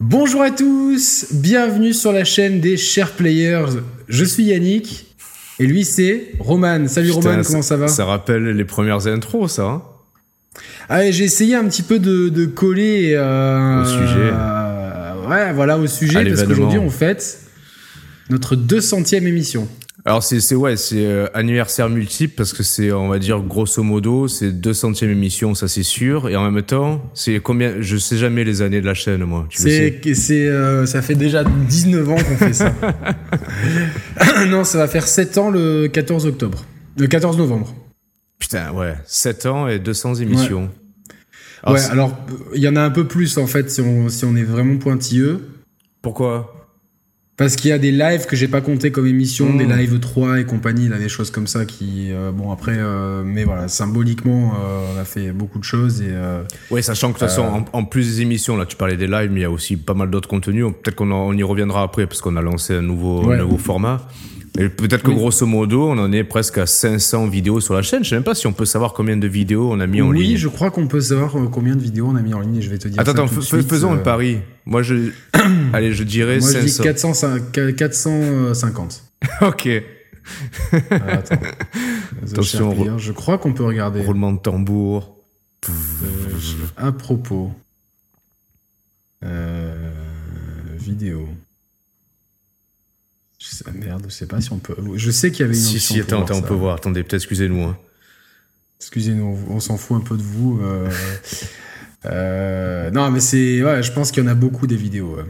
Bonjour à tous, bienvenue sur la chaîne des Chers Players. Je suis Yannick et lui c'est Roman. Salut Putain, Roman, comment ça va? Ça rappelle les premières intros, ça. hein? Ah, J'ai essayé un petit peu de, de coller euh, Au sujet. euh, ouais, voilà au sujet parce qu'aujourd'hui on fête notre 200e émission. Alors c'est ouais, c'est euh, anniversaire multiple parce que c'est on va dire grosso modo, c'est 200e émission, ça c'est sûr et en même temps, c'est combien je sais jamais les années de la chaîne moi. C'est, euh, ça fait déjà 19 ans qu'on fait ça. non, ça va faire 7 ans le 14 octobre. Le 14 novembre. Putain, ouais, 7 ans et 200 émissions. Alors, ouais, alors euh, il y en a un peu plus en fait si on, si on est vraiment pointilleux. pourquoi? Parce qu'il y a des lives que j'ai pas compté comme émission, des lives 3 et compagnie, là, des choses comme ça qui, euh, bon après, euh, mais voilà, symboliquement, euh, on a fait beaucoup de choses et euh, Ouais, sachant que de toute façon, Euh. en, en plus des émissions, là, tu parlais des lives, mais il y a aussi pas mal d'autres contenus. Peut-être qu'on en- on y reviendra après, parce qu'on a lancé un nouveau, Ouais. un nouveau format. Peut-être que Oui. grosso modo, on en est presque à 500 vidéos sur la chaîne. Je sais même pas si on peut savoir combien de vidéos on a mis en oui, ligne. je crois qu'on peut savoir euh, combien de vidéos on a mis en ligne et je vais te dire. Attends, ça attends, tout de fais- suite, faisons euh, un pari. Moi, je, allez, je dirais Moi, je dis 500. 400, 450. ok. Ah, attends. Attention, je crois qu'on peut regarder. Roulement de tambour. Euh, à propos. Euh, vidéo. Merde, je sais pas si on peut. Je sais qu'il y avait une Si, si, attends, attends, on peut voir. Attendez, peut-être, excusez-nous. hein. Excusez-nous, on s'en fout un peu de vous. euh, euh, non, mais c'est. Ouais, je pense qu'il y en a beaucoup des vidéos. ouais.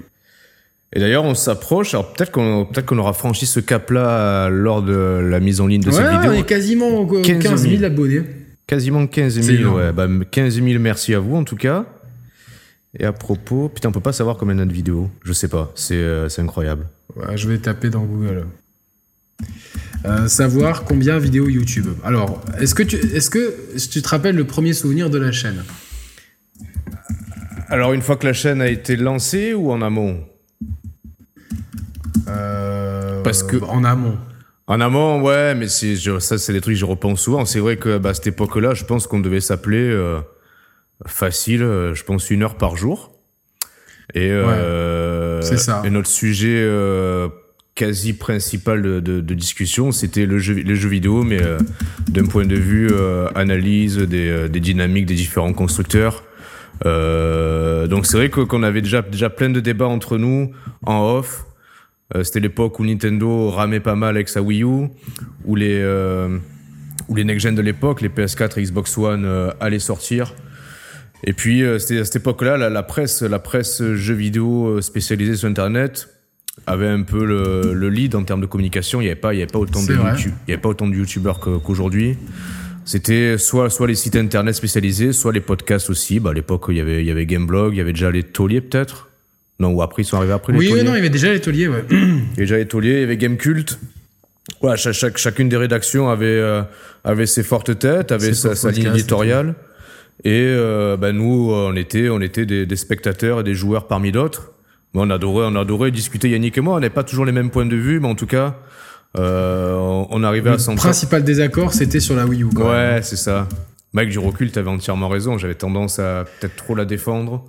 Et d'ailleurs, on s'approche. Alors, peut-être qu'on, peut-être qu'on aura franchi ce cap-là euh, lors de la mise en ligne de Ouais, cette vidéo. on est quasiment aux 15 15 000. 000 abonnés. Quasiment 15 C'est 000, énorme. ouais. Bah, 15 000 merci à vous en tout cas. Et à propos, putain, on peut pas savoir combien il y a de vidéos. Je sais pas, c'est euh, incroyable. Ouais, je vais taper dans Google. Euh, savoir combien vidéos YouTube. Alors, est-ce que tu, est-ce que tu te rappelles le premier souvenir de la chaîne? Alors, une fois que la chaîne a été lancée ou en amont? Euh, Parce que- en amont. En amont, ouais, mais ça, c'est des trucs que je repense souvent. C'est vrai que bah, à cette époque-là, je pense qu'on devait s'appeler euh, facile, euh, je pense une heure par jour. Et, euh, c'est ça. et notre sujet euh, quasi principal de, de- de discussion, c'était le jeu, les jeux vidéo, mais euh, d'un point de vue euh, analyse des, des dynamiques des différents constructeurs. Euh, donc c'est vrai qu'on avait déjà, déjà plein de débats entre nous en off. Euh, c'était l'époque où Nintendo ramait pas mal avec sa Wii U, où les, euh, où les next-gen de l'époque, les PS4 et Xbox One euh, allaient sortir. Et puis, euh, c'était à cette époque-là, la, la presse, la presse jeux vidéo euh, spécialisée sur Internet avait un peu le, le lead en termes de communication. Il n'y avait pas, il y avait pas autant de. YouTube, il y avait pas autant de youtubeurs qu'aujourd'hui. C'était soit, soit les sites internet spécialisés, soit les podcasts aussi. Bah, à l'époque, il y avait, il y avait Gameblog, il y avait déjà les tauliers peut-être? Non, ou après, ils sont arrivés après les Oui, tauliers. oui, non, il y avait déjà les tauliers, ouais. Il y avait déjà les tauliers, il y avait Gamecult. Voilà, chaque, chaque- chacune des rédactions avait, euh, avait ses fortes têtes, avait sa, sa ligne éditoriale. Et euh, bah, nous, on était, on était des, des spectateurs et des joueurs parmi d'autres. Mais on adorait, on adorait discuter Yannick et moi. On n'avait pas toujours les mêmes points de vue, mais en tout cas, euh, on, on arrivait à Le s'entendre. principal désaccord, c'était sur la Wii U. quand. Ouais, c'est ça. Mec, du recul, t'avais entièrement raison. J'avais tendance à peut-être trop la défendre.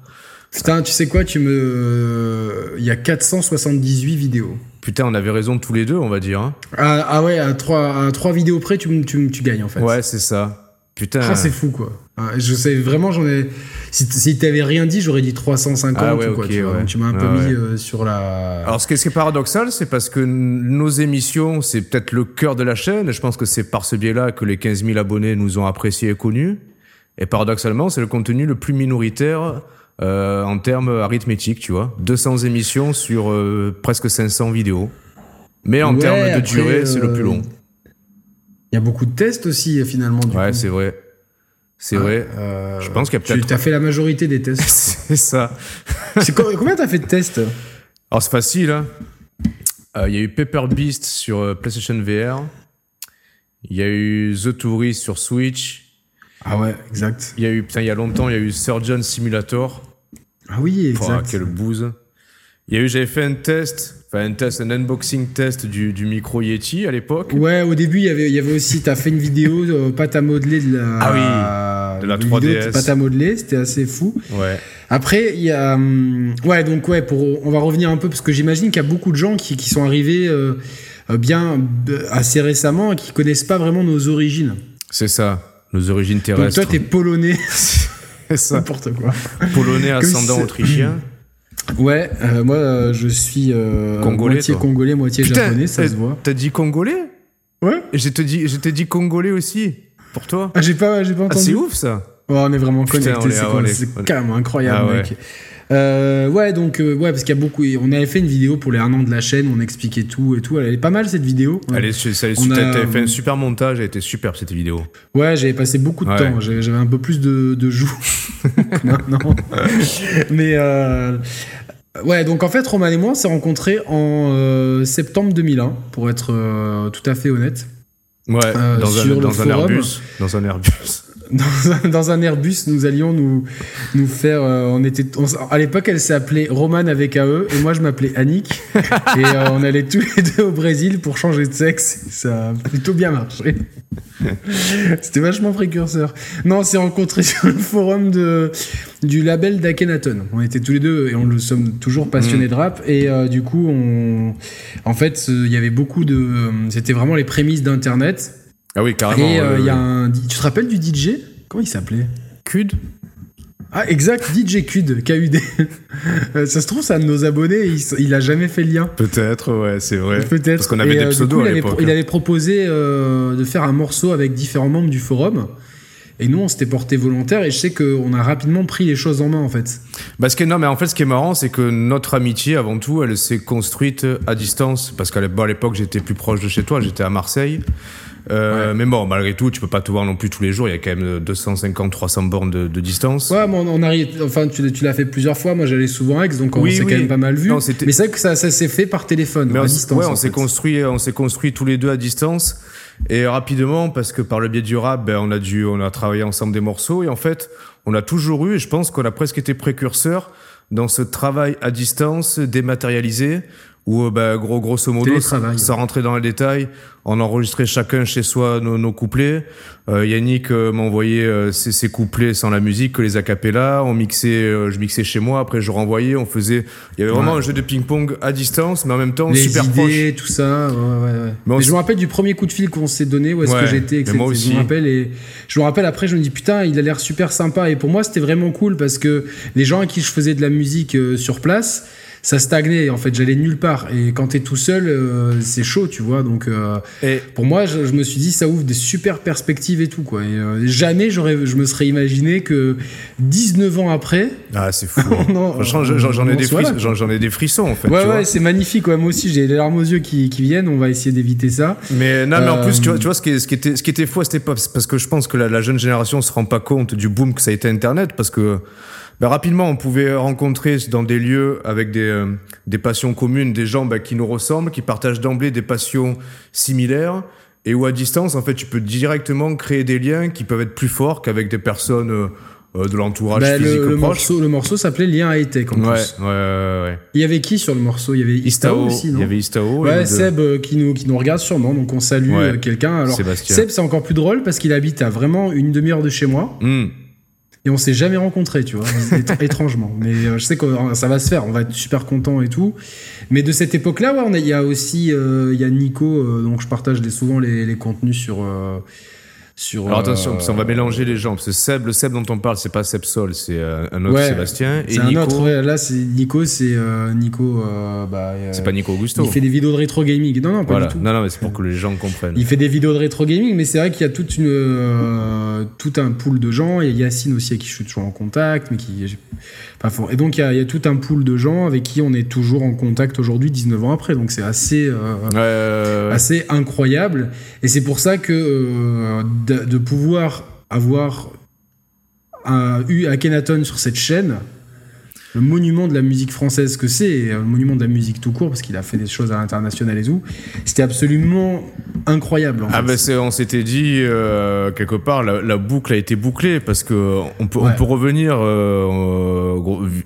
Putain, tu sais quoi, tu me. Il y a 478 vidéos. Putain, on avait raison tous les deux, on va dire. hein. Ah, ah ouais, à 3, à trois vidéos près, tu, tu, tu gagnes en fait. Ouais, c'est ça. Putain. Ah, c'est fou quoi. Ah, Je sais vraiment, j'en ai. Si, si t'avais rien dit, j'aurais dit 350 Ah ouais, ou quoi. ok, tu, ouais. Tu m'as un peu Ah mis ouais. euh, sur la. Alors, ce qui est, paradoxal, c'est parce que nos émissions, c'est peut-être le cœur de la chaîne. Je pense que c'est par ce biais-là que les 15 000 abonnés nous ont appréciés et connus. Et paradoxalement, c'est le contenu le plus minoritaire euh, en termes arithmétiques, tu vois. 200 émissions sur euh, presque 500 vidéos. Mais en termes de durée, c'est le plus euh, long. Il y a beaucoup de tests aussi, finalement. Du Ouais, c'est vrai. C'est vrai. Euh, Je pense qu'il y a Tu peut-être- as fait la majorité des tests. c'est ça. Combien t'as fait de tests Alors c'est facile. hein. Euh, Il y a eu Paper Beast sur euh, PlayStation VR. Il y a eu The Tourist sur Switch. Ah ouais, exact. Il y a eu, putain, il y a longtemps, il y a eu Surgeon Simulator. Ah oui, Pouah, exact. quelle bouse. Il y a eu, j'avais fait un test, enfin un test, un unboxing test du, du micro Yeti à l'époque. Ouais, au début, il y avait, il y avait aussi, t'as fait une vidéo, euh, pâte à modeler de la, la, De la vidéo 3DS. pâte à modeler, c'était assez fou. Ouais. Après, il y a. hum, Ouais, donc, ouais, pour, on va revenir un peu, parce que j'imagine qu'il y a beaucoup de gens qui, qui sont arrivés euh, euh, bien euh, assez récemment et qui connaissent pas vraiment nos origines. C'est ça. Nos origines Donc, terrestres. toi, t'es polonais, C'est ça. n'importe quoi. Polonais ascendant autrichien. Ouais, euh, moi, euh, je suis euh, Congolais, moitié toi. congolais, moitié japonais, ça se voit. T'as dit congolais? Ouais Et je t'ai dit, je t'ai dit congolais aussi. Pour toi. Ah, j'ai pas, j'ai pas Ah, entendu. c'est ouf ça. Oh, on est vraiment Putain, connectés, on est- c'est est- carrément incroyable, Ah ouais. mec. Euh, ouais, donc, euh, ouais, parce qu'il y a beaucoup. On avait fait une vidéo pour les un an de la chaîne, on expliquait tout et tout. Elle est pas mal cette vidéo. Elle est, ça- On a- T'avais fait un super montage, elle était super cette vidéo. Ouais, j'avais passé beaucoup de Ouais. temps. J'avais j'avais un peu plus de, de joues maintenant. Mais euh, ouais, donc en fait, Roman et moi, on s'est rencontrés en euh, septembre 2001, pour être euh, tout à fait honnête. Ouais, Euh, dans, un, dans. Airbus. Dans un Airbus. Dans un, dans un Airbus, nous allions nous, nous faire. euh, on était, on à l'époque, elle s'appelait Roman avec AE et moi je m'appelais Annick. et euh, on allait tous les deux au Brésil pour changer de sexe. Ça a plutôt bien marché. C'était vachement précurseur. Non, on s'est rencontrés sur le forum de, du label d'Akhenaton. On était tous les deux et on le sommes toujours passionnés de rap. Et euh, du coup, on, en fait, il y avait beaucoup de. C'était vraiment les prémices d'Internet. Ah oui, carrément. Et euh, il euh, y a un. Tu te rappelles du DJ Comment il s'appelait? Cud Ah, exact, DJ Cud, KUD. Euh, ça se trouve, c'est un de nos abonnés, il, il a jamais fait le lien. Peut-être, ouais, c'est vrai. Peut-être. Parce qu'on avait Et, des euh, pseudos coup, il à avait, l'époque. il avait proposé euh, de faire un morceau avec différents membres du forum. Et nous, on s'était porté volontaire et je sais qu'on a rapidement pris les choses en main, en fait. Bah, ce qui est, non, mais en fait, ce qui est marrant, c'est que notre amitié, avant tout, elle s'est construite à distance. Parce qu'à l'époque, j'étais plus proche de chez toi, j'étais à Marseille. Euh, Mais bon, malgré tout, tu peux pas te voir non plus tous les jours. Il y a quand même 250, 300 bornes de, de distance. Ouais, mais on, on arrive. Enfin, tu, l'as- tu l'as fait plusieurs fois. Moi, j'allais souvent à Aix, donc on Oui, s'est oui. quand même pas mal vu. Non, mais c'est vrai que ça, ça s'est fait par téléphone, Mais à on, distance. ouais, on s'est construit, on s'est construit tous les deux à distance et rapidement parce que par le biais du rap, ben, on a dû, on a travaillé ensemble des morceaux et en fait, on a toujours eu, et je pense qu'on a presque été précurseur dans ce travail à distance dématérialisé où, euh, ben, gros, grosso modo, sans rentrer dans les détails, on enregistrait chacun chez soi nos, nos couplets. Euh, Yannick euh, m'a envoyé euh, ses, ses couplets sans la musique, que les acapellas. On mixait, euh, je mixais chez moi. Après, je renvoyais. On faisait. Il y avait vraiment Ouais. un jeu de ping-pong à distance, mais en même temps les super proche. idées, tout ça. Ouais, ouais, ouais. Mais je me rappelle du premier coup de fil qu'on s'est donné, où est-ce que j'étais, etc. moi Je me rappelle et je me rappelle après, je me dis putain, il a l'air super sympa. Et pour moi, c'était vraiment cool parce que les gens à qui je faisais de la musique euh, sur place, ça stagnait. En fait, j'allais nulle part. Et quand t'es tout seul, euh, c'est chaud, tu vois. Donc, euh, Et pour moi, je, je me suis dit, ça ouvre des super perspectives et tout, quoi. Et euh, jamais j'aurais, je me serais imaginé que 19 ans après, ah, c'est fou. hein. Non, Franchement, j'en- j'en j'en ai des frissons, j'en- j'en ai des frissons en fait. ouais, tu vois. ouais, c'est magnifique. Ouais, moi aussi, j'ai les larmes aux yeux qui, qui viennent. On va essayer d'éviter ça. Mais non, mais en plus, tu vois, tu vois ce, qui est- ce qui était, ce qui était fou à cette époque, c'est parce que je pense que la, la jeune génération se rend pas compte du boom que ça a été Internet, parce que ben, rapidement, on pouvait rencontrer dans des lieux avec des, euh, des passions communes, des gens ben, qui nous ressemblent, qui partagent d'emblée des passions similaires, et où à distance, en fait, tu peux directement créer des liens qui peuvent être plus forts qu'avec des personnes euh, euh, de l'entourage Bah, physique le, le proche. morceau, le morceau s'appelait Lien à Etec en Ouais, plus. ouais, ouais, ouais. Il y avait qui sur le morceau? Il y avait Istao, aussi, non? il y avait Istao. Ouais. Seb euh, qui, nous, qui nous regarde sûrement, donc on salue Ouais. euh, quelqu'un. Alors, Sébastien. Seb, c'est encore plus drôle parce qu'il habite à vraiment une demi-heure de chez moi Hmm. Et on s'est jamais rencontrés, tu vois, étr- étrangement. Mais euh, je sais que euh, ça va se faire, on va être super content et tout. Mais de cette époque-là, il y a aussi euh, y a Nico, donc je partage souvent les, les contenus sur. Sur Alors attention, euh, parce qu'on va mélanger les gens. Parce que Seb, le Seb dont on parle, c'est pas Seb Sol, c'est euh, un autre Ouais, Sébastien. Et un Nico, autre, ouais, là c'est Nico, c'est euh, Nico. bah, c'est pas Nico Augusto. Il fait des vidéos de rétro gaming. Non, non, pas Voilà. du tout. Non, non, mais c'est pour que les gens comprennent. Il fait des vidéos de rétro gaming, mais c'est vrai qu'il y a toute une, tout un pool de gens. Il y a Yacine aussi avec qui je suis toujours en contact, mais qui, et donc il y, a, il y a tout un pool de gens avec qui on est toujours en contact aujourd'hui, 19 ans après. Donc c'est assez, euh, Ouais, assez incroyable. Et c'est pour ça que euh, de, de pouvoir avoir un, eu Akhenaton sur cette chaîne, le monument de la musique française que c'est, euh, le monument de la musique tout court, parce qu'il a fait des choses à l'international et tout, c'était absolument incroyable. en Ah fait. c'est, on s'était dit euh, quelque part la, la boucle a été bouclée parce que on peut Ouais. on peut revenir euh,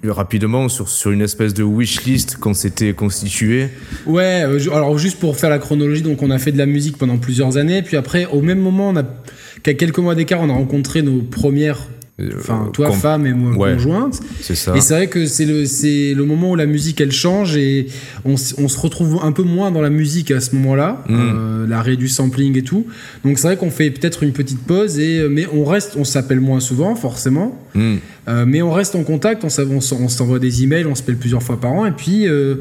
rapidement sur sur une espèce de wish list qu'on s'était constitué. Ouais, alors juste pour faire la chronologie, donc on a fait de la musique pendant plusieurs années, puis après, au même moment, on a qu'à quelques mois d'écart, on a rencontré nos premières Enfin, Euh, toi, com- femme et moi, Ouais. conjointe. C'est ça. Et c'est vrai que c'est le, c'est le moment où la musique elle change et on, on se retrouve un peu moins dans la musique à ce moment-là, Mm. euh, l'arrêt du sampling et tout. Donc c'est vrai qu'on fait peut-être une petite pause et euh, mais on reste, on s'appelle moins souvent forcément, euh, mais on reste en contact, on, s'envoie des emails, on s'appelle plusieurs fois par an et puis euh,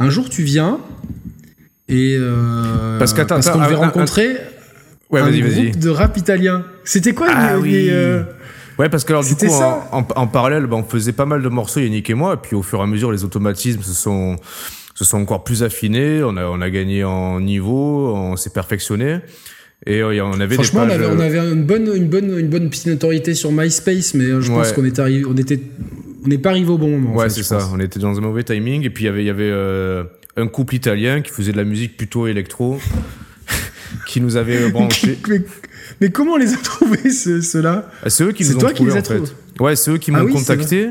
un jour tu viens et Parce qu'on devait un- un- rencontrer Ouais, un groupe de rap italien. C'était quoi Ah les- oui. les, Ouais, parce que alors du coup, en, ça. en- en parallèle, bah, on faisait pas mal de morceaux, Yannick et moi, et puis au fur et à mesure, les automatismes se sont, se sont encore plus affinés, on a, on a gagné en niveau, on s'est perfectionné, et euh, on avait Franchement, des on pages... avait, on euh, avait une bonne, une bonne, une bonne petite notoriété sur MySpace, mais euh, je pense Ouais. qu'on était arrivé, on était, on n'est pas arrivé au bon moment. en Ouais, fait, c'est ça. pense. On était dans un mauvais timing. Et puis, il y avait, il y avait euh, un couple italien qui faisait de la musique plutôt électro, qui nous avait euh, branché. mais, mais comment on les a trouvés ce- ceux-là Ah, C'est eux qui nous ont toi qui trouvés, les as en fait. Ouais, c'est eux qui Ah m'ont oui, contacté.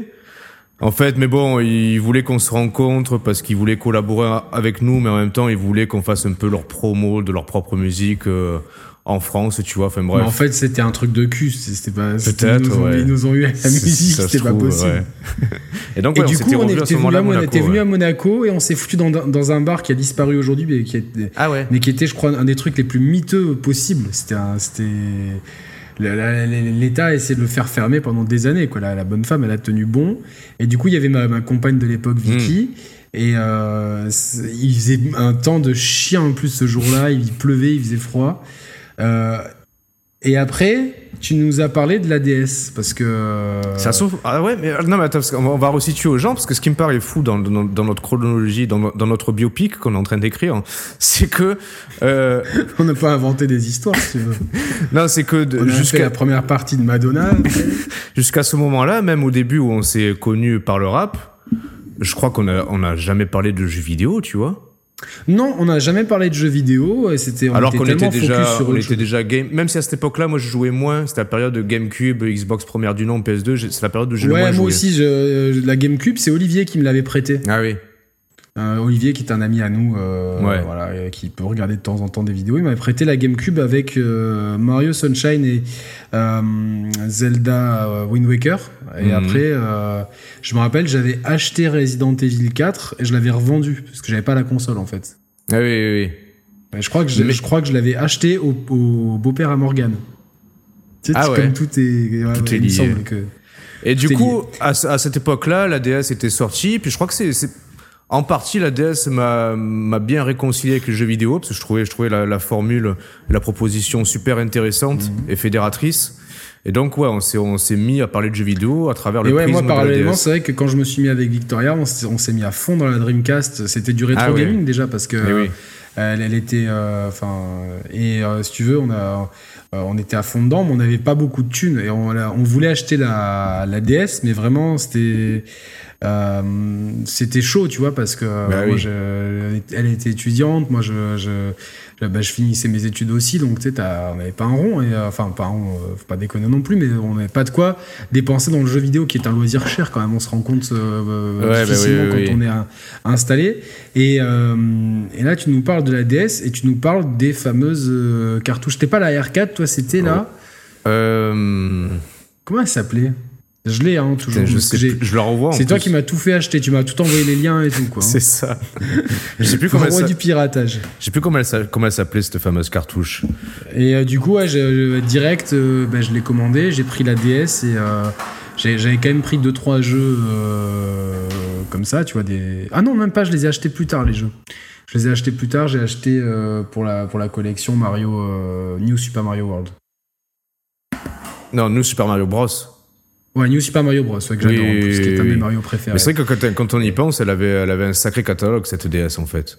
En fait, mais bon, ils voulaient qu'on se rencontre parce qu'ils voulaient collaborer avec nous, mais en même temps, ils voulaient qu'on fasse un peu leur promo de leur propre musique euh, en France, tu vois. Enfin Mais bref. En fait, c'était un truc de cul. C'était pas. Peut-être, Ils nous ont, ouais. ils nous ont eu à la musique, c'était pas trouve, possible. ouais. Et donc, Et ouais, on du coup, on était venu, à, à Mon- Monaco. à et on s'est foutu dans, dans un bar qui a disparu aujourd'hui, mais qui, est- Ah mais qui était, je crois, un des trucs les plus miteux possibles. C'était, c'était. L'État a essayé de le faire fermer pendant des années. Quoi. La, la bonne femme, elle a tenu bon. Et du coup, il y avait ma, ma compagne de l'époque, Vicky. Et euh, il faisait un temps de chien en plus ce jour-là. Il pleuvait, il faisait froid. Euh, et après, tu nous as parlé de l'ADS. Parce que. euh, Ça s'ouvre. Ah ouais, mais euh, non, mais attends, parce on va resituer aux gens, parce que ce qui me paraît fou dans, dans, dans notre chronologie, dans, no- dans notre biopic qu'on est en train d'écrire, c'est que. euh, On n'a pas inventé des histoires, si tu veux. non, c'est que jusqu'à la première partie de Madonna. jusqu'à ce moment-là, même au début où on s'est connus par le rap, je crois qu'on a, on a jamais parlé de jeux vidéo, tu vois. Non, on n'a jamais parlé de jeux vidéo. C'était, on Alors était qu'on était tellement déjà, sur on était déjà game. Même si à cette époque-là, moi je jouais moins, c'était la période de GameCube, Xbox première du nom, PS2, j'ai- c'est la période où j'ai le Ouais, moins moi joué. aussi, je- la GameCube, c'est Olivier qui me l'avait prêté. Ah oui. Euh, Olivier, qui est un ami à nous, euh, Ouais. voilà, qui peut regarder de temps en temps des vidéos, il m'avait prêté la GameCube avec euh, Mario Sunshine et Zelda Wind Waker. Et Mhm. après, je me rappelle, j'avais acheté Resident Evil 4 et je l'avais revendu parce que j'avais pas la console en fait. Ah oui, oui, oui. Et Je crois que je, Mais- je crois que je l'avais acheté au, au beau-père à Morgan. Tu sais, Ah ouais. comme tout est, ouais, Tout est il me lié. semble que. Et du coup, à, à cette époque-là, la DS était sortie, puis je crois que c'est- en partie la DS m'a, bien réconcilié avec le jeu vidéo, parce que je trouvais, je trouvais la, la formule, la proposition super intéressante Mhm. et fédératrice. Et donc, ouais, on s'est, on s'est mis à parler de jeux vidéo à travers le Et ouais, prisme moi parallèlement, c'est vrai que quand je me suis mis avec Victoria, on s'est, mis à fond dans la Dreamcast. C'était du rétro Ah ouais. gaming déjà parce que Eh oui. elle, elle était, euh, enfin, et euh, si tu veux, on a, euh, on était à fond dedans, mais on n'avait pas beaucoup de thunes et on, la- on voulait acheter la, la DS, mais vraiment c'était, euh, c'était chaud, tu vois, parce que euh, Bah moi, oui. je- elle était étudiante, moi je, je, je, bah, je finissais mes études aussi, donc tu sais, on n'avait pas un rond, et, euh, enfin pas un rond, euh, faut pas déconner non plus, mais on n'avait pas de quoi dépenser dans le jeu vidéo qui est un loisir cher quand même, on se rend compte euh, bah difficilement oui, oui, quand oui. on est à- installé. Et, et là, tu nous parles de la DS et tu nous parles des fameuses cartouches. C'était pas la R4, toi, c'était là? Comment elle s'appelait? Je l'ai, hein, toujours. je, sais je le renvoie. en C'est toi plus. qui m'as tout fait acheter. Tu m'as tout envoyé les liens et tout, quoi. C'est ça. je sais plus comment elle, du piratage. je sais plus comment elle, comment elle s'appelait cette fameuse cartouche. Et euh, du coup, ouais, je- direct, euh, ben, je l'ai commandé, j'ai pris la DS et euh, j'avais quand même pris 2-3 jeux euh, comme ça, tu vois. Des... Ah non, même pas, je les ai achetés plus tard, les jeux. Je les ai achetés plus tard, j'ai acheté euh, pour, la, pour la collection Mario euh, New Super Mario World. Non, nous Super Mario Bros. Ouais, New Super Mario Bros, ouais, que j'adore Oui, en plus, qui est un de mes. Mario préférés. Mais c'est vrai que quand, on y pense, elle avait, elle avait un sacré catalogue cette DS en fait.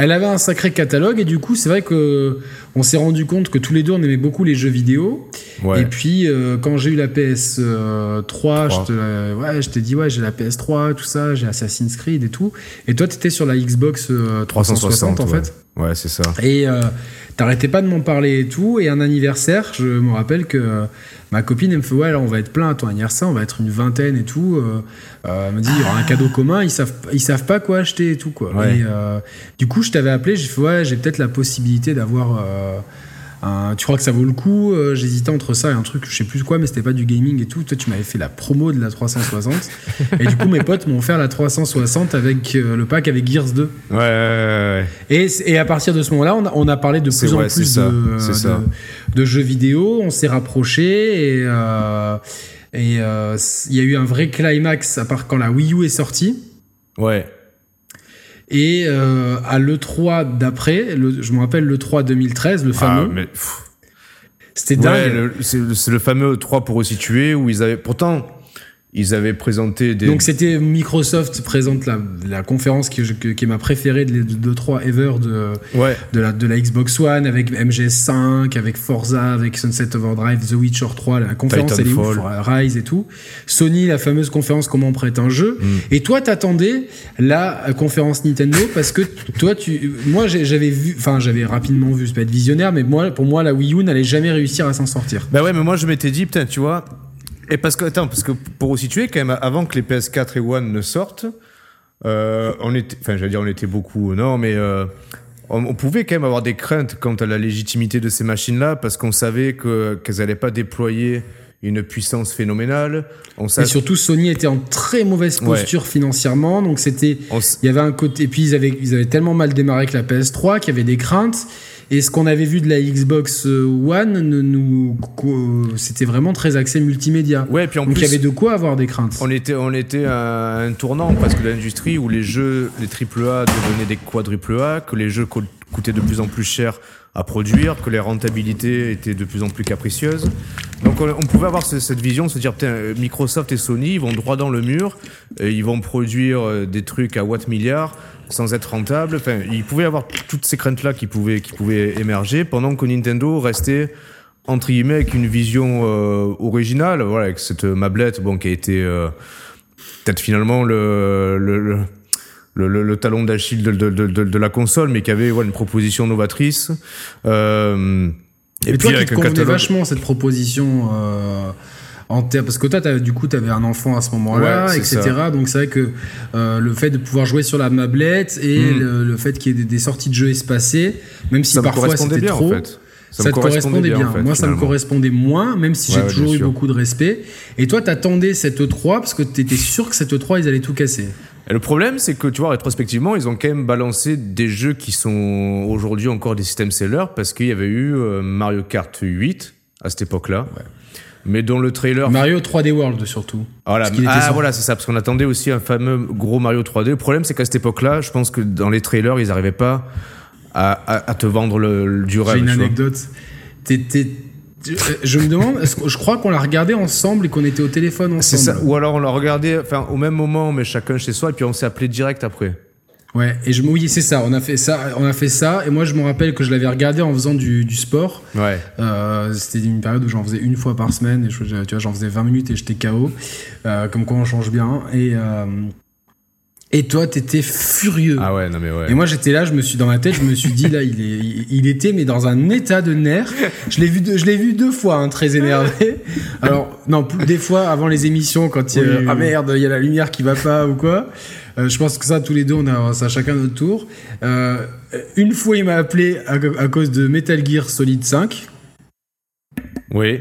Elle avait un sacré catalogue et du coup, c'est vrai que on s'est rendu compte que tous les deux on aimait beaucoup les jeux vidéo. Ouais. Et puis euh, quand j'ai eu la PS3, Trois. je te, ouais, je t'ai dit ouais, j'ai la PS3, tout ça, j'ai Assassin's Creed et tout. Et toi, t'étais sur la Xbox euh, 360, en ouais. fait? Ouais, c'est ça. Et euh, t'arrêtais pas de m'en parler et tout. Et un anniversaire, je me rappelle que euh, ma copine, elle me fait Ouais, alors on va être plein à ton anniversaire, on va être une vingtaine et tout. Euh, euh, elle me dit Il y aura un cadeau commun, ils savent, ils savent pas quoi acheter et tout. Quoi. Ouais. Et du coup, je t'avais appelé, j'ai fait Ouais, j'ai peut-être la possibilité d'avoir. Euh, tu crois que ça vaut le coup Euh, J'hésitais entre ça et un truc, je sais plus quoi, mais c'était pas du gaming et tout. Toi, tu m'avais fait la promo de la 360. et du coup, mes potes m'ont offert la 360 avec euh, le pack avec Gears 2. Ouais, ouais, ouais, ouais. Et, et à partir de ce moment-là, on a, on a parlé de plus en plus de, c'est ça. de, de jeux vidéo. On s'est rapprochés et et il y a eu un vrai climax à part quand la Wii U est sortie. Ouais. Et euh, à l'E3 d'après, je me rappelle l'E3 2013, le Ah, fameux, mais, pff, c'était ouais, dingue. le- c'est c'est le fameux 3 pour resituer où ils avaient. Pourtant, ils avaient présenté des. Donc c'était Microsoft présente la, la conférence qui, que- qui est ma préférée de, de, 3 ever de, ouais. de, la, de la Xbox One avec MGS5, avec Forza, avec Sunset Overdrive, The Witcher 3, la conférence elle est ouf, Titanfall. Rise et tout. Sony, la fameuse conférence comment on prête un jeu. Mm. Et toi t'attendais la conférence Nintendo parce que toi tu, moi j'avais vu, enfin j'avais rapidement vu, c'est pas être visionnaire, mais moi pour moi la Wii U n'allait jamais réussir à s'en sortir. Bah ouais, mais moi je m'étais dit, putain, tu vois. Et parce que, attends, parce que pour resituer, quand même, avant que les PS4 et One ne sortent, euh, on était, enfin, j'allais dire, on était beaucoup, non, mais euh, on, on pouvait quand même avoir des craintes quant à la légitimité de ces machines-là, parce qu'on savait que qu'elles allaient pas déployer une puissance phénoménale. On Et surtout Sony était en très mauvaise Ouais. posture financièrement, donc c'était Il y avait un côté, et puis ils avaient, ils avaient tellement mal démarré avec la PS3 qu'il y avait des craintes. Et ce qu'on avait vu de la Xbox One, ne nous, co- c'était vraiment très axé multimédia. ouais, puis en Donc il y avait de quoi avoir des craintes. On était, on était à un tournant presque de l'industrie où les jeux, les AAA devenaient des quadruple A, que les jeux co- coûtaient de plus en plus cher à produire, que les rentabilités étaient de plus en plus capricieuses. Donc on, on pouvait avoir ce- cette vision, se dire putain, euh, Microsoft et Sony ils vont droit dans le mur, et ils vont produire euh, des trucs à watt milliards sans être rentables. Enfin, il pouvait y avoir toutes ces craintes là qui pouvaient, qui pouvaient émerger pendant que Nintendo restait entre guillemets avec une vision euh, originale, voilà, avec cette mablette, bon, qui a été euh, peut-être finalement le, le, le, le, le- le talon d'Achille de, de, de, de- la console, mais qui avait voilà, une proposition novatrice. Euh, Et, toi, qui avec te un catalogue- vachement cette proposition euh, en parce que toi, du coup, tu avais un enfant à ce moment-là, Ouais, etc. Donc c'est vrai que euh, le fait de pouvoir jouer sur la mablette et Mm. le, le fait qu'il y ait des, des sorties de jeux espacées, même si ça parfois correspondait c'était bien trop. en fait. Ça, me te correspondait bien. en fait, Moi, ça me correspondait moins, même si Ouais, j'ai ouais, toujours bien eu beaucoup de respect. Et toi, t'attendais cette E3 parce que t'étais sûr que cette E3, ils allaient tout casser. Et le problème, c'est que tu vois, rétrospectivement, ils ont quand même balancé des jeux qui sont aujourd'hui encore des systèmes sellers parce qu'il y avait eu euh, Mario Kart 8 à cette époque-là. Mais dont le trailer Mario 3D World, surtout. Voilà, ah, voilà, c'est ça, parce qu'on attendait aussi un fameux gros Mario 3D. Le problème, c'est qu'à cette époque-là, je pense que dans les trailers, ils n'arrivaient pas à, à- à te vendre le, le- du rêve. J'ai une anecdote. Euh, Je me demande, je crois qu'on l'a regardé ensemble et qu'on était au téléphone ensemble. ça. Ou alors on l'a regardé, enfin, au même moment, mais chacun chez soi, et puis on s'est appelé direct après. Ouais, et je oui, c'est ça. On a fait ça, on a fait ça. Et moi, je me rappelle que je l'avais regardé en faisant du, du sport. Ouais. Euh, C'était une période où j'en faisais une fois par semaine. Et je, tu vois, j'en faisais 20 minutes et j'étais KO. Euh, comme quoi, on change bien. Et euh, et toi, t'étais furieux. Ah ouais, non mais ouais. Et moi j'étais là, je me suis dans ma tête, je me suis dit là, il, est, il, il était mais dans un état de nerfs. Je l'ai vu, deux, je l'ai vu deux fois, hein, très énervé. Alors non, plus, des fois avant les émissions, quand il y a, Oui, ah merde, il y a la lumière qui va pas ou quoi. Euh, je pense que ça tous les deux, on a ça chacun notre tour. Euh, une fois, il m'a appelé à, à cause de Metal Gear Solid 5. Oui.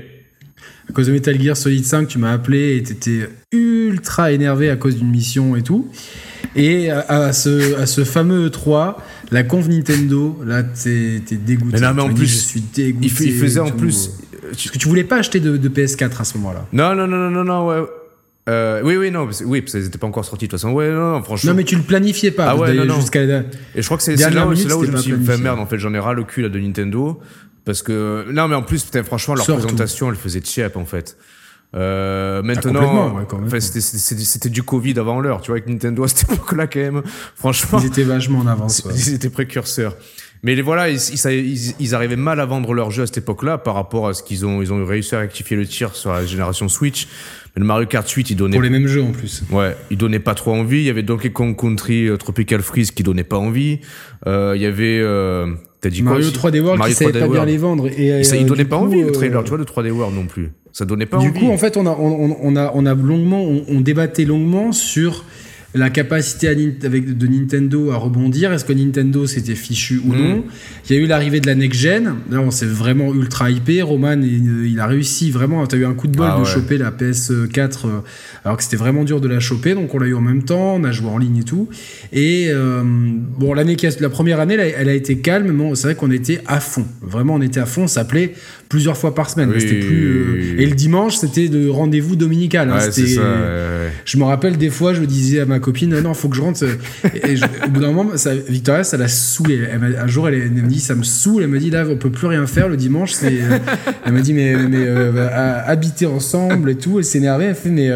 À cause de Metal Gear Solid 5, tu m'as appelé et t'étais ultra énervé à cause d'une mission et tout. Et à, à ce, à ce fameux E3, la conf Nintendo, là, t'es dégoûté. Mais non, mais en dit, plus, je suis dégoûté. Il, faisait en plus. Parce que tu voulais pas acheter de, de PS4 à ce moment-là. Non, non, non, non, non, non, ouais. Euh, oui, oui, non, parce- oui, parce qu'ils n'étaient pas encore sortis de toute façon. Ouais, non, non, franchement. Non, mais tu le planifiais pas. Ah ouais, non, non. jusqu'à la- Et je crois que c'est là, là où je me suis fait merde, en fait. J'en ai ras le cul là, de Nintendo. Parce que. Non, mais en plus, franchement, leur présentation, elle faisait cheap, en fait. Euh, complètement, maintenant, ouais, même. enfin, c'était- du Covid avant l'heure, tu vois, avec Nintendo à cette époque-là, quand même. Franchement, Ils étaient vachement en avance. ouais. ils étaient précurseurs. Mais les voilà, ils, ils, ils- ils arrivaient mal à vendre leur jeu à cette époque-là par rapport à ce qu'ils ont, ils ont réussi à rectifier le tir sur la génération Switch. Le Mario Kart 8, il donnait Pour les mêmes jeux en plus. Ouais, il donnait pas trop envie. Il y avait Donkey Kong Country euh, Tropical Freeze qui donnait pas envie. Euh, il y avait, euh, t'as dit Mario quoi aussi 3D World Mario qui savait 3D pas bien les vendre. Et, ça, il donnait du pas coup, envie le trailer, tu vois, de 3D World non plus. Ça donnait pas Du envie. coup, en fait, on a, on, on a, on a longuement, on, on débattait longuement sur la capacité avec, de Nintendo à rebondir. Est-ce que Nintendo s'était fichu ou non Il y a eu l'arrivée de la next-gen. Là, on s'est vraiment ultra hypé. Roman, il, a réussi vraiment. Tu as eu un coup de bol ah de choper la PS4 euh, alors que c'était vraiment dur de la choper. Donc, on l'a eu en même temps. On a joué en ligne et tout. Et euh, bon, l'année la première année, elle a, été calme. Mais c'est vrai qu'on était à fond. Vraiment, on était à fond. Ça s'appelait plusieurs fois par semaine. c'était plus, euh, Et le dimanche, c'était de rendez-vous dominical. Hein. Je me rappelle des fois, je disais à ma copine, non, faut que je rentre. Et, au bout d'un moment, ça, Victoria, ça l'a saoulé. un jour, elle, me dit, ça me saoule. Elle me dit, là, on peut plus rien faire le dimanche. Euh, elle m'a dit, mais, mais euh, habiter ensemble et tout. Elle s'énervait. Elle fait, mais.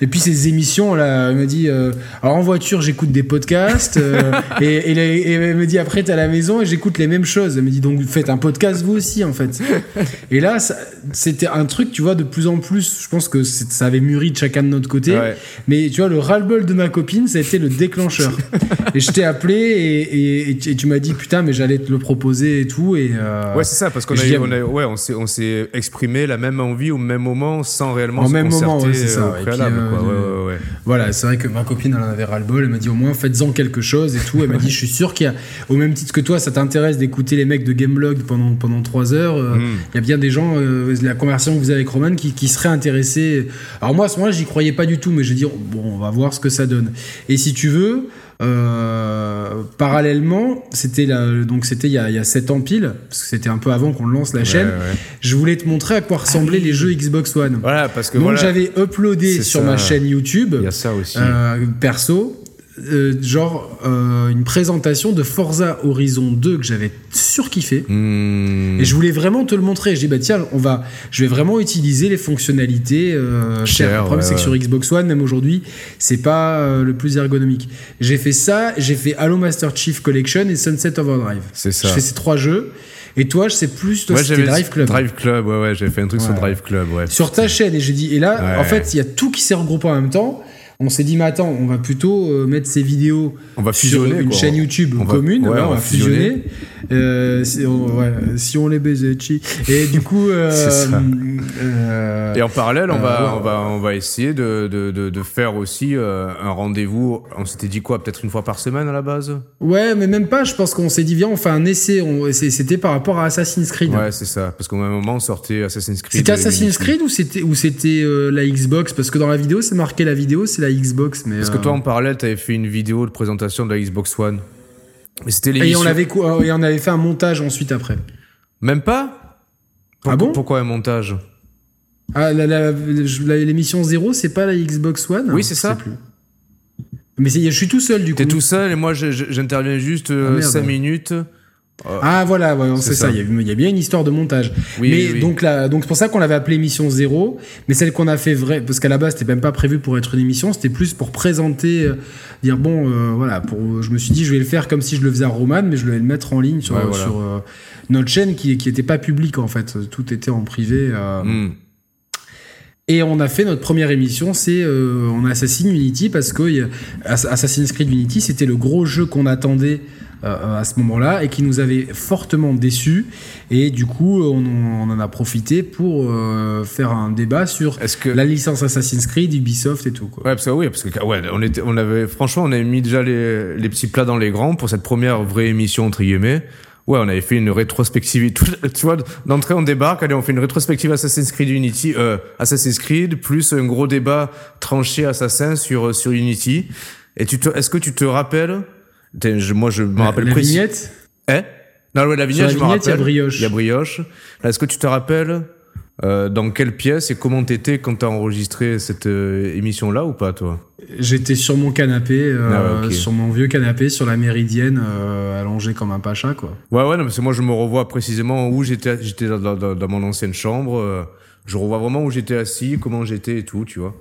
et puis ces émissions, là, elle me dit, alors en voiture, j'écoute des podcasts. et, et, elle me dit, après, t'es à la maison et j'écoute les mêmes choses. Elle me dit, donc faites un podcast vous aussi, en fait. Et là, c'était un truc, tu vois, de plus en plus, je pense que ça avait mûri de chacun de notre côté. Mais tu vois, le ras-le-bol de ma copine, ça a été le déclencheur. et je t'ai appelé et, et, tu m'as dit, putain, mais j'allais te le proposer et tout. Et, euh, ouais, c'est ça, parce qu'on a, on ouais, on s'est exprimé la même envie au même moment sans réellement en se même moment, c'est ça. Euh, préalable, euh, voilà, c'est vrai que ma copine, elle en avait ras-le-bol. Elle m'a dit, au moins, faites-en quelque chose et tout. Elle m'a dit, je suis sûr qu'il y a, au même titre que toi, ça t'intéresse d'écouter les mecs de Gameblog pendant, pendant 3 heures. Il y a bien des gens, la conversation que vous avez avec Roman, qui, qui seraient intéressés. Alors moi, à ce moment-là, j'y croyais pas du tout, mais je dis, bon, on va voir ce que ça donne. Et si tu veux, euh, parallèlement, c'était donc c'était il, y a 7 ans pile, parce que c'était un peu avant qu'on lance la chaîne. Je voulais te montrer à quoi ressemblaient les jeux Xbox One. Voilà, parce que donc j'avais uploadé sur ma chaîne YouTube. Il y a ça aussi. Euh, perso, euh, genre euh, une présentation de Forza Horizon 2 que j'avais surkiffé hmm. et je voulais vraiment te le montrer. J'ai dit bah tiens, on va, je vais vraiment utiliser les fonctionnalités. Euh, Cher, le problème c'est que sur Xbox One, même aujourd'hui, c'est pas le plus ergonomique. J'ai fait ça, j'ai fait Halo Master Chief Collection et Sunset Overdrive. C'est ça. Je fais ces trois jeux. Et toi, je sais plus, toi, c'était Drive Club. Drive Club, ouais, ouais, j'ai fait un truc sur Drive Club, ouais. Sur ta chaîne, et j'ai dit, et là, en fait, il y a tout qui s'est regroupé en même temps. On s'est dit, mais attends, on va plutôt euh, mettre ces vidéos on va fusionner, sur une chaîne YouTube commune. on, va fusionner. Euh, si, on, les baisait, Et du coup. Euh, et en parallèle, on, va, on, va, on va essayer de, de, de, faire aussi un rendez-vous. On s'était dit quoi Peut-être une fois par semaine à la base? Ouais, mais même pas. Je pense qu'on s'est dit, viens, on fait un essai. C'était par rapport à Assassin's Creed. Ouais, c'est ça. Parce qu'au même moment, on sortait Assassin's Creed. C'était Assassin's Creed ou c'était la Xbox? Parce que dans la vidéo, c'est marqué la vidéo, c'est Xbox. Mais Parce que toi, en parallèle, tu avais fait une vidéo de présentation de la Xbox One. C'était Et on, avait, et on avait fait un montage ensuite après. Même pas Ah bon Pourquoi un montage Ah, l'émission 0, c'est pas la Xbox One Oui, c'est ça. Mais je suis tout seul du coup. T'es tout seul et moi j'interviens juste 5 euh. Ah voilà, c'est ça. Il, y a, bien une histoire de montage. mais donc là, donc c'est pour ça qu'on l'avait appelé émission zéro. Mais celle qu'on a fait vrai, parce qu'à la base c'était même pas prévu pour être une émission, c'était plus pour présenter, euh, dire bon, euh, voilà. Pour, je me suis dit je vais le faire comme si je le faisais à Roman, mais je vais le mettre en ligne sur, sur euh, notre chaîne qui qui était pas publique en fait. Tout était en privé. Hmm. Et on a fait notre première émission, c'est on Assassin's Unity parce que Assassin's Creed Unity c'était le gros jeu qu'on attendait euh, à ce moment-là et qui nous avait fortement déçus. Et du coup, on, en a profité pour euh, faire un débat sur que... la licence Assassin's Creed, Ubisoft et tout. Quoi. Ouais, parce que oui, parce que ouais, on était, on avait, franchement, on avait mis déjà les, les petits plats dans les grands pour cette première vraie émission entre guillemets. Ouais, on avait fait une rétrospective. Tu vois, d'entrée on débarque, allez, on fait une rétrospective Assassin's Creed Unity, euh, Assassin's Creed, plus un gros débat tranché Assassin sur sur Unity. Et tu te, est-ce que tu te rappelles moi, je me rappelle la vignette? Eh Non, ouais, la vignette, je me rappelle. Il y a brioche. Il y a brioche. Est-ce que tu te rappelles euh, dans quelle pièce et comment t'étais quand t'as enregistré cette euh, émission-là ou pas, toi? J'étais sur mon canapé, euh, ah, sur mon vieux canapé, sur la méridienne, euh, allongé comme un pacha, quoi. Ouais, ouais, non, parce que moi, je me revois précisément où j'étais, j'étais dans, dans, dans, mon ancienne chambre. Euh, je revois vraiment où j'étais assis, comment j'étais et tout, tu vois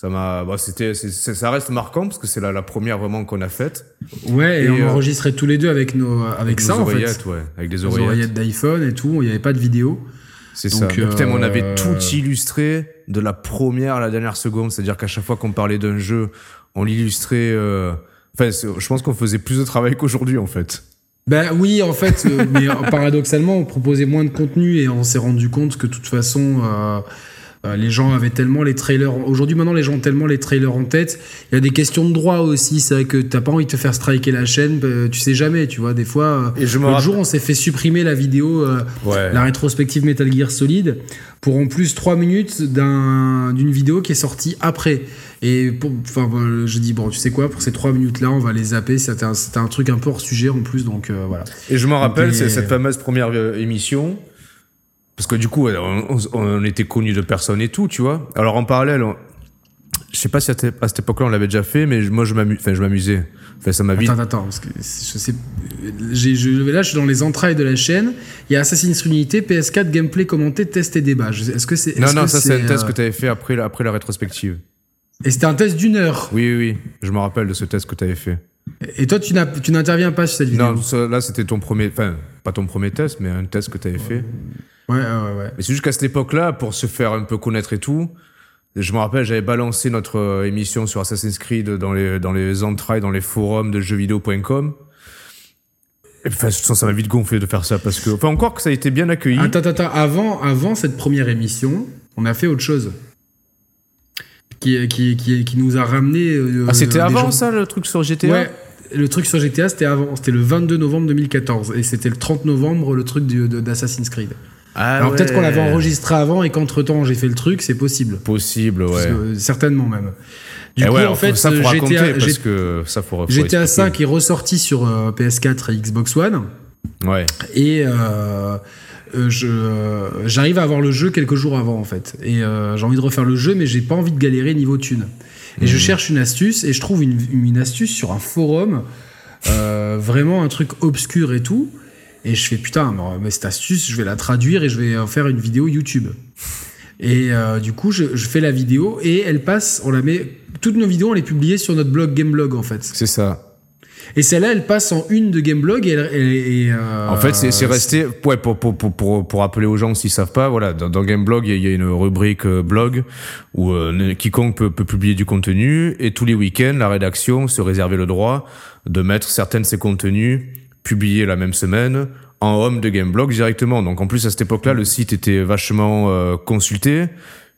ça m'a bah, c'était ça reste marquant parce que c'est la, la première vraiment qu'on a faite. Ouais et, on euh, enregistrait tous les deux avec nos avec, ça en fait. ouais, avec des oreillettes, oreillettes d'iPhone et tout il n'y avait pas de vidéo. C'est ça. Euh, putain on avait tout illustré de la première à la dernière seconde. C'est à dire qu'à chaque fois qu'on parlait d'un jeu on l'illustrait euh... enfin je pense qu'on faisait plus de travail qu'aujourd'hui en fait. Ben oui, en fait, euh, mais paradoxalement, on proposait moins de contenu et on s'est rendu compte que de toute façon, Euh, les gens avaient tellement les trailers. Aujourd'hui, maintenant, les gens ont tellement les trailers en tête. Il y a des questions de droit aussi. C'est vrai que t'as pas envie de te faire striker la chaîne. bah, tu sais jamais, tu vois. Des fois, Et je l'autre jour, on s'est fait supprimer la vidéo, euh, Ouais. la rétrospective Metal Gear Solid, pour en plus 3 minutes d'un- d'une vidéo qui est sortie après. Et pour- enfin, voilà, je dis, bon, tu sais quoi, pour ces 3 minutes-là, on va les zapper. C'était un, un truc un peu hors sujet en plus, donc euh, voilà. Et je m'en rappelle, c'est cette fameuse première euh, émission. Parce que du coup, on, était connus de personne et tout, tu vois. Alors en parallèle, on- je sais pas si à cette, à cette époque-là on l'avait déjà fait, mais moi je m'amu- enfin, je m'amusais. Enfin, ça m'a vite. Attends, attends, parce que je sais. j'ai- je, là, je suis dans les entrailles de la chaîne. Il y a Assassin's Creed Unity, PS4, gameplay commenté, test et débat. Je Est-ce que c'est. Non, est-ce non, que ça c'est un test euh, que tu avais fait après, la- après la rétrospective. Et c'était un test d'une heure. Oui, oui, oui. Je me rappelle de ce test que tu avais fait. Et toi, tu n'as- tu n'interviens pas sur cette vidéo. Non, ça, là c'était ton premier. Enfin, pas ton premier test, mais un test que tu avais fait. Ouais, ouais, ouais. Mais c'est juste qu'à cette époque-là, pour se faire un peu connaître et tout, je me rappelle, j'avais balancé notre euh, émission sur Assassin's Creed dans les, dans les entrailles, dans les forums de jeuxvideo.com. Et enfin, ça ça m'a vite gonflé de faire ça parce que, enfin, encore que ça a été bien accueilli. Attends, attends. Avant, avant cette première émission, on a fait autre chose. Qui, qui, qui, qui nous a ramené. euh, ah, c'était avant gens- ça, le truc sur GTA Ouais. Le truc sur GTA, c'était avant. C'était le 22 novembre 2014. Et c'était le 30 novembre, le truc d'Assassin's Creed. Ah, Alors peut-être qu'on l'avait enregistré avant et qu'entre temps j'ai fait le truc, c'est possible. Possible, ouais. que, euh, certainement même. Du Eh coup, ouais, en fait, ça faut euh, GTA, parce que ça faut, faut GTA expliquer. 5 est ressorti sur euh, PS4 et Xbox One. Ouais. Et euh, euh, euh, j'arrive à avoir le jeu quelques jours avant en fait. Et j'ai envie de refaire le jeu, mais j'ai pas envie de galérer niveau thune. Et je cherche une astuce et je trouve une, une astuce sur un forum, vraiment un truc obscur et tout. Et je fais putain, mais, cette astuce, je vais la traduire et je vais en faire une vidéo YouTube. Et euh, du coup, je, je fais la vidéo et elle passe, on la met. Toutes nos vidéos, on les publie sur notre blog Gameblog en fait. C'est ça. Et celle-là, elle passe en une de Gameblog et, elle- et, et, euh, En fait, c'est resté. Ouais, pour, pour, pour, pour, pour rappeler aux gens s'ils savent pas, voilà, dans, dans Gameblog, il y, a- il y a une rubrique euh, blog où euh, quiconque peut, peut publier du contenu et tous les week-ends, la rédaction se réservait le droit de mettre certains de ces contenus publiés la même semaine en home de Gameblog directement. Donc en plus à cette époque-là, le site était vachement euh, consulté.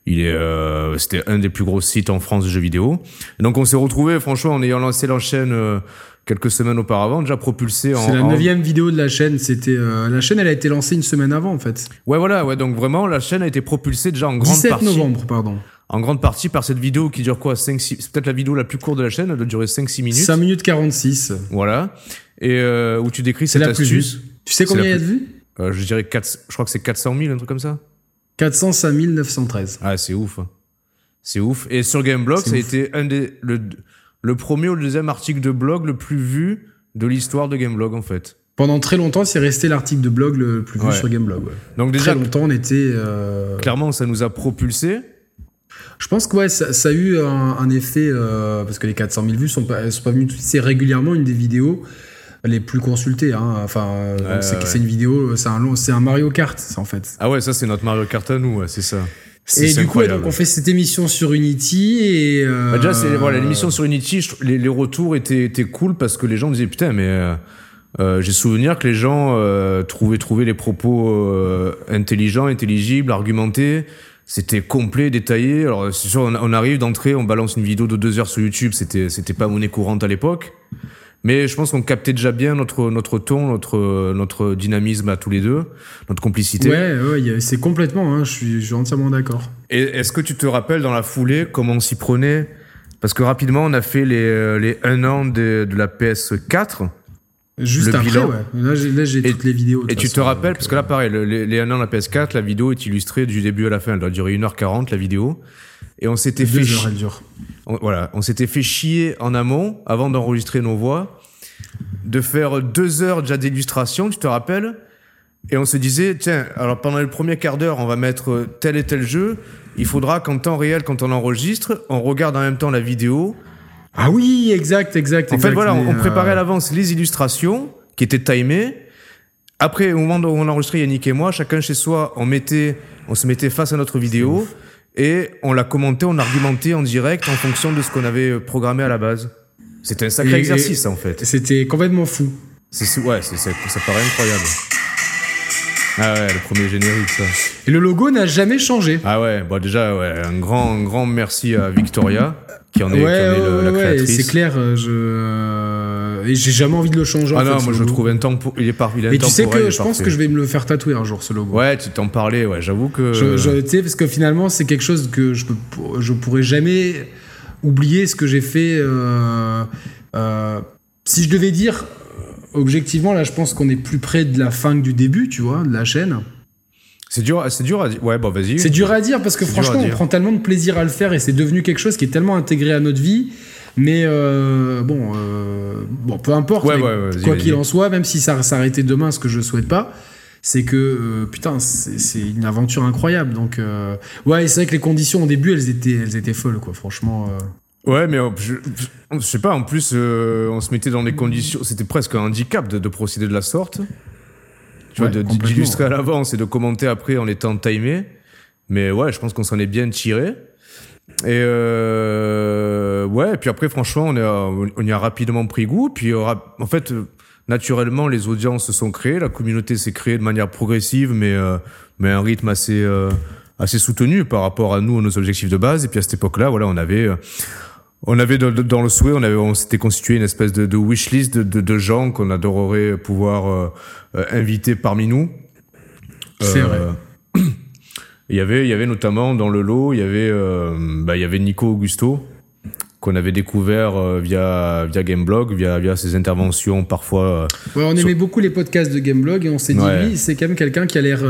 Il est, euh, c'était un des plus gros sites en France de jeux vidéo. Et donc on s'est retrouvé, franchement, en ayant lancé la chaîne euh, quelques semaines auparavant, déjà propulsé en. C'est la en- neuvième vidéo de la chaîne. C'était euh, la chaîne, elle a été lancée une semaine avant en fait. Ouais, voilà, ouais, donc vraiment, la chaîne a été propulsée déjà en grande 17 partie. novembre, pardon. En grande partie par cette vidéo qui dure quoi 5, 6, C'est peut-être la vidéo la plus courte de la chaîne, elle doit durer 5-6 minutes. 5 minutes 46. Voilà. Et euh, où tu décris cette la plus astuce. vue. Tu sais combien il y a de vues Euh, je dirais 4, je crois que c'est 400 000, un truc comme ça. 405 913. Ah, c'est ouf. hein. C'est ouf. Et sur Gameblog, ça a été un des, le, le premier ou le deuxième article de blog le plus vu de l'histoire de Gameblog, en fait. Pendant très longtemps, c'est resté l'article de blog le plus vu Ouais. sur Gameblog. ouais. Donc Très déjà, longtemps, on était. euh, clairement, ça nous a propulsé. Je pense que ouais, ça, ça a eu un, un effet euh, parce que les 400 000 vues sont pas, sont pas venues. C'est régulièrement une des vidéos les plus consultées. Hein. Enfin, Ouais, c'est ouais. une vidéo, c'est un long, c'est un Mario Kart, ça, en fait. Ah ouais, ça c'est notre Mario Kart à nous, ouais, c'est ça. Et du coup, donc on fait cette émission sur Unity et. euh, Bah déjà, c'est voilà, l'émission sur Unity, je- les, les retours étaient, étaient cool parce que les gens disaient putain, mais euh, euh, j'ai souvenir que les gens euh, trouvaient, trouvaient les propos intelligents, intelligibles, argumentés. C'était complet, détaillé. Alors c'est sûr, on, on arrive d'entrée, on balance une vidéo de deux heures sur YouTube. C'était, c'était pas monnaie courante à l'époque. Mais je pense qu'on captait déjà bien notre, notre ton, notre, notre dynamisme à tous les deux, notre complicité. Ouais, ouais, c'est complètement, hein, je, suis, je suis entièrement d'accord. Et est-ce que tu te rappelles dans la foulée comment on s'y prenait? Parce que rapidement, on a fait les, euh, les 1 an de, de la PS4. Juste Le après, bilan. ouais. Là, j'ai, toutes les vidéos. Et tu te rappelles, parce que là, pareil, le- les, les 1 an de la PS4, la vidéo est illustrée du début à la fin. Elle doit durer 1h40, la vidéo. Et on s'était euh, fait, deux chi- heures, elle dure. on- voilà, on s'était fait chier en amont, avant d'enregistrer nos voix, de faire deux heures déjà d'illustration, tu te rappelles? Et on se disait, tiens, alors pendant le premier quart d'heure, on va mettre tel et tel jeu. Il faudra qu'en temps réel, quand on enregistre, on regarde en même temps la vidéo. Ah oui, exact, exact. En fait, voilà, on, préparait euh, à l'avance les illustrations qui étaient timées. Après, au moment où on enregistrait Yannick et moi, chacun chez soi, on mettait, on se mettait face à notre vidéo et on la commentait, on argumentait en direct en fonction de ce qu'on avait programmé à la base. C'était un sacré Et- exercice, en fait. C'était complètement fou. C'est, ouais, c'est, ça paraît incroyable. Ah ouais, le premier générique, ça. Et le logo n'a jamais changé. Ah ouais, bon déjà, ouais, un grand, un grand merci à Victoria, qui en est, ouais, qui en est le- ouais, c'est clair. euh, Je euh, et j'ai jamais envie de le changer. Ah en non, fait, moi je le logo. trouve intempo- il est par, il est Et tu sais que je pense parfait. que je vais me le faire tatouer un jour ce logo. Ouais, tu t'en parlais, ouais, j'avoue que. Je, je- tu sais, parce que finalement, c'est quelque chose que je, peux, je pourrais jamais oublier ce que j'ai fait. euh, euh, si je devais dire, objectivement, là, je pense qu'on est plus près de la fin que du début, tu vois, de la chaîne. C'est dur, c'est dur à dire. Ouais, bon, vas-y. C'est dur à dire parce que franchement, on prend tellement de plaisir à le faire et c'est devenu quelque chose qui est tellement intégré à notre vie. Mais euh, bon, euh, bon, peu importe. Ouais, ouais, ouais, quoi qu'il en soit, même si ça s'arrêtait demain, ce que je souhaite pas, c'est que euh, putain, c'est une aventure incroyable. Donc ouais, c'est vrai que les conditions au début, elles étaient, elles étaient folles, quoi. Franchement. Ouais, mais je, je sais pas, en plus, on se mettait dans des conditions. C'était presque un handicap de, de procéder de la sorte. Tu vois, Ouais, complètement, d'illustrer à l'avance et de commenter après en étant timé. Mais ouais, je pense qu'on s'en est bien tiré. Et euh, ouais, et puis après, franchement, on, a, on y a rapidement pris goût. Puis euh, en fait, euh, naturellement, les audiences se sont créées, la communauté s'est créée de manière progressive, mais, euh, mais à un rythme assez, euh, assez soutenu par rapport à nous, à nos objectifs de base. Et puis à cette époque-là, voilà, on avait. On avait dans, le souhait, on avait, on s'était constitué une espèce de, de wishlist de, de, de gens qu'on adorerait pouvoir euh, inviter parmi nous. C'est Euh, vrai. Il y avait, il y avait notamment dans le lot, il y avait, euh, bah, il y avait Nico Augusto qu'on avait découvert via via Gameblog, via via ses interventions parfois. Ouais, on Sur- aimait beaucoup les podcasts de Gameblog et on s'est dit Ouais. lui, c'est quand même quelqu'un qui a l'air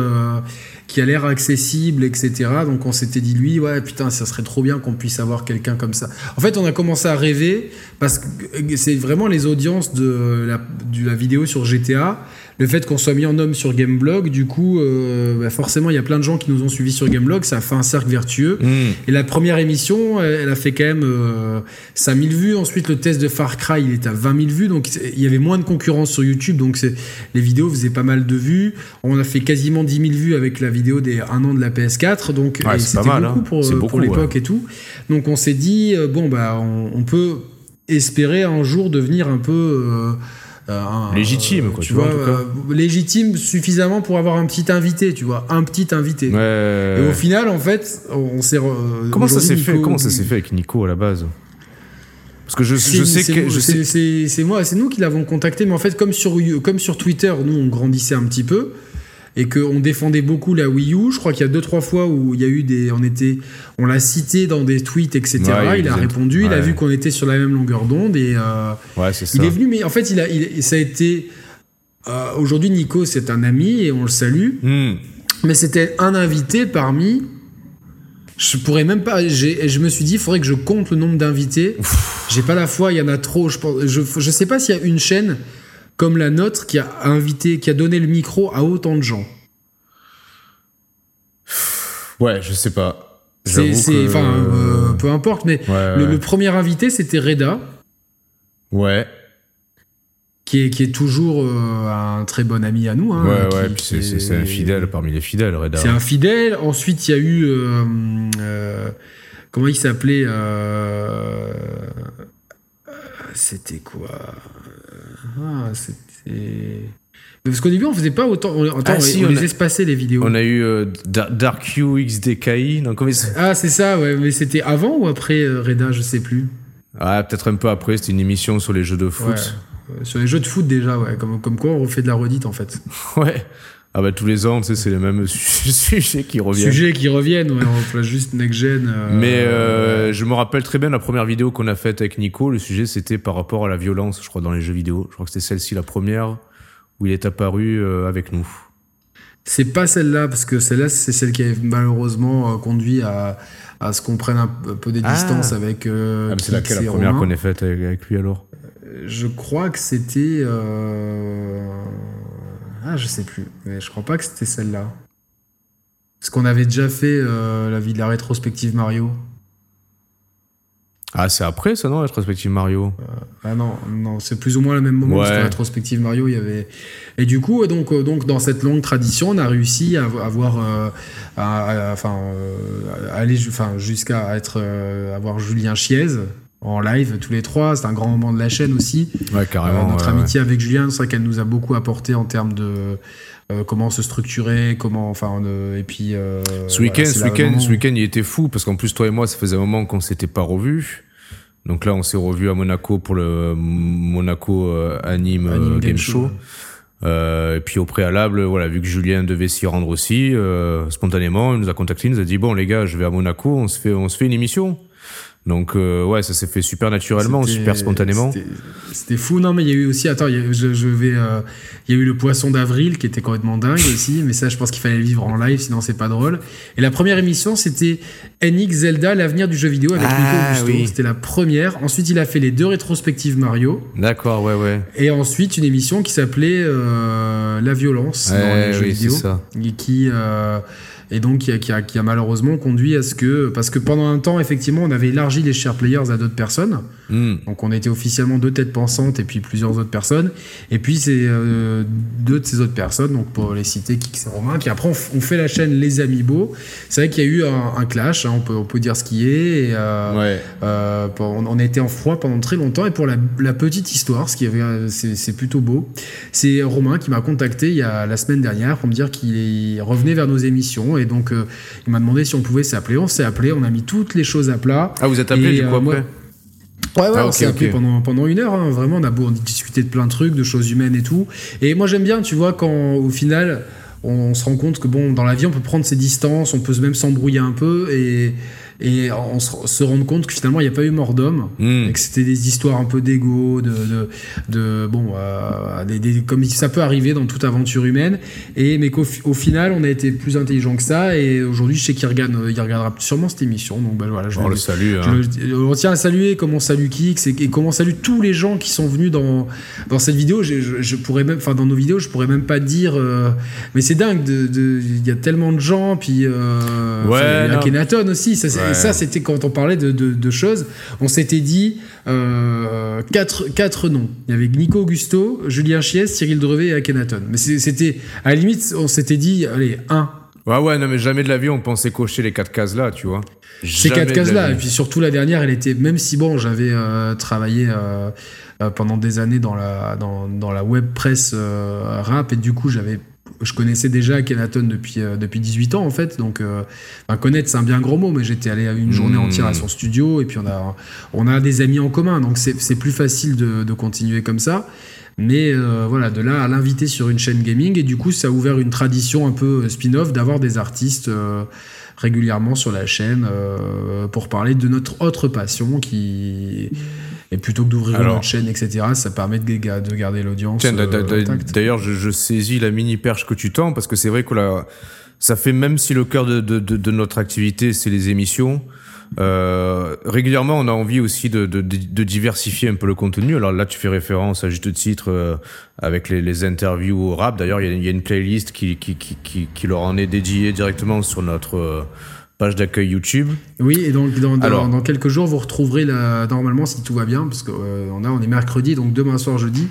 qui a l'air accessible, etc. Donc on s'était dit lui, ouais putain, ça serait trop bien qu'on puisse avoir quelqu'un comme ça. En fait, on a commencé à rêver parce que c'est vraiment les audiences de la, de la vidéo sur GTA. Le fait qu'on soit mis en homme sur Gameblog, du coup, euh, bah, forcément, il y a plein de gens qui nous ont suivis sur Gameblog, ça a fait un cercle vertueux. hmm, Et la première émission, elle elle a fait quand même euh, 5000 vues. Ensuite, le test de Far Cry, il est à 20 000 vues. Donc, il y avait moins de concurrence sur YouTube. Donc, les vidéos faisaient pas mal de vues. On a fait quasiment 10 000 vues avec la vidéo des un an de la PS4. Donc, Ouais, c'était beaucoup hein. pour, beaucoup, l'époque et tout. Donc, on s'est dit, euh, bon, bah, on, on peut espérer un jour devenir un peu. euh, euh, un- Légitime, quoi, tu tu vois, vois, en tout cas. euh, légitime suffisamment pour avoir un petit invité, tu vois, un petit invité. ouais. Et au final, en fait, on s'est. Comment ça s'est fait Comment ça s'est fait avec Nico à la base? Parce que je, sais que c'est- sais. moi, c'est nous qui l'avons contacté, mais en fait, comme sur comme sur Twitter, nous on grandissait un petit peu et qu'on défendait beaucoup la Wii U. Je crois qu'il y a deux trois fois où il y a eu des, on était, on l'a cité dans des tweets, etc. Ouais, il a répondu, il a vu qu'on était sur la même longueur d'onde et euh, Ouais, c'est ça. il est venu. Mais en fait, il a, il- ça a été. euh, Aujourd'hui, Nico, c'est un ami et on le salue. Hmm. Mais c'était un invité parmi. Je pourrais même pas. Je me suis dit, il faudrait que je compte le nombre d'invités. J'ai pas la foi, il y en a trop. Je, pense, je, je sais pas s'il y a une chaîne comme la nôtre qui a invité, qui a donné le micro à autant de gens. Ouais, je sais pas. C'est, J'avoue c'est- que- enfin, euh, peu importe. Mais Ouais, le, ouais. le premier invité, c'était Reda, Ouais, qui est, qui est toujours euh, un très bon ami à nous. hein, ouais, qui- ouais. Puis c'est- est- un fidèle parmi les fidèles, Reda. C'est un fidèle. Ensuite, il y a eu. euh, comment il s'appelait C'était quoi? Ah, c'était. Parce qu'au début, on faisait pas autant. On, attends, Ah, on, si, on on les a- espacait les vidéos. On a eu euh, Dar- Dark U XDKI. Non, comment il s- Ah, c'est ça, ouais. Mais c'était avant ou après euh, Reda Je sais plus. Ah, peut-être un peu après. C'était une émission sur les jeux de foot. Euh, Sur les jeux de foot déjà, ouais. Comme, comme quoi, on refait de la redite en fait. Ouais. Ah bah tous les ans, tu sais, c'est les mêmes su- sujets qui reviennent. Sujets qui reviennent, ouais. On place juste next gen. euh, Mais euh, je me rappelle très bien la première vidéo qu'on a faite avec Nico. Le sujet c'était par rapport à la violence, je crois, dans les jeux vidéo. Je crois que c'était celle-ci la première où il est apparu euh, avec nous. C'est pas celle-là, parce que celle-là, c'est celle qui a malheureusement conduit à, à ce qu'on prenne un peu- des Ah. distances avec. Ah, mais c'est laquelle la première qu'on ait faite avec, avec lui alors? Je crois que c'était. Euh, Ah, je sais plus. Mais je crois pas que c'était celle-là. Parce qu'on avait déjà fait euh, la vie de la rétrospective Mario. Ah, c'est après ça, non, la rétrospective Mario? Ah non, non, c'est plus ou moins le même moment parce que la rétrospective Mario, il y avait. Et du coup, donc, euh, donc dans cette longue tradition, on a réussi à avoir, euh, à- à- enfin, euh, aller, enfin, jusqu'à être, euh, avoir Julien Chiez, en live tous les trois. C'est un grand moment de la chaîne aussi. Ouais, carrément. Euh, notre ouais, amitié avec Julien, c'est vrai qu'elle nous a beaucoup apporté en termes de euh, comment se structurer, comment, enfin, euh, et puis. euh, Ce week-end, ce week-end, ce week-end, il était fou parce qu'en plus toi et moi, ça faisait un moment qu'on s'était pas revus. Donc là, on s'est revus à Monaco pour le Monaco euh, Anime, Anime Game, Show. Euh, et puis au préalable, voilà, vu que Julien devait s'y rendre aussi, euh, spontanément, il nous a contacté, il nous a dit bon les gars, je vais à Monaco, on se fait, on se fait une émission. Donc euh, ouais, ça s'est fait super naturellement, super spontanément. c'était- fou, non, mais il y a eu aussi, attends, il y a, je, je vais, euh, il y a eu le poisson d'avril qui était complètement dingue aussi, mais ça, je pense qu'il fallait vivre en live, sinon c'est pas drôle. Et la première émission, c'était NX Zelda, l'avenir du jeu vidéo avec Ah, Nico oui. C'était la première. Ensuite, il a fait les deux rétrospectives Mario. D'accord, ouais, ouais. Et ensuite, une émission qui s'appelait euh, La violence dans Ouais, les jeux oui, vidéo. ça. Et qui, et donc, qui a, qui, a, qui a malheureusement conduit à ce que. Parce que pendant un temps, effectivement, on avait élargi les share players à d'autres personnes. Hmm. Donc, on était officiellement deux têtes pensantes et puis plusieurs autres personnes. Et puis, c'est euh, deux de ces autres personnes, donc pour les citer, Kix et Romain, qui après ont fait la chaîne Les Amiibo. C'est vrai qu'il y a eu un, un clash, hein, on, peut, on peut dire ce qui est. Et, euh, Ouais. euh, on, on a été en froid pendant très longtemps et pour la, la petite histoire, ce qui avait, c'est plutôt beau, c'est Romain qui m'a contacté il y a la semaine dernière pour me dire qu'il revenait vers nos émissions et donc euh, il m'a demandé si on pouvait s'appeler. On s'est appelé, on a mis toutes les choses à plat. Ah, vous êtes appelé du coup euh, moi- après Ouais, ouais, Ah, on s'est appelé pendant, pendant une heure, hein, vraiment, on a beau on a discuté de plein de trucs, de choses humaines et tout. Et moi j'aime bien, tu vois, quand au final on, se rend compte que bon, dans la vie on peut prendre ses distances, on peut même s'embrouiller un peu et, et on se, rendre compte que finalement il n'y a pas eu mort d'homme. Hmm. Et que c'était des histoires un peu d'ego, de, de, de- bon, euh, des, des- comme ça peut arriver dans toute aventure humaine. Et mais qu'au fi- au final, on a été plus intelligent que ça. Et aujourd'hui, je sais qu'il regarde, il regardera sûrement cette émission. Donc ben, voilà, je On vais- le salue. je hein. on tient à saluer comment on salue Kix et, et comment on salue tous les gens qui sont venus dans, dans cette vidéo. Je, je- pourrais même, enfin dans nos vidéos, je pourrais même pas dire. euh, mais c'est dingue, de- de- il y a tellement de gens. Puis euh, Ouais, il. Akhenaton aussi. Ça, c'est- Ouais. Ça, c'était quand on parlait de, de- de choses. On s'était dit euh, quatre, quatre noms. Il y avait Nico Augusto, Julien Chies, Cyril Drevet et Akhenaton. Mais c'était à la limite, on s'était dit, allez, un. Ouais, ouais, non, mais jamais de la vie on pensait cocher les quatre cases là, tu vois. Ces Jamais quatre cases-là. vie. Et puis surtout la dernière, elle était, même si bon, j'avais euh, travaillé euh, euh, pendant des années dans la, dans, dans la web presse rap, et du coup, j'avais. Je connaissais déjà Akhenaton depuis, euh, depuis 18 ans en fait, donc euh, connaître c'est un bien gros mot, mais j'étais allé une journée Mmh. entière à son studio et puis on a, on a des amis en commun, donc c'est plus facile de, de continuer comme ça. Mais euh, voilà, de là à l'inviter sur une chaîne gaming, et du coup, ça a ouvert une tradition un peu spin-off d'avoir des artistes régulièrement sur la chaîne pour parler de notre autre passion qui. Et plutôt que d'ouvrir notre chaîne, etc., ça permet de, ga- de garder l'audience. Euh, d'ailleurs, je, je saisis la mini perche que tu tends parce que c'est vrai que là, ça fait même si le cœur de, de, de, de notre activité c'est les émissions. Euh, régulièrement, on a envie aussi de, de, de, de diversifier un peu le contenu. Alors là, tu fais référence à juste titre euh, avec les, les interviews au rap. D'ailleurs, il y, a- il y a une playlist qui, qui, qui, qui, qui leur en est dédiée directement sur notre euh, page d'accueil YouTube. Oui, et donc dans, dans, Alors- dans quelques jours, vous retrouverez la, normalement, si tout va bien, parce qu'on on, a- on est mercredi, donc demain soir, jeudi,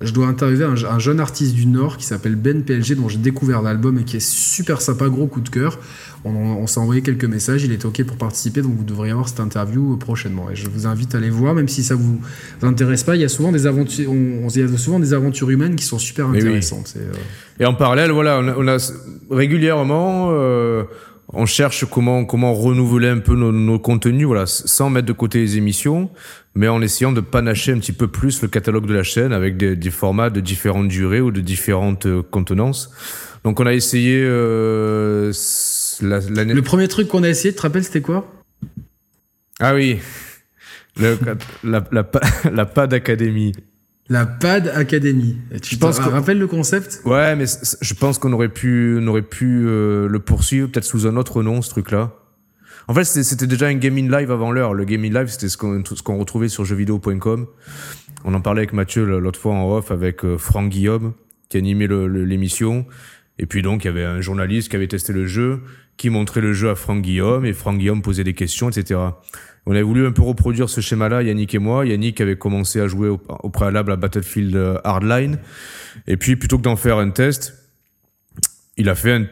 je dois interviewer un, un jeune artiste du Nord qui s'appelle Ben PLG, dont j'ai découvert l'album et qui est super sympa, gros coup de cœur. On, on s'est envoyé quelques messages, il était OK pour participer, donc vous devriez avoir cette interview euh, prochainement. Et je vous invite à aller voir, même si ça vous intéresse pas, il y a souvent des aventures, on, on- il y a souvent des aventures humaines qui sont super Mais oui. intéressantes. C'est, euh, Et en parallèle, voilà, on a, on a régulièrement, euh, on cherche comment comment renouveler un peu nos, nos contenus, voilà, sans mettre de côté les émissions, mais en essayant de panacher un petit peu plus le catalogue de la chaîne avec des, des formats de différentes durées ou de différentes euh, contenances. Donc on a essayé euh, la-. Le premier truc qu'on a essayé, tu te rappelles, c'était quoi? Ah oui, le, la la pa- la Pad Academy. La Pad Academy. Et tu Je te pense que- rappelles le concept? Ouais, mais je pense qu'on aurait pu, on aurait pu euh, le poursuivre peut-être sous un autre nom, ce truc-là. En fait, c'était déjà un gaming live avant l'heure. Le gaming live, c'était ce qu'on ce qu'on retrouvait sur jeuxvideo.com. On en parlait avec Mathieu l'autre fois en off avec euh, Franck Guillaume qui animait l'émission. Et puis donc, il y avait un journaliste qui avait testé le jeu, qui montrait le jeu à Franck Guillaume et Franck Guillaume posait des questions, etc. On avait voulu un peu reproduire ce schéma-là, Yannick et moi. Yannick avait commencé à jouer au, au préalable à Battlefield euh, Hardline. Et puis, plutôt que d'en faire un test, il a fait un,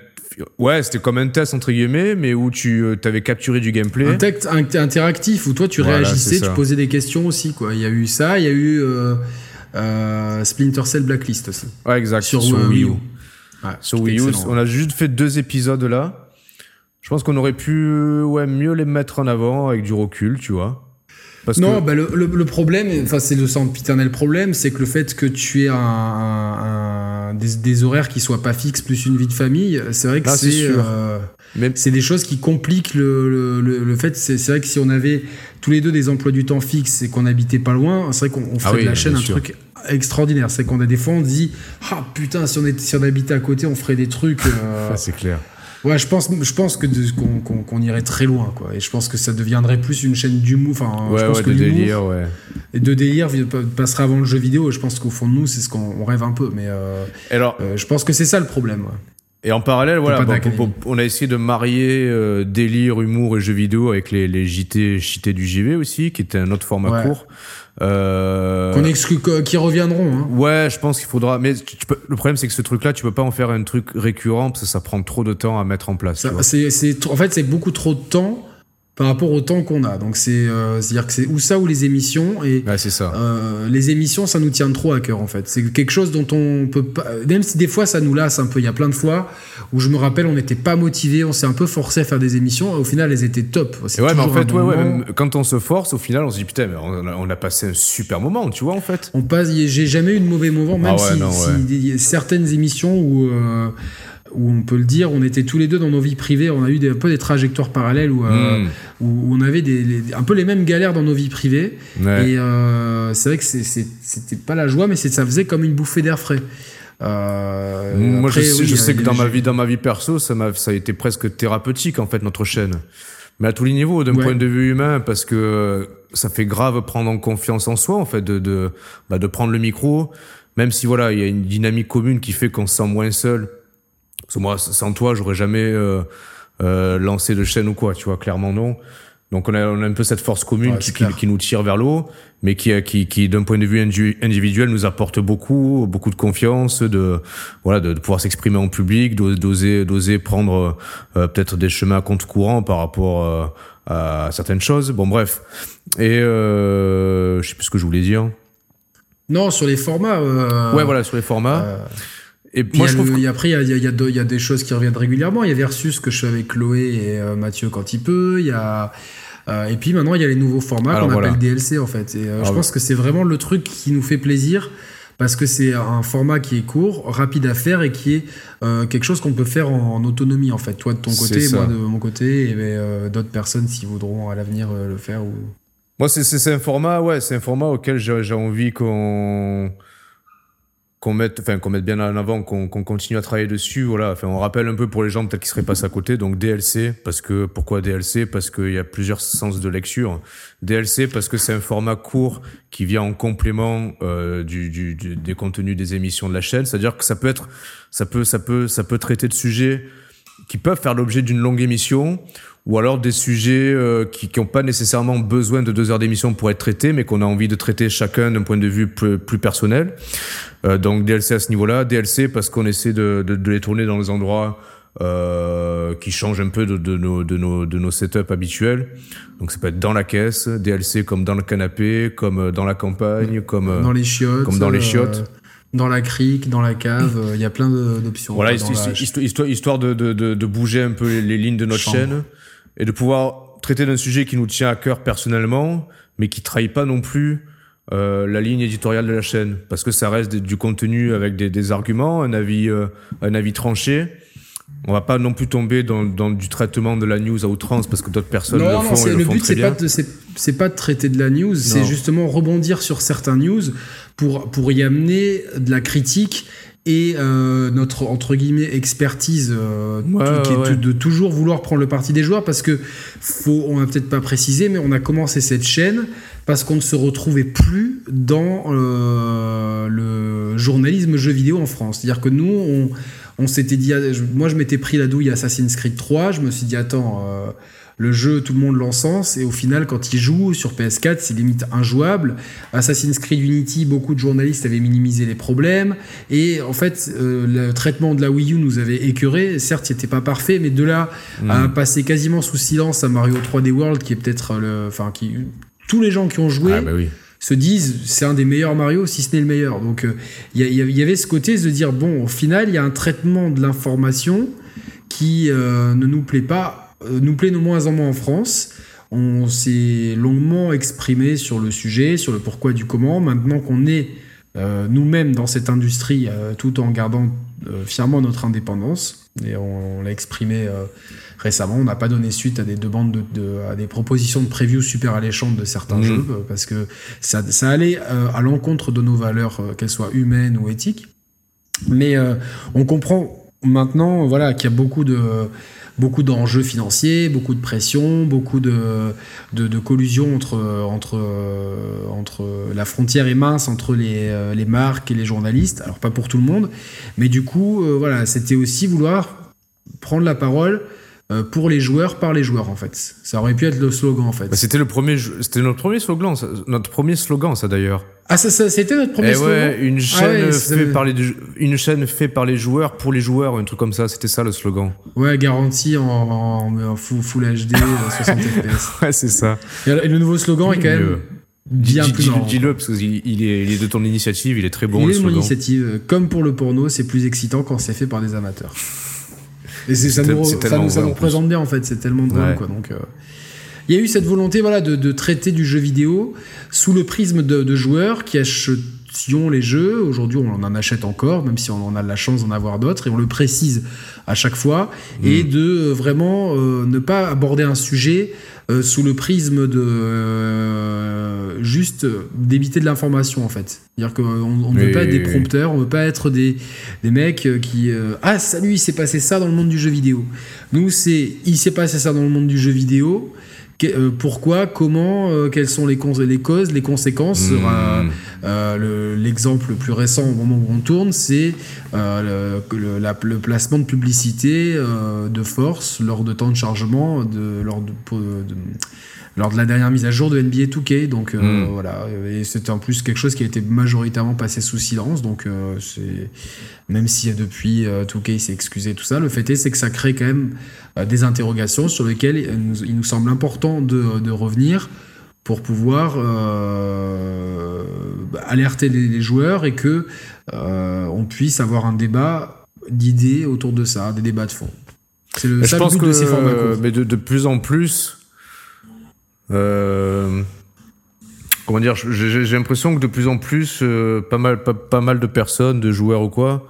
Ouais, c'était comme un test entre guillemets, mais où tu euh, avais capturé du gameplay. Un texte interactif où toi tu Voilà, réagissais, tu posais des questions aussi. Quoi. Il y a eu ça, il y a eu euh, euh, Splinter Cell Blacklist aussi. Ouais, exact. Sur, Sur, Wii U. Ouais, Sur Wii U, excellent. on a juste fait deux épisodes là. Je pense qu'on aurait pu ouais, mieux les mettre en avant avec du recul, tu vois. Parce Non, que, bah le, le- le problème, enfin c'est le sempiternel problème, c'est que le fait que tu aies un, un- un- des, des horaires qui soient pas fixes plus une vie de famille, c'est vrai que Ah, c'est euh, c'est des choses qui compliquent le, le, fait. C'est vrai que si on avait tous les deux des emplois du temps fixes et qu'on habitait pas loin, c'est vrai qu'on on ferait Ah oui, de la chaîne un sûr. truc extraordinaire. C'est qu'on a des fois on se dit ah putain si on était si on habitait à côté on ferait des trucs. euh, Ah, c'est clair. Ouais, je pense, je pense que qu'on irait très loin, quoi. Et je pense que ça deviendrait plus une chaîne d'humour. Enfin, Ouais, je pense ouais, que de délire, ouais. et de délire vi- passera avant le jeu vidéo. Et je pense qu'au fond de nous, c'est ce qu'on on rêve un peu. Mais euh, alors, euh, je pense que c'est ça le problème. ouais. Et en parallèle, voilà, bon, bon, on a essayé de marier euh, délire, humour et jeux vidéo avec les, les JT, JT du JV aussi, qui était un autre format court. Euh, Qu'on exclut, qui reviendront. Hein. Ouais, je pense qu'il faudra. Mais tu tu peux... le problème, c'est que ce truc-là, tu peux pas en faire un truc récurrent parce que ça prend trop de temps à mettre en place. tu Ça- en fait, c'est beaucoup trop de temps par rapport au temps qu'on a. Donc c'est, euh, c'est-à-dire que c'est ou ça ou les émissions. Et Ouais, c'est ça. Euh, les émissions, ça nous tient trop à cœur en fait. C'est quelque chose dont on peut pas. Même si des fois ça nous lasse un peu. Il y a plein de fois où je me rappelle, on n'était pas motivé, on s'est un peu forcé à faire des émissions. Et au final, elles étaient top. C'est ouais, mais en fait, ouais, ouais, même quand on se force, au final, on se dit putain, mais on a, on a passé un super moment, tu vois, en fait. On passe. J'ai jamais eu de mauvais moment, même Ah ouais, si, non, si ouais. certaines émissions où. euh, où on peut le dire, on était tous les deux dans nos vies privées, on a eu des, un peu des trajectoires parallèles où, euh, Mm. où on avait des, les- un peu les mêmes galères dans nos vies privées. Ouais. Et euh, c'est vrai que c'était pas la joie, mais ça faisait comme une bouffée d'air frais. Euh, Moi, après, je sais, oui, je a- sais que a dans ma vie, dans ma vie perso, ça m'a, ça a été presque thérapeutique en fait notre chaîne. Mais à tous les niveaux, d'un Ouais. point de vue humain, parce que ça fait grave prendre en confiance en soi, en fait, de de, bah, de prendre le micro, même si voilà, il y a une dynamique commune qui fait qu'on se sent moins seul. Parce que moi, sans toi, j'aurais jamais euh, euh, lancé de chaîne ou quoi, tu vois, clairement non. Donc on a, on a un peu cette force commune Ouais, qui, qui, nous tire vers le haut, mais qui, qui, qui d'un point de vue individuel, nous apporte beaucoup, beaucoup de confiance, de voilà, de, de pouvoir s'exprimer en public, d'o- d'oser, d'oser prendre euh, peut-être des chemins à contre-courant par rapport euh, à certaines choses. Bon, bref. Et euh, je sais plus ce que je voulais dire. Non, sur les formats. euh, ouais, voilà, sur les formats. Et puis moi, il y je a trouve. le- que- et après, il y a, il y a- il y a de- il y a des choses qui reviennent régulièrement. Il y a Versus que je fais avec Chloé et euh, Mathieu quand il peut. Il y a. euh, et puis maintenant, il y a les nouveaux formats qu'on voilà. appelle DLC en fait. Et euh, je Ah, pense que c'est vraiment le truc qui nous fait plaisir parce que c'est un format qui est court, rapide à faire et qui est euh, quelque chose qu'on peut faire en, en autonomie en fait. Toi de ton côté, moi de mon côté, et d'autres personnes s'ils voudront à l'avenir le faire. Ou... Moi, c'est- un format, ouais, c'est un format auquel j'ai j'ai envie qu'on qu'on mette, enfin qu'on mette bien en avant, qu'on continue à travailler dessus. Voilà, enfin on rappelle un peu pour les gens peut-être qui seraient passés à côté. Donc DLC, parce que pourquoi DLC Parce qu'il y a plusieurs sens de lecture. DLC parce que c'est un format court qui vient en complément euh, du- des contenus des émissions de la chaîne. C'est-à-dire que ça peut être, ça peut, ça peut, ça peut traiter de sujets qui peuvent faire l'objet d'une longue émission ou alors des sujets euh, qui n'ont pas nécessairement besoin de deux heures d'émission pour être traités, mais qu'on a envie de traiter chacun d'un point de vue plus, plus personnel. Euh, donc DLC à ce niveau-là, DLC parce qu'on essaie de, de, de les tourner dans des endroits euh, qui changent un peu de, de, nos, de, nos, de nos setups habituels. Donc ça peut être dans la caisse, DLC comme dans le canapé, comme euh, dans la campagne, comme euh, dans les chiottes, comme dans les euh, chiottes. dans la crique, dans la cave, euh, il y a plein d'options. Voilà, histo- la- histo- histoire, histoire de, de, de, de bouger un peu les, les lignes de notre Chambre. chaîne et de pouvoir traiter d'un sujet qui nous tient à cœur personnellement, mais qui trahit pas non plus euh, la ligne éditoriale de la chaîne, parce que ça reste du contenu avec des, des arguments, un avis, euh, un avis tranché. On va pas non plus tomber dans, dans du traitement de la news à outrance, parce que d'autres personnes Non, le non, font et le, le font but c'est pas c'est pas de traiter de la news, c'est justement rebondir sur certains news pour pour y amener de la critique et euh, notre entre guillemets expertise euh, Ouais, tout- qui est ouais, ouais. de toujours vouloir prendre le parti des joueurs parce que faut on a peut-être pas précisé mais on a commencé cette chaîne parce qu'on ne se retrouvait plus dans euh, le journalisme jeu vidéo en France. C'est-à-dire que nous on on s'était dit, moi je m'étais pris la douille Assassin's Creed 3, je me suis dit, attends, le jeu, tout le monde l'encense, et au final, quand il joue sur PS4, c'est limite injouable. Assassin's Creed Unity, beaucoup de journalistes avaient minimisé les problèmes, et en fait, euh, le traitement de la Wii U nous avait écœuré. Certes, il n'était pas parfait, mais de là à passer quasiment sous silence à Mario 3D World, qui est peut-être le, enfin, qui tous les gens qui ont joué. Ah, bah oui se disent c'est un des meilleurs Mario, si ce n'est le meilleur. Donc il euh, y, avait ce côté de dire bon, au final, il y a un traitement de l'information qui euh, ne nous plaît pas, nous plaît de moins en moins en France. On s'est longuement exprimé sur le sujet, sur le pourquoi du comment. Maintenant qu'on est nous-mêmes dans cette industrie, tout en gardant fièrement notre indépendance, et on l'a exprimé récemment, on n'a pas donné suite à des demandes de, à des propositions de preview super alléchantes de certains mhm. jeux euh, parce que ça, ça allait euh, à l'encontre de nos valeurs, euh, qu'elles soient humaines ou éthiques. Mais on comprend maintenant, voilà, qu'il y a beaucoup de beaucoup d'enjeux financiers, beaucoup de pression, beaucoup de, de, collusion entre, entre, entre la frontière est mince entre les, les marques et les journalistes. Alors pas pour tout le monde, mais du coup, voilà, c'était aussi vouloir prendre la parole euh, pour les joueurs par les joueurs en fait. Ça aurait pu être le slogan en fait. Bah, c'était le premier, c'était notre premier slogan, notre premier slogan ça d'ailleurs. Ah ça, c'était notre premier eh slogan. Ouais, une ah chaîne fait par les, une chaîne fait par les joueurs pour les joueurs, un truc comme ça. C'était ça le slogan. Ouais, garantie en, en, full, HD, 60 FPS. Ouais, c'est ça. Et le nouveau slogan est quand même. Bien plus Dis-le parce qu'il est, il est de ton initiative, il est très bon. Il est de mon initiative. Comme pour le porno, c'est plus excitant quand c'est fait par des amateurs. Et ça, nous, ça, nous, ça nous représente bien en fait, c'est tellement drôle quoi. Donc, euh, il y a eu cette volonté voilà, de, de, traiter du jeu vidéo sous le prisme de, de joueurs qui achetions les jeux. Aujourd'hui, on en achète encore, même si on en a la chance d'en avoir d'autres, et on le précise à chaque fois, et mm. de euh, vraiment euh, ne pas aborder un sujet euh, sous le prisme de euh, juste d'éviter de l'information en fait. C'est-à-dire qu'on ne veut pas être des prompteurs, on ne veut pas être des, des mecs qui ah salut il s'est passé ça dans le monde du jeu vidéo. Nous c'est il s'est passé ça dans le monde du jeu vidéo. Euh, pourquoi, comment, euh, quelles sont les, causes, les causes, les conséquences. Hmm. Euh, l'exemple le, plus récent au moment où on tourne, c'est le, le, placement de publicité de force lors de temps de chargement, de, lors de, lors de la dernière mise à jour de NBA 2K. Donc hmm. voilà, et c'était en plus quelque chose qui a été majoritairement passé sous silence. Donc c'est même si depuis 2K s'est excusé tout ça, le fait est c'est que ça crée quand même euh, des interrogations sur lesquelles il nous, semble important de, revenir pour pouvoir euh, alerter les, joueurs et que euh, on puisse avoir un débat d'idées autour de ça, des débats de fond. C'est le je pense que, de ces formats Mais de, de, plus en plus, comment dire, j'ai l'impression que de plus en plus, pas mal, pas, mal de personnes, de joueurs ou quoi,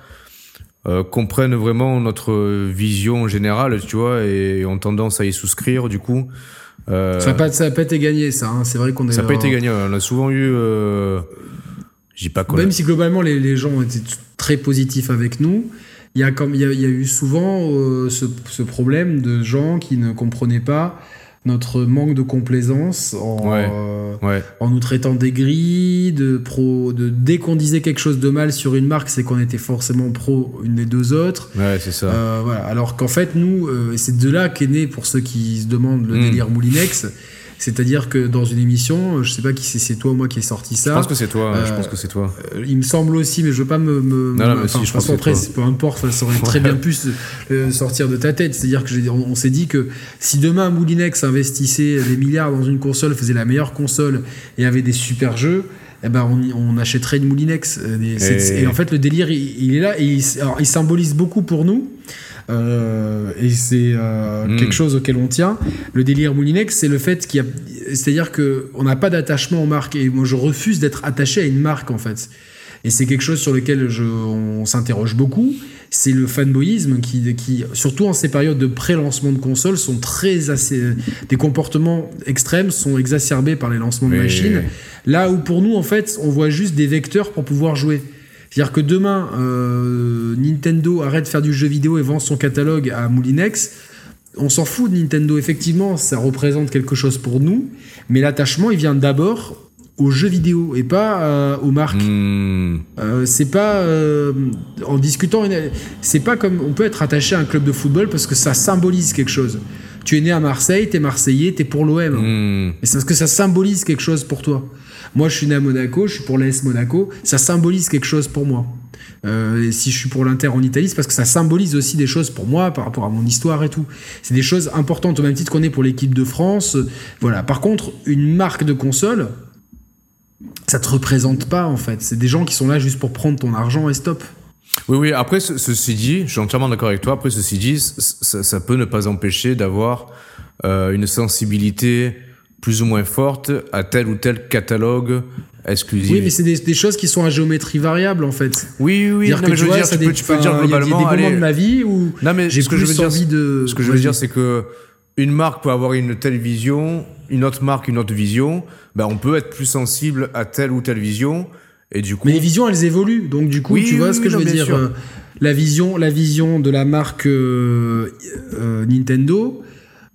euh, comprennent vraiment notre vision générale, tu vois, et ont tendance à y souscrire, du coup. Euh, ça n'a pas, ça pas été gagné, ça. Hein. C'est vrai qu'on est. Ça n'a pas été gagné. On a souvent eu. J'ai pas quoi. Même si globalement les, les, gens étaient très positifs avec nous, il y a comme il y, a, il y a eu souvent euh, ce, ce, problème de gens qui ne comprenaient pas notre manque de complaisance en, euh, en nous traitant d'aigris, de pro, de dès qu'on disait quelque chose de mal sur une marque, c'est qu'on était forcément pro une des deux autres. Ouais, c'est ça. Euh, voilà. Alors qu'en fait, nous, euh, c'est de là qu'est né pour ceux qui se demandent le hmm. délire Moulinex. C'est-à-dire que dans une émission, je sais pas qui c'est, c'est toi ou moi qui est sorti ça. Je pense que c'est toi. je pense que c'est toi. Euh, il me semble aussi, mais je veux pas me. me non, non, mais si, je pense après, peu importe, ça aurait très bien pu euh, sortir de ta tête. C'est-à-dire que on, s'est dit que si demain Moulinex investissait des milliards dans une console, faisait la meilleure console et avait des super jeux. Eh ben on, on achèterait une Moulinex. Euh, et, en fait, le délire, il, est là et il, alors, il symbolise beaucoup pour nous. Euh, et c'est euh, hmm. quelque chose auquel on tient. Le délire Moulinex, c'est le fait qu'il y a, c'est-à-dire que on n'a pas d'attachement aux marques et moi je refuse d'être attaché à une marque en fait. Et c'est quelque chose sur lequel je, on s'interroge beaucoup. C'est le fanboyisme qui, qui, surtout en ces périodes de pré-lancement de consoles, sont très assez, des comportements extrêmes sont exacerbés par les lancements de machines. Là où pour nous, en fait, on voit juste des vecteurs pour pouvoir jouer. C'est-à-dire que demain, euh, Nintendo arrête de faire du jeu vidéo et vend son catalogue à Moulinex. On s'en fout de Nintendo, effectivement, ça représente quelque chose pour nous, mais l'attachement, il vient d'abord aux jeux vidéo et pas euh, aux marques. Hmm. Euh, c'est pas euh, en discutant, c'est pas comme on peut être attaché à un club de football parce que ça symbolise quelque chose. Tu es né à Marseille, t'es Marseillais, t'es pour l'OM. Hmm. Et c'est parce que ça symbolise quelque chose pour toi. Moi, je suis né à Monaco, je suis pour l'AS Monaco, ça symbolise quelque chose pour moi. Euh, si je suis pour l'Inter en Italie, c'est parce que ça symbolise aussi des choses pour moi par rapport à mon histoire et tout. C'est des choses importantes au même titre qu'on est pour l'équipe de France. Voilà. Par contre, une marque de console, ça te représente pas en fait. C'est des gens qui sont là juste pour prendre ton argent et stop. Oui, oui. Après, ce- ceci dit, je suis entièrement d'accord avec toi. Après, ceci dit, ça, ça peut ne pas empêcher d'avoir euh, une sensibilité plus ou moins forte à tel ou tel catalogue exclusif. Oui, mais c'est des, des choses qui sont à géométrie variable en fait. oui, oui, oui. Dire Non, que mais je veux vois, dire, tu peux, tu peux dire globalement. Il y a des moments allez, de ma vie où Non, mais j'ai ce que je plus veux dire, envie de. Ce que je veux dire, c'est que une marque peut avoir une telle vision, une autre marque une autre vision. Ben, on peut être plus sensible à telle ou telle vision, et du coup. Mais les visions, elles évoluent. Donc du coup, Oui, tu vois oui, ce que oui, je veux dire. sûr. euh, la vision, la vision de la marque euh, euh, Nintendo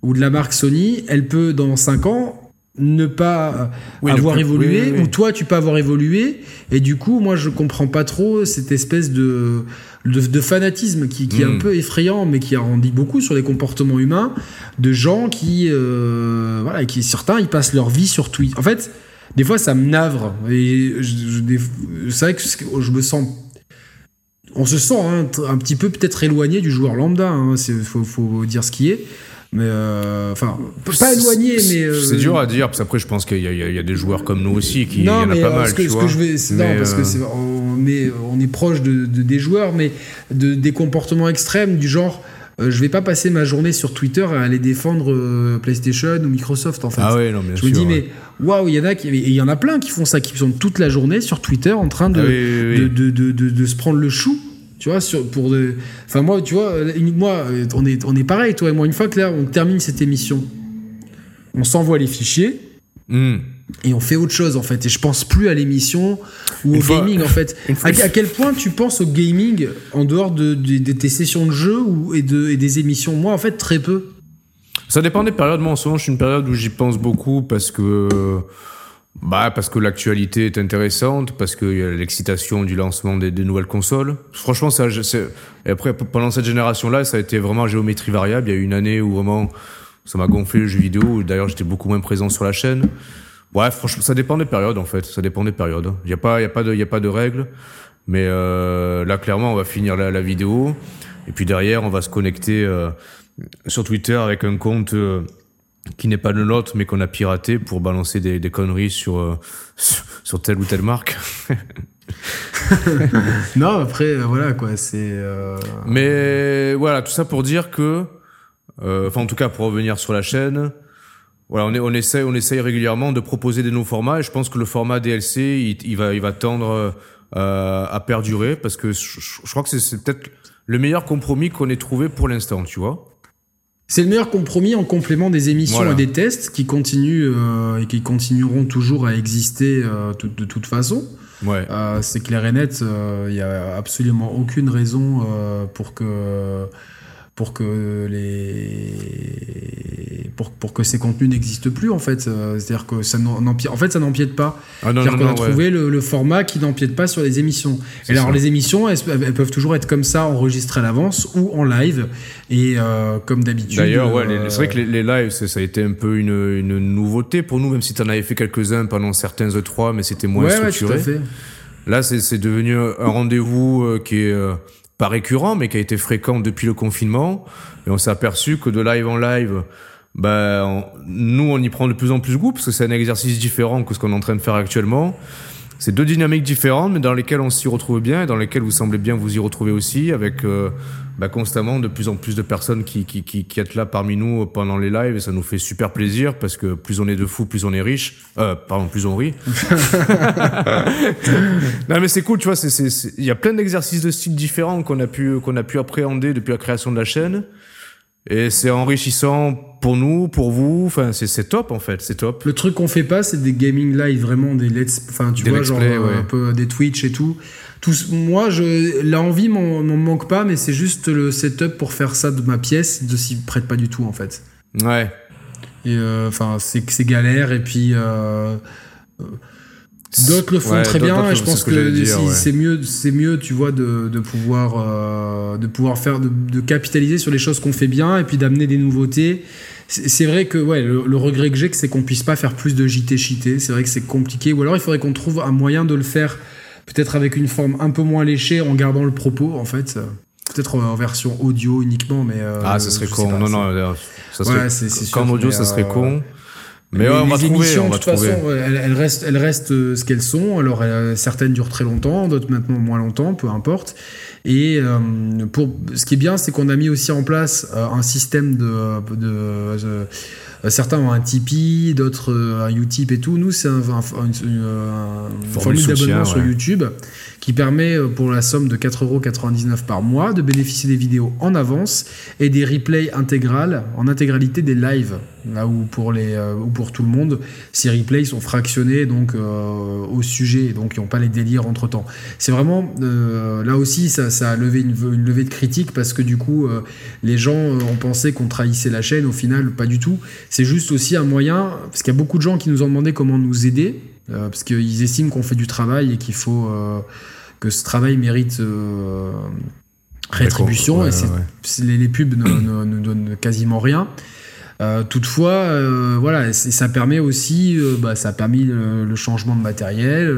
ou de la marque Sony, elle peut dans 5 ans ne pas ne avoir plus- évolué ou toi tu peux avoir évolué et du coup moi je comprends pas trop cette espèce de de, de fanatisme qui, qui est un Mm. peu effrayant mais qui en dit beaucoup sur les comportements humains de gens qui euh, voilà qui certains ils passent leur vie sur Twitter en fait des fois ça me navre et c'est vrai que je me sens on se sent hein, un petit peu peut-être éloigné du joueur lambda hein, c'est faut, faut dire ce qui est mais euh, enfin pas éloigné mais euh, C'est dur à dire, parce qu'après, je pense qu'il y, a- il y il des joueurs comme nous aussi qui. il y non en a mais pas euh, mal. que, tu ce vois. que je vais c'est- non parce euh, que c'est on est on est proche de, de- des joueurs mais de des comportements extrêmes du genre euh, je vais pas passer ma journée sur Twitter à aller défendre euh, PlayStation ou Microsoft en fait Ah ouais, non, bien je sûr. me dis ouais. mais waouh il y en a qui il y en a plein qui font ça qui sont toute la journée sur Twitter en train de Ah oui, oui, oui. de, de, de, de- de se prendre le chou tu vois sur pour de enfin moi tu vois une- moi euh, on est on est pareil toi et moi une fois que là on termine cette émission on s'envoie les fichiers Hmm. Et on fait autre chose en fait et je pense plus à l'émission ou Une au fois- gaming en fait à, à quel point tu penses au gaming en dehors de, de- de tes sessions de jeu ou, et, de, et des émissions? Moi en fait très peu Ça dépend des périodes. Moi, en ce moment, je suis une période où j'y pense beaucoup parce que. Bah, parce que l'actualité est intéressante, parce qu'il y a l'excitation du lancement des, des nouvelles consoles. Franchement, ça, et après, pendant cette génération-là, ça a été vraiment géométrie variable. Il y a eu une année où vraiment, ça m'a gonflé le jeu vidéo. D'ailleurs, j'étais beaucoup moins présent sur la chaîne. Bref, franchement, ça dépend des périodes, en fait. Ça dépend des périodes. Il n'y a pas, il y a pas de, il y a pas de règles. Mais euh, là, clairement, on va finir la, la vidéo. Et puis derrière, on va se connecter euh, sur Twitter avec un compte euh, qui n'est pas le nôtre, mais qu'on a piraté pour balancer des, des conneries sur, euh, sur, sur telle ou telle marque. non après euh, voilà quoi c'est euh, Mais voilà, tout ça pour dire que, euh, enfin en tout cas pour revenir sur la chaîne, voilà, on, est, on essaye, on essaye régulièrement de proposer des nouveaux formats et je pense que le format DLC, il, il va, il va tendre euh, à perdurer parce que je, je crois que c'est- peut-être le meilleur compromis qu'on ait trouvé pour l'instant, tu vois. c'est le meilleur compromis en complément des émissions Voilà. et des tests qui continuent euh, et qui continueront toujours à exister euh, tout- de toute façon Ouais. C'est clair et net, il n'y a absolument aucune raison pour que pour que les pour, pour que ces contenus n'existent plus en fait. C'est-à-dire que ça n'empiète- en fait ça n'empiète pas. Ah non, C'est-à-dire non, qu'on a ouais. trouvé le, le format qui n'empiète pas sur les émissions. C'est Et alors ça. les émissions, elles, elles peuvent toujours être comme ça, enregistrées à l'avance ou en live. Et euh, comme d'habitude. D'ailleurs, ouais, euh, c'est vrai que les, les lives, ça a été un peu une, une nouveauté pour nous, même si tu en avais fait quelques-uns pendant certains E3, mais c'était moins ouais, ouais, tout structuré. à fait. Là, c'est c'est devenu un rendez-vous euh, qui est pas récurrent, mais qui a été fréquent depuis le confinement. Et on s'est aperçu que de live en live, ben, nous, on y prend de plus en plus goût, parce que c'est un exercice différent que ce qu'on est en train de faire actuellement. C'est deux dynamiques différentes, mais dans lesquelles on s'y retrouve bien, et dans lesquelles vous semblez bien vous y retrouver aussi, avec euh, bah, constamment de plus en plus de personnes qui, qui, qui, qui êtes là parmi nous pendant les lives, et ça nous fait super plaisir, parce que plus on est de fous, plus on est riche. Euh, pardon, plus on rit. non mais c'est cool, tu vois, c'est, c'est, c'est- il y a plein d'exercices de style différents qu'on a pu, qu'on a pu appréhender depuis la création de la chaîne. Et c'est enrichissant pour nous, pour vous, enfin, c'est, c'est top en fait, c'est top. Le truc qu'on fait pas, c'est des gaming live, vraiment des let's, enfin tu Des vois, genre play, euh, ouais. un peu des Twitch et tout. Tout moi, je, l'envie m'en m'en manque pas, mais c'est juste le setup pour faire ça de ma pièce, de s'y prête pas du tout en fait. Ouais. Et euh, enfin, c'est galère et puis. euh, D'autres le font Ouais, très bien et je pense que ouais. c'est mieux, c'est mieux, tu vois, de, de pouvoir, euh, de pouvoir faire, de, de capitaliser sur les choses qu'on fait bien et puis d'amener des nouveautés. C'est vrai que ouais, le, le regret que j'ai, c'est qu'on puisse pas faire plus de JT cheaté. C'est vrai que c'est compliqué. Ou alors il faudrait qu'on trouve un moyen de le faire, peut-être avec une forme un peu moins léchée, en gardant le propos en fait. Peut-être en version audio uniquement, mais euh, Ah, ça serait con. pas, non, non, euh, ça serait, Ouais, sûr, comme audio, mais, ça serait euh, con. Mais les, ouais, on va les trouver, émissions, on de va toute trouver. façon, elles, elles restent, elles restent ce qu'elles sont. Alors, certaines durent très longtemps, d'autres maintenant moins longtemps, peu importe. Et euh, pour, ce qui est bien, c'est qu'on a mis aussi en place un système de. de, de- certains ont un Tipeee, d'autres euh, un Utip et tout. Nous, c'est un, un- une, une- un- une Formule d'abonnement sur. YouTube qui permet, euh, pour la somme de 4,99€ par mois, de bénéficier des vidéos en avance et des replays intégrales, en intégralité des lives. Là où pour, les, euh, ou pour tout le monde, ces replays sont fractionnés donc, euh, au sujet, donc ils n'ont pas les délires entre temps. C'est vraiment, euh, là aussi, ça, ça a levé une, une levée de critique parce que du coup, les gens ont pensé qu'on trahissait la chaîne. Au final, pas du tout. C'est juste aussi un moyen, parce qu'il y a beaucoup de gens qui nous ont demandé comment nous aider, parce qu'ils estiment qu'on fait du travail et qu'il faut que ce travail mérite rétribution. Ouais, et ouais, les, les pubs ne, ne- ne donnent quasiment rien. Euh, toutefois, euh, voilà, ça permet aussi, euh, bah, ça a permis le, le changement de matériel.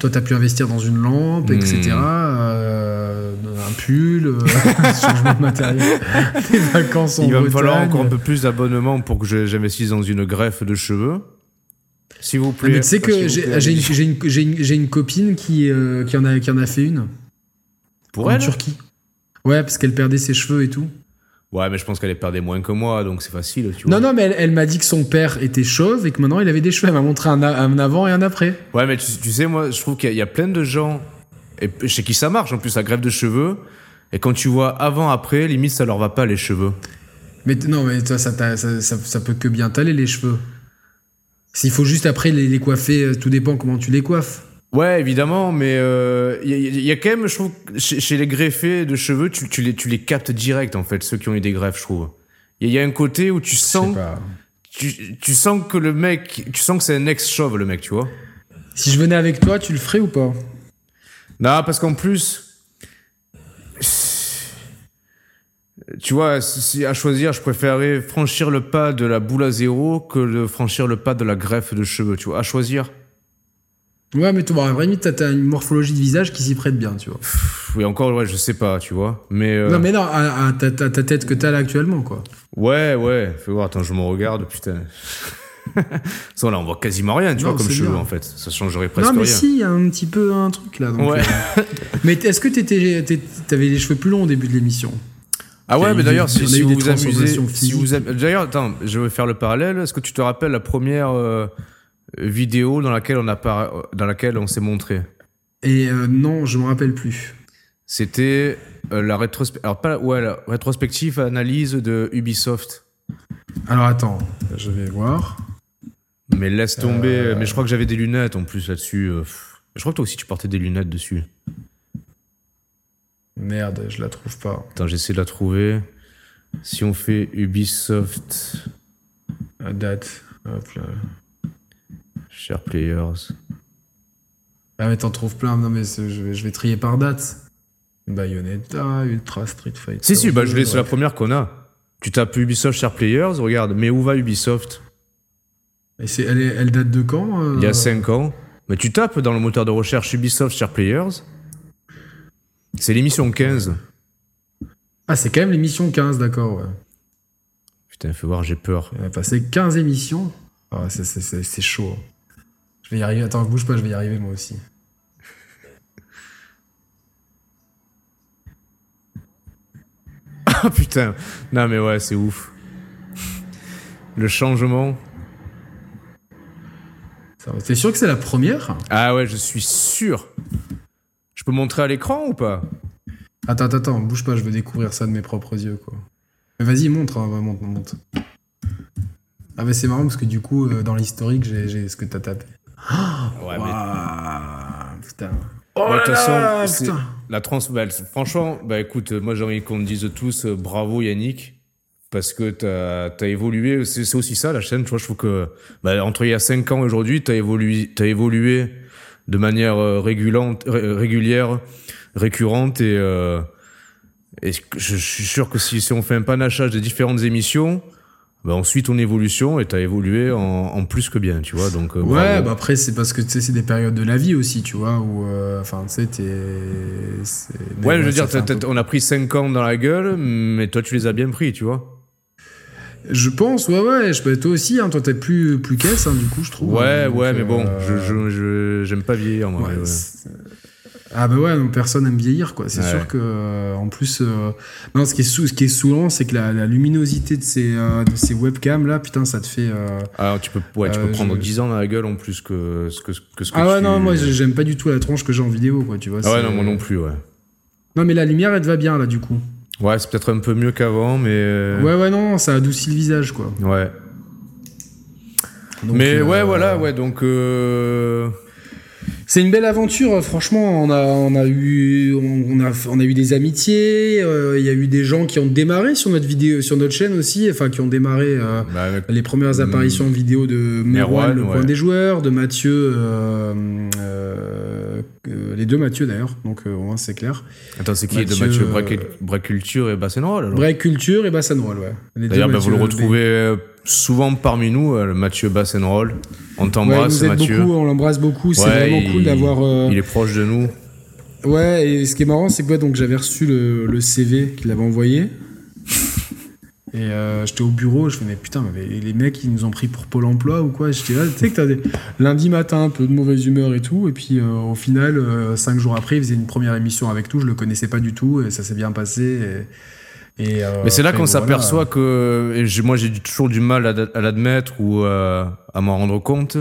toi, tu as pu investir dans une lampe, Hmm. etc. euh, un pull, changement de matériel, des vacances en Il va me falloir encore un peu plus d'abonnements pour que je- j'investisse dans une greffe de cheveux. S'il vous Ah, plaît. mais tu sais que j'ai une, copine qui, qui, en a, qui en a fait une Pour en elle Turquie. Ouais, parce qu'elle perdait ses cheveux et tout. Ouais, mais je pense qu'elle perdait moins que moi, donc c'est facile, tu vois. Non, non, mais elle, elle m'a dit que son père était chauve et que maintenant il avait des cheveux. Elle m'a montré un, avant et un après. Ouais, mais tu, tu sais, moi, je trouve qu'il y, a- il y a plein de gens, et chez qui ça marche en plus, la greffe de cheveux. Et quand tu vois avant, après, limite, ça leur va pas les cheveux. Mais non, mais toi, ça, ça, ça, ça peut que bien t'aller les cheveux. S'il faut juste après les, les coiffer, euh, tout dépend comment tu les coiffes. Ouais, évidemment, mais euh, il y, a- il y a quand même, je trouve, chez, chez les greffés de cheveux, tu, tu les, tu les captes direct, en fait, ceux qui ont eu des greffes, je trouve. Il y, y a un côté où tu sens, tu, tu sens que le mec, tu sens que c'est un ex-chauve, le mec, tu vois. Si je venais avec toi, tu le ferais ou pas? Non, parce qu'en plus, tu vois, si, à choisir, je préférerais franchir le pas de la boule à zéro que de franchir le pas de la greffe de cheveux, tu vois. À choisir. Ouais, mais toi, à la limite, t'as- une morphologie de visage qui s'y prête bien, tu vois. Oui, encore, ouais, je sais pas, tu vois. Mais, euh, Non, mais non, à, à ta, ta- ta tête que t'as là actuellement, quoi. ouais, ouais, fais voir, attends, je me regarde, putain. Ça, là, on voit quasiment rien, tu Non, vois, comme cheveux, bien. en fait. Ça changerait presque non, mais rien. si, il y a un petit peu un truc là. donc, Ouais. euh, mais est-ce que t'avais les cheveux plus longs au début de l'émission? Ah ouais, mais d'ailleurs, si, si vous vous amusez, si vous d'ailleurs, attends, je vais faire le parallèle. Est-ce que tu te rappelles la première euh, vidéo dans laquelle on dans laquelle on s'est montré Et euh, non, je me rappelle plus. C'était euh, la rétrospective, alors pas ouais, la rétrospective analyse de Ubisoft. Alors attends, je vais voir. Mais laisse tomber. Euh. Mais je crois que j'avais des lunettes en plus là-dessus. Je crois que toi aussi tu portais des lunettes dessus. Merde, je la trouve pas. Attends, j'essaie de la trouver. Si on fait Ubisoft La date. Hop là. Players. Ah, mais t'en trouves plein. Non, mais je vais, je vais trier par date. Bayonetta, Ultra Street Fighter. Si, si, bah, je l'ai, deux, c'est la première qu'on a. Tu tapes Ubisoft Share Players, regarde, mais où va Ubisoft? Et elle, est- elle date de quand euh? Il y a 5 ans. Mais tu tapes dans le moteur de recherche Ubisoft Share Players. C'est l'émission 15. Ah, c'est quand même l'émission 15, d'accord, ouais. Putain, fais voir, j'ai peur. On a passé 15 émissions. Ah, c'est, chaud. Je vais y arriver. Attends, bouge pas, je vais y arriver moi aussi. Ah putain. Non, mais ouais, c'est ouf. Le changement. T'es sûr que c'est la première? Ah ouais, je suis sûr. Je peux montrer à l'écran ou pas? Attends, attends, attends, bouge pas, je veux découvrir ça de mes propres yeux, quoi. Mais vas-y, montre, hein, va, montre, montre. Ah, mais c'est marrant parce que du coup, euh, dans l'historique, j'ai ce que t'as tapé. Ouais, Waouh, putain. De toute façon, là là, c'est- putain. la trans, bah, franchement, bah écoute, moi j'ai envie qu'on te dise tous euh, bravo Yannick, parce que t'as as évolué, c'est aussi ça la chaîne, tu vois, je trouve que bah, entre il y a 5 ans et aujourd'hui, t'as évolué, t'as évolué de manière régulante, régulière, récurrente et, et je, suis sûr que si, si on fait un panachage des différentes émissions, bah ensuite ton évolution et t'as évolué en, en, plus que bien, tu vois. Donc, euh, ouais, bah après, c'est parce que tu sais, c'est des périodes de la vie aussi, tu vois, où, euh, enfin, tu sais, t'es. Ouais, je veux dire, on a pris 5 ans dans la gueule, mais toi, tu les as bien pris, tu vois. Je pense, ouais, ouais. Je, toi aussi, hein, toi, t'es plus, plus caisse, hein, du coup, je trouve. Ouais, ouais, mais bon, euh, je, j'aime pas vieillir, moi. Ouais, ah bah ouais, donc personne aime vieillir quoi. C'est sûr que euh, en plus, euh, non, ce qui est sou ce qui est saoulant, c'est que la, luminosité de ces euh, de ces webcams là, putain, ça te fait. ah tu peux ouais, tu peux prendre 10 ans dans la gueule en plus que ce que, que ce que Ah ouais non, moi j'aime pas du tout la tronche que j'ai en vidéo quoi, tu vois. Ah ouais non moi non plus ouais. Non mais la lumière elle te va bien là du coup. Ouais c'est peut-être un peu mieux qu'avant mais. Ouais ouais non ça adoucit le visage quoi. Ouais. mais ouais voilà ouais donc. C'est une belle aventure, franchement. On a, on a eu, on a, on a eu des amitiés. Euh, il y a eu des gens qui ont démarré sur notre vidéo, sur notre chaîne aussi, enfin qui ont démarré euh, bah, les premières hmm. apparitions vidéo de Merwan, le coin des joueurs, de Mathieu, euh, les deux Mathieu d'ailleurs. Donc c'est clair. Attends, c'est qui de Mathieu Break Culture et Bassenroll Break Culture et Bassenroll, ouais. D'ailleurs, bah, vous le retrouvez souvent parmi nous, le Mathieu Bassenroll. On t'embrasse, Mathieu. Beaucoup, on l'embrasse beaucoup. C'est vraiment cool d'avoir. Euh, il est proche de nous. Ouais, et ce qui est marrant, c'est que donc j'avais reçu le, CV qu'il avait envoyé. Et euh, j'étais au bureau, je me mais putain, mais les mecs, ils nous ont pris pour Pôle emploi ou quoi? J'étais là, tu sais que t'as des lundi matin, un peu de mauvaise humeur et tout. Et puis euh, au final, cinq jours après, il faisait une première émission avec tout. Je le connaissais pas du tout et ça s'est bien passé. Et euh, Mais c'est là qu'on s'aperçoit que et moi j'ai toujours du mal à, l'admettre ou euh, à m'en rendre compte.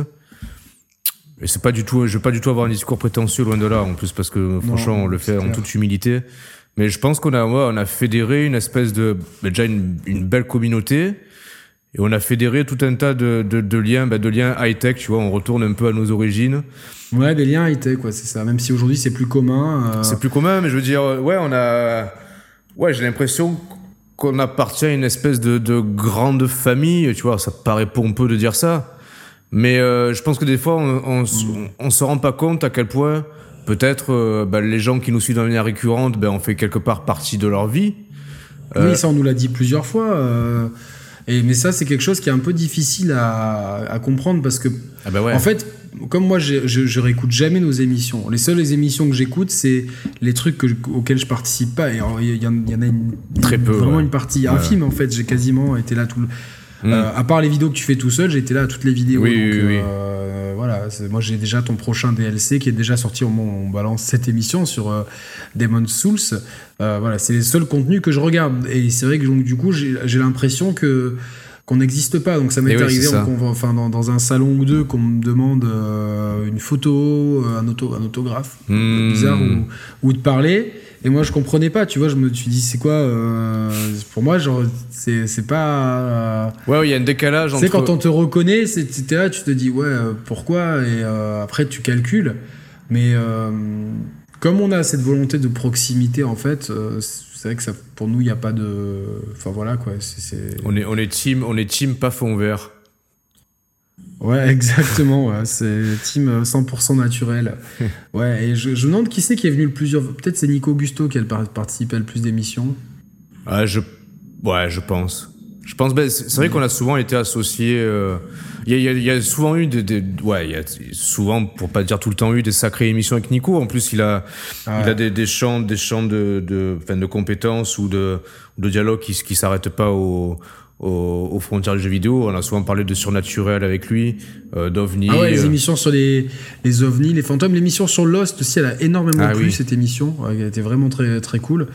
Et c'est pas du tout, je veux pas du tout avoir un discours prétentieux loin de là en plus parce que franchement on le fait en toute humilité. Mais je pense qu'on a, on a fédéré une espèce de, déjà une, belle communauté. Et on a fédéré tout un tas de, de, liens, bah, de liens high-tech, tu vois, on retourne un peu à nos origines. Ouais, des liens high-tech, quoi, c'est ça. Même si aujourd'hui c'est plus commun. Euh. C'est plus commun, mais je veux dire, ouais, on a, Ouais, j'ai l'impression qu'on appartient à une espèce de, de, grande famille, tu vois, ça paraît pompeux de dire ça, mais euh, je pense que des fois, on, on, se rend pas compte à quel point peut-être euh, bah, les gens qui nous suivent de manière récurrente, ben, on fait quelque part partie de leur vie. Oui, euh, ça on nous l'a dit plusieurs fois. Et, mais ça, c'est quelque chose qui est un peu difficile à, à comprendre parce que, ah bah ouais. en fait, comme moi, je, je, réécoute jamais nos émissions. Les seules émissions que j'écoute, c'est les trucs auxquels je participe pas. Et il y, en a une, très peu, vraiment une partie infime en fait. J'ai quasiment été là tout le. Mm. Euh, à part les vidéos que tu fais tout seul, j'ai été là à toutes les vidéos. Oui, donc, oui, euh, voilà, moi j'ai déjà ton prochain DLC qui est déjà sorti au moment où on balance cette émission sur euh, Demon's Souls. voilà, c'est les seuls contenus que je regarde. Et c'est vrai que donc, du coup, j'ai l'impression que qu'on n'existe pas. Donc ça m'est arrivé enfin, dans, un salon ou deux qu'on me demande euh, une photo, euh, un, auto, un autographe hmm. bizarre ou, de parler. Et moi je comprenais pas, tu vois, je me suis dit c'est quoi euh, Pour moi, genre, c'est pas. ouais, il y a un décalage entre. C'est quand on te reconnaît, c'était là, tu te dis ouais, pourquoi? Et après tu calcules. Mais comme on a cette volonté de proximité, en fait, c'est vrai que ça, pour nous, il n'y a pas de. Enfin voilà quoi. On, est, on, est team, on est team pas fond vert. Ouais, exactement. ouais. C'est team 100% naturel. ouais, et je, je, me demande qui c'est qui est venu le plus. Peut-être c'est Nico Augusto qui a participé à le plus d'émissions. Ah, je... Ouais, je pense. Je pense, ben, c'est vrai qu'on a souvent été associés. Euh, il y, a, y, a, souvent eu des, ouais, il y a souvent, pour pas dire tout le temps, eu des sacrées émissions avec Nico. En plus, il a, ah il a des, des champs, des champs de, de, enfin, de compétences ou de, de dialogue qui, qui s'arrêtent pas au, aux, frontières du jeu vidéo. On a souvent parlé de surnaturel avec lui, euh, d'ovnis. Ah ouais, les euh. émissions sur les, les ovnis, les fantômes. L'émission sur Lost aussi, elle a énormément ah plu, cette émission. Elle était vraiment très, très cool.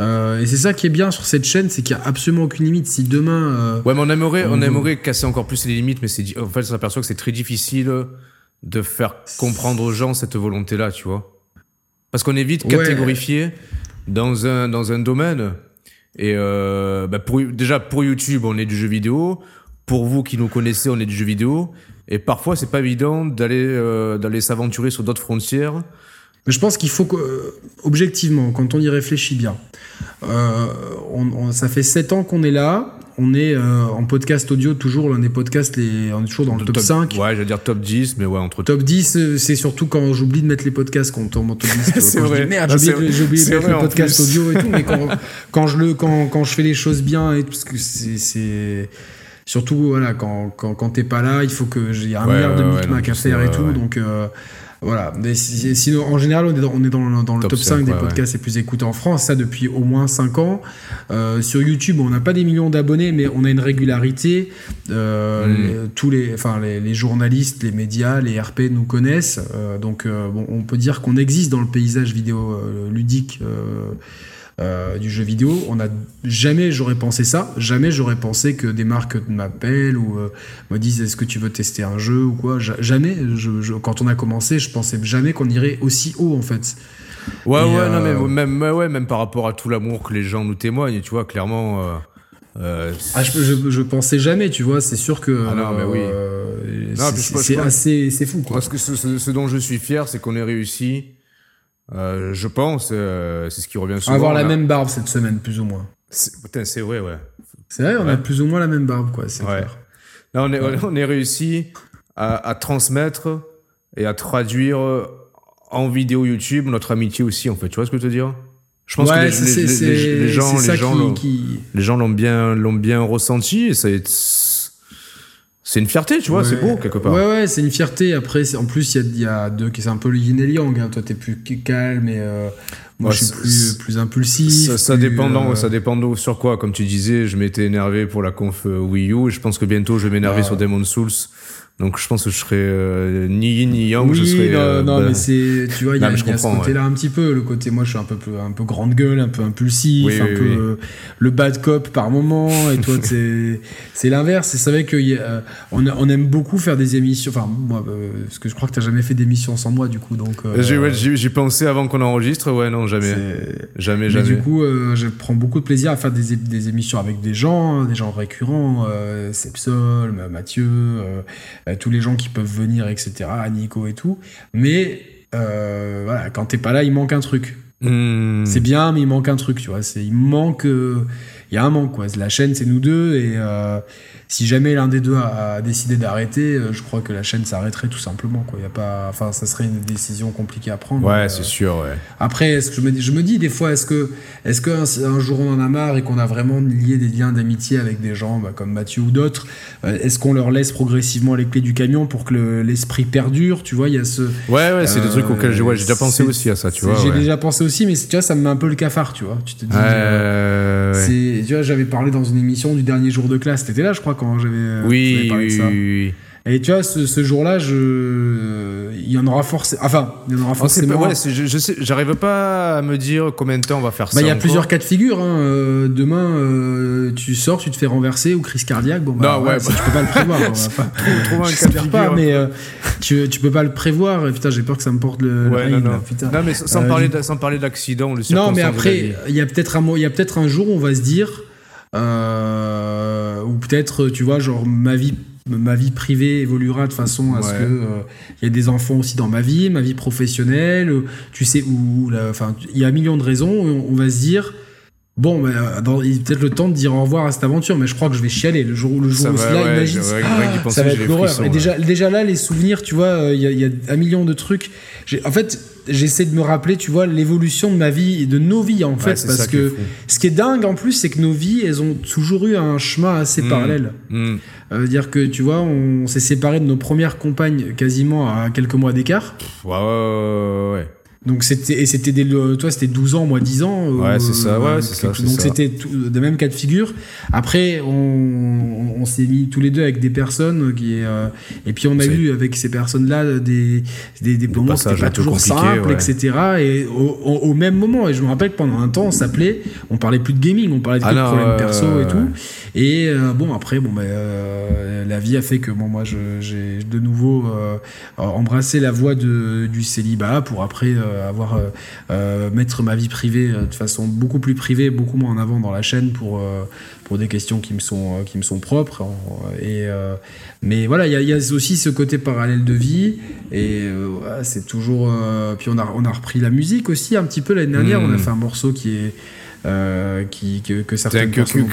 Euh, et c'est ça qui est bien sur cette chaîne, c'est qu'il n'y a absolument aucune limite. Si demain. Euh, ouais, mais on aimerait, on, aimerait casser encore plus les limites, mais c'est, en fait, on s'aperçoit que c'est très difficile de faire comprendre aux gens cette volonté-là, tu vois. Parce qu'on est vite catégorifié dans, un, dans un domaine. Et euh, bah pour, déjà, pour YouTube, on est du jeu vidéo. Pour vous qui nous connaissez, on est du jeu vidéo. Et parfois, c'est pas évident d'aller euh, d'aller s'aventurer sur d'autres frontières. Mais je pense qu'il faut que, euh, objectivement, quand on y réfléchit bien, euh, on, ça fait sept ans qu'on est là. on est en podcast audio toujours l'un des podcasts, les, on est toujours dans le, top, 5. Ouais, je veux dire top 10, mais ouais, entre Top 10, c'est surtout quand j'oublie de mettre les podcasts quand on tombe en top 10. c'est vrai. merde, j'ai oublié, de mettre les podcasts audio et tout, mais quand, quand, je le, quand, quand je fais les choses bien, et, parce que c'est surtout voilà quand quand, quand t'es pas là il faut que j'ai un milliard de micmac à faire et tout donc euh, voilà. Mais sinon en général on est dans, on est dans, dans le top, 5, des podcasts les plus écoutés en France. Ça depuis au moins 5 ans. Euh, sur YouTube on n'a pas des millions d'abonnés mais on a une régularité. Euh, mm. tous les enfin les, les, journalistes les médias les RP nous connaissent. Donc bon on peut dire qu'on existe dans le paysage vidéo ludique euh, du jeu vidéo. On a jamais j'aurais pensé ça, jamais j'aurais pensé que des marques m'appellent ou euh, me disent est-ce que tu veux tester un jeu ou quoi? jamais. Je, quand on a commencé, je pensais jamais qu'on irait aussi haut en fait. Ouais ouais non mais euh, même ouais même par rapport à tout l'amour que les gens nous témoignent, tu vois clairement. Euh, ah, je, je, pensais jamais, tu vois, c'est sûr que. Ah non, mais oui. c'est assez, c'est fou. Quoi. Parce que ce, ce, dont je suis fier, c'est qu'on ait réussi euh, je pense, euh, c'est ce qui revient souvent. On va avoir la même barbe cette semaine, plus ou moins. C'est, c'est vrai, ouais. C'est vrai, on a plus ou moins la même barbe, quoi. C'est ouais. Là, on est, on est réussi à, transmettre et à traduire en vidéo YouTube notre amitié aussi, en fait. Tu vois ce que je veux te dire? Je pense que les, gens, les gens, les gens l'ont bien, l'ont bien ressenti et ça c'est une fierté, tu vois, c'est beau quelque part. Ouais, ouais, c'est une fierté. Après, en plus, il y a, y a, deux qui c'est un peu le yin et yang. Hein. Toi, t'es plus calme et euh, moi, je suis plus, plus impulsif. Ça, ça dépend, euh, ça dépend sur quoi. Comme tu disais, je m'étais énervé pour la conf euh, Wii U. Et je pense que bientôt, je vais m'énerver ah. sur Demon's Souls. Donc je pense que je serais euh, ni yin ni yang. Oui, je serais, non, euh, non bah, mais c'est, tu vois, il y a, y a ce côté-là un petit peu. Le côté, moi, je suis un peu, un peu grande gueule, un peu impulsif, un peu euh, le bad cop par moment. Et toi, c'est, c'est l'inverse. C'est vrai que on, on, aime beaucoup faire des émissions. Enfin, moi, parce que je crois que t'as jamais fait d'émission sans moi, du coup. Donc. j'ai, ouais, j'ai, pensé avant qu'on enregistre. Ouais, non, jamais, jamais, jamais. du coup, je prends beaucoup de plaisir à faire des, des émissions avec des gens, des gens récurrents, Sepsol, Mathieu. Euh, tous les gens qui peuvent venir, etc., Nico et tout. Mais euh, voilà, quand t'es pas là, il manque un truc. Hmm. C'est bien, mais il manque un truc, tu vois. Il manque. Euh, il y a un manque, quoi. La chaîne, c'est nous deux, et, si jamais l'un des deux a, décidé d'arrêter, euh, je crois que la chaîne s'arrêterait tout simplement. Quoi. Y a pas, enfin, ça serait une décision compliquée à prendre. Ouais, c'est sûr. Ouais. Après, est-ce que je me dis, je me dis des fois, est-ce que, est-ce qu'un un jour on en a marre et qu'on a vraiment lié des liens d'amitié avec des gens bah, comme Mathieu ou d'autres, euh, est-ce qu'on leur laisse progressivement les clés du camion pour que l'esprit perdure Tu vois, il y a ce. Ouais, ouais, c'est des trucs auxquels j'ai déjà pensé aussi à ça, tu vois. J'ai déjà pensé aussi, mais tu vois, ça me met un peu le cafard, tu vois. Tu te dis. Euh, tu vois, j'avais parlé dans une émission du dernier jour de classe. T'étais là, je crois, quand j'avais euh, oui, oui, oui, Et tu vois, ce, jour-là, je... il y en aura forcément. Enfin, il y en aura oh, forcément. ouais, je, j'arrive pas à me dire combien de temps on va faire bah, ça. Il y a plusieurs cas de figure. Hein. Euh, demain, euh, tu sors, tu te fais renverser ou crise cardiaque. Bon, bah, non, ouais, tu peux pas le prévoir. trouver un cas de figure. Pas, mais tu, tu peux pas le prévoir. Putain, j'ai peur que ça me porte le. Ouais, non, non. Putain. non, mais sans, parler, sans parler d'accident, le Non, mais après, il y a peut-être un, il y a peut-être un jour où on va se dire. Euh, ou peut-être, tu vois, genre ma vie ma vie privée évoluera de façon à ce que il euh, y ait des enfants aussi dans ma vie, ma vie professionnelle, tu sais où, enfin il y a un million de raisons. On, va se dire bon, bah, il peut-être le temps de dire au revoir à cette aventure, mais je crois que je vais chialer le jour le jour où cela, imagine, ah, ça va être l'horreur. Et déjà déjà là les souvenirs, tu vois, euh, il y, a un million de trucs. En fait j'essaie de me rappeler, tu vois, l'évolution de ma vie et de nos vies, en fait. parce que ce qui est dingue, en plus, c'est que nos vies, elles ont toujours eu un chemin assez mmh. parallèle. Mmh. Euh, dire que, tu vois, on s'est séparés de nos premières compagnes quasiment à quelques mois d'écart. Ouais, ouais, ouais. Donc c'était et c'était toi c'était 12 ans moi 10 ans ouais c'est ça ouais c'est ça donc c'était de même cas de figure. Après on, on, s'est mis tous les deux avec des personnes qui euh, et puis on a eu avec ces personnes là des des, des, moments c'était pas toujours simple etc et au, au, même moment et je me rappelle que pendant un temps on s'appelait on parlait plus de gaming on parlait de, ah problèmes perso et tout. et euh, bon après bon ben euh, la vie a fait que bon moi j'ai de nouveau embrassé la voie de, du célibat pour après euh, avoir euh, euh, mettre ma vie privée de façon beaucoup plus privée, beaucoup moins en avant dans la chaîne pour pour des questions qui me sont qui me sont propres. Et mais voilà, il y, a aussi ce côté parallèle de vie et c'est toujours. puis on a on a repris la musique aussi un petit peu l'année dernière. On a mmh. fait un morceau qui est euh, qui, que, que certaines personnes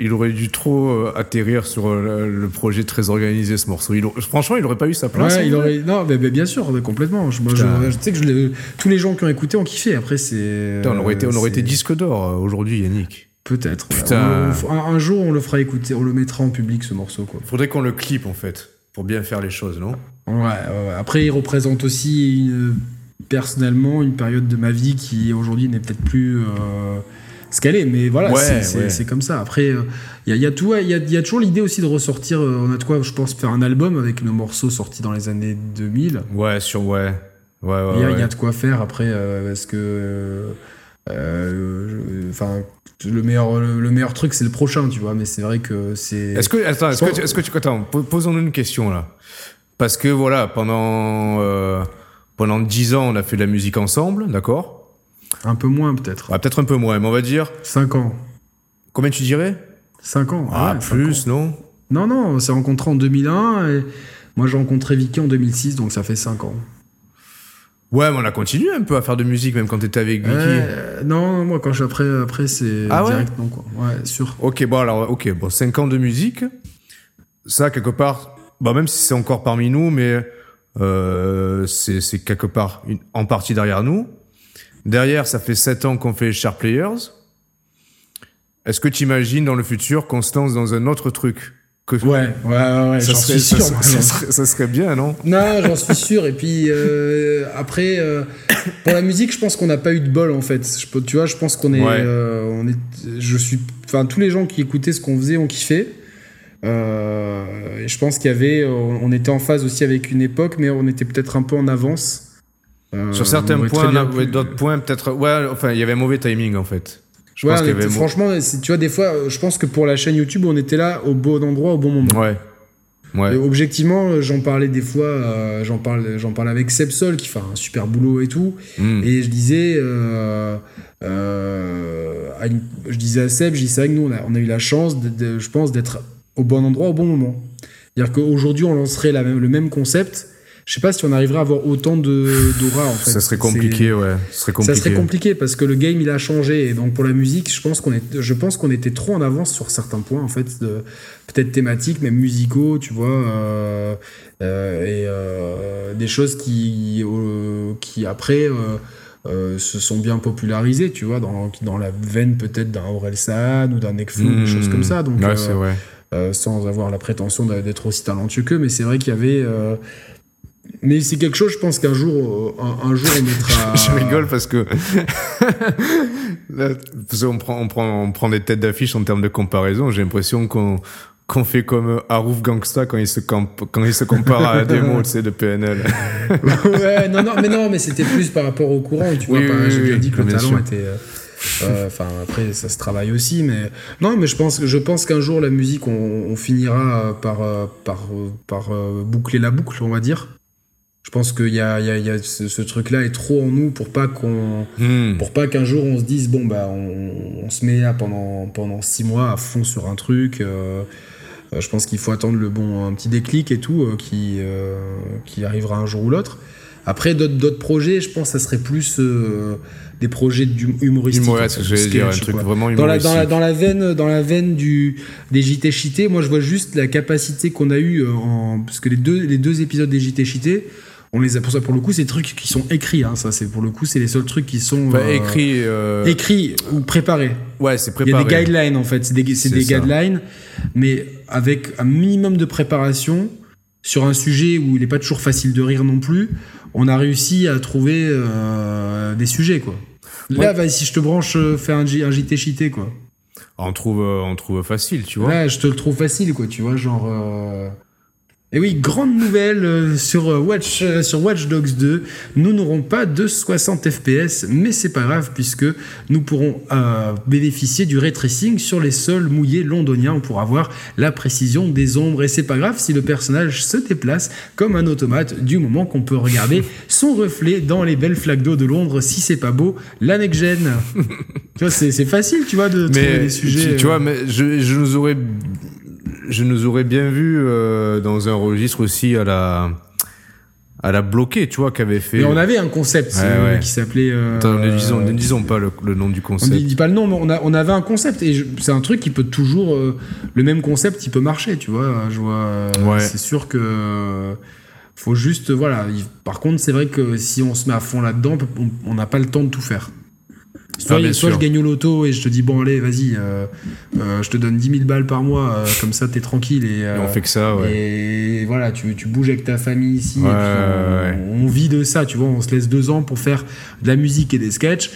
il aurait dû trop euh, atterrir sur euh, le, le projet très organisé ce morceau. Il franchement, il aurait pas eu sa place. Ouais, il aurait. Non, mais, mais bien sûr, complètement. Je, moi, je, Putain. je sais que je tous les gens qui ont écouté ont kiffé. Après, c'est. On aurait été, on aurait c'est- été disque d'or aujourd'hui, Yannick. Peut-être. Putain. On- on- un, un jour, on le fera écouter, on le mettra en public ce morceau, quoi. Faudrait qu'on le clip en fait, pour bien faire les choses, non? Ouais, ouais, ouais. Après, il représente aussi une- personnellement une période de ma vie qui aujourd'hui n'est peut-être plus euh, ce qu'elle est, mais voilà, Ouais, c'est- ouais. comme ça. Après, il y, a, y a tout, il y a, y a toujours l'idée aussi de ressortir. euh, on a de quoi, je pense, faire un album avec nos morceaux sortis dans les années 2000. Ouais, sur ouais. Ouais, ouais. Il y, y a de quoi faire après, euh, parce que. euh, euh, je- Enfin, le meilleur, le, le meilleur truc, c'est le prochain, tu vois, mais c'est vrai que c'est. Est-ce que, attends, est-ce que, est-ce que tu, attends, po- posons-nous une question là. Parce que voilà, pendant, euh, pendant 10 ans, on a fait de la musique ensemble, d'accord Un peu moins, peut-être. Ouais, Peut-être un peu moins, mais on va dire, 5 ans. combien tu dirais 5 ans. Ah, ouais, cinq plus, ans. non Non, non, on s'est rencontrés en 2001 et moi j'ai rencontré Vicky en 2006, donc ça fait 5 ans. Ouais, mais on a continué un peu à faire de musique, même quand t'étais avec Vicky. Euh, non, moi quand je suis après, après c'est Ah ouais direct, non quoi. Ouais, sûr. Ok, bon, alors, ok, bon, 5 ans de musique, ça, quelque part, bah, même si c'est encore parmi nous, mais euh, c'est quelque part une- en partie derrière nous. Derrière, ça fait 7 ans qu'on fait Sharp Players. Est-ce que tu imagines dans le futur qu'on se lance dans un autre truc que... Ouais, ouais, ouais, ouais ça, serait, suis sûr. ça, serait, j'en- ça serait- ça serait bien, non? Non, j'en suis sûr. Et puis euh, après, euh, pour la musique, je pense qu'on n'a pas eu de bol en fait. Je, tu vois, je pense qu'on est, Ouais. euh, on est, je suis, enfin tous les gens qui écoutaient ce qu'on faisait ont kiffé. Euh, je pense qu'il y avait, on, était en phase aussi avec une époque, mais on était peut-être un peu en avance. Euh, Sur certains points, d'autres points, peut-être... Ouais, enfin, il y avait un mauvais timing, en fait. Je Ouais, pense avait... franchement, tu vois, des fois, je pense que pour la chaîne YouTube, on était là au bon endroit, au bon moment. Ouais. Ouais. Objectivement, j'en parlais des fois, euh, j'en parle, j'en parle avec Sepsol qui fait un super boulot et tout. Hmm. Et je disais, euh, euh, à une- je disais à Seb, je dis c'est vrai que nous, on a, on a eu la chance, de, de- je pense, d'être au bon endroit au bon moment. C'est-à-dire qu'aujourd'hui, on lancerait la même, le même concept. Je sais pas si on arriverait à avoir autant de d'aura en fait. Ça serait compliqué, ouais. Ça serait compliqué. Ça serait compliqué parce que le game il a changé et donc pour la musique je pense qu'on est je pense qu'on était trop en avance sur certains points en fait peut-être thématiques même musicaux tu vois euh, euh, et euh, des choses qui qui après euh, se sont bien popularisées tu vois dans dans la veine peut-être d'un Aurel San ou d'un Nekfeu Hmm. des choses comme ça donc Ouais, c'est vrai. euh, sans avoir la prétention d'être aussi talentueux qu'eux, mais c'est vrai qu'il y avait. euh, Mais c'est quelque chose, je pense qu'un jour, euh, un, un jour, on mettra. Je rigole parce que Là, parce qu'on prend, on prend, on prend des têtes d'affiche en termes de comparaison. J'ai l'impression qu'on qu'on fait comme Harouf Gangsta quand il se quand il se compare à la démo, tu sais, de PNL. ouais, non, non, mais non, mais c'était plus par rapport au courant. Tu vois, Oui, oui, j'ai oui, bien dit que le talent sûr. était. Euh, Enfin, après, ça se travaille aussi, mais non, mais je pense, je pense qu'un jour la musique, on, on finira par euh, par euh, par boucler la boucle, on va dire. Je pense qu'il y a, y a, y a ce, ce truc-là est trop en nous pour pas qu'on Hmm. pour pas qu'un jour on se dise bon bah on, on se met là pendant pendant six mois à fond sur un truc. euh, je pense qu'il faut attendre le bon un petit déclic et tout euh, qui euh, qui arrivera un jour ou l'autre. Après d'autres projets, je pense que ça serait plus euh, des projets humoristiques. Humour, en ce que dire, un truc vraiment Dans la, dans, la, humoristique. dans la veine, dans la veine du, des JT Cheatés, moi je vois juste la capacité qu'on a eu en. Parce que les deux, les deux épisodes des JT Cheatés, on les a, pour ça, pour le coup, c'est des trucs qui sont écrits. Hein, ça, c'est pour le coup, c'est les seuls trucs qui sont. Enfin, euh, écrit. euh, écrits ou préparés. Ouais, c'est Il y a préparé. des guidelines en fait, c'est des, guidelines, mais avec un minimum de préparation sur un sujet où il n'est pas toujours facile de rire non plus, on a réussi à trouver euh, des sujets quoi. Là, Ouais. vas-y, si je te branche, euh, fais un, JT cheaté quoi. On trouve, euh, on trouve facile, tu vois. Là, je te le trouve facile quoi, tu vois, genre. euh, Et oui, grande nouvelle euh, sur, euh, Watch, euh, sur Watch Dogs 2. Nous n'aurons pas de 60 FPS, mais c'est pas grave puisque nous pourrons euh, bénéficier du ray tracing sur les sols mouillés londoniens. On pourra voir la précision des ombres et c'est pas grave si le personnage se déplace comme un automate du moment qu'on peut regarder son reflet dans les belles flaques d'eau de Londres. Si c'est pas beau, la next gen. tu vois, c'est facile, tu vois, de trouver mais des sujets. tu, tu vois, mais je, je nous aurais, je nous aurais bien vu euh, dans un registre aussi à la, à la bloquer, tu vois, qu'avait fait. Mais on avait un concept Ouais, euh, ouais. qui s'appelait. euh, ne, disons, ne disons pas le, le nom du on concept. dit, pas le nom, mais on, a- on avait un concept et c'est un truc qui peut toujours. euh, le même concept, il peut marcher, tu vois. Je vois. euh, Ouais. C'est sûr que. euh, faut juste. Voilà. il- par contre, c'est vrai que si on se met à fond là-dedans, on n'a pas le temps de tout faire. Soit, Ah, soit je gagne au loto et je te dis, bon, allez, vas-y, euh, euh, je te donne 10 000 balles par mois, euh, comme ça, t'es tranquille. Et, Et on fait que ça, ouais. Et voilà, tu, tu bouges avec ta famille ici, Ouais, et puis on, ouais, on vit de ça, tu vois, on se laisse deux ans pour faire de la musique et des sketchs.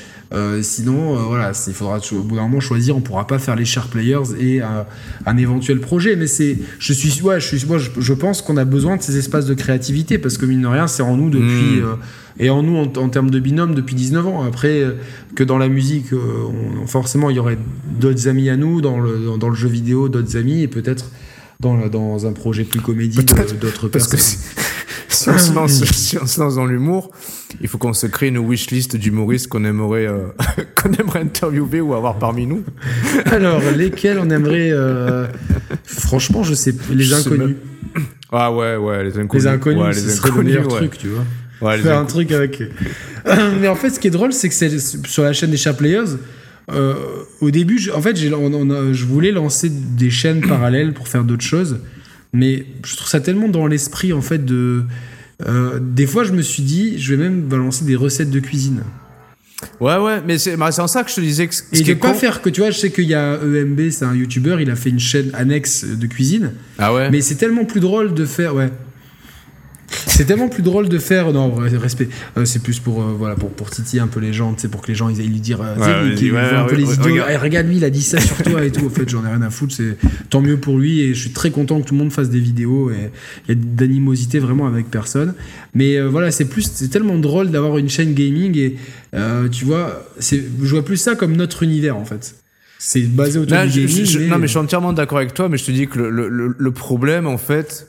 Sinon, voilà, il faudra au bout d'un moment choisir, on pourra pas faire les share players et un, éventuel projet. Mais c'est, je suis, ouais, je suis, moi, je, je pense qu'on a besoin de ces espaces de créativité parce que mine de rien, c'est en nous depuis, Mm. Et en nous en, en termes de binôme depuis 19 ans. Après, euh, que dans la musique, euh, on- forcément, il y aurait d'autres amis à nous, dans le, dans, dans le jeu vidéo, d'autres amis, et peut-être dans, le- dans un projet plus comédie, d'autres personnes. si, on se lance, si on se lance dans l'humour, il faut qu'on se crée une wishlist d'humoristes qu'on aimerait, euh, qu'on aimerait interviewer ou avoir parmi nous. Alors, lesquels on aimerait. euh, Franchement, je sais. Les Je sais inconnus. Ah ouais, ouais, les inconnus. Les inconnus, ouais, les le inconnus, meilleur ouais. truc, tu vois. Ouais, Faire un truc avec. Mais en fait, ce qui est drôle, c'est que c'est sur la chaîne des Chat Players. euh, au début, je- en fait, j'ai- on- on a- je voulais lancer des chaînes parallèles pour faire d'autres choses, mais je trouve ça tellement dans l'esprit en fait de. euh, des fois, je me suis dit, je vais même balancer des recettes de cuisine. Ouais, ouais, mais c'est bah, en ça que je te disais que ce Et de pas con- faire que, tu vois, je sais qu'il y a EMB, c'est un youtubeur, il a fait une chaîne annexe de cuisine. Ah ouais. Mais c'est tellement plus drôle de faire. Ouais. C'est tellement plus drôle de faire. Non, respect. Euh, c'est plus pour, euh, voilà, pour, pour titiller un peu les gens, pour que les gens ils aillent lui dire. euh, Ouais, ouais, voient un peu ouais, les ouais, regarde. Eh, regarde, lui, il a dit ça sur toi et tout. En fait, j'en ai rien à foutre. C'est tant mieux pour lui et je suis très content que tout le monde fasse des vidéos et il y a d'animosité vraiment avec personne. Mais euh, voilà, c'est plus, c'est tellement drôle d'avoir une chaîne gaming et tu vois, je vois plus ça comme notre univers en fait. C'est basé autour Non, du je, gaming. je- mais- non, mais je suis entièrement d'accord avec toi, mais je te dis que le, le- le- le problème, en fait,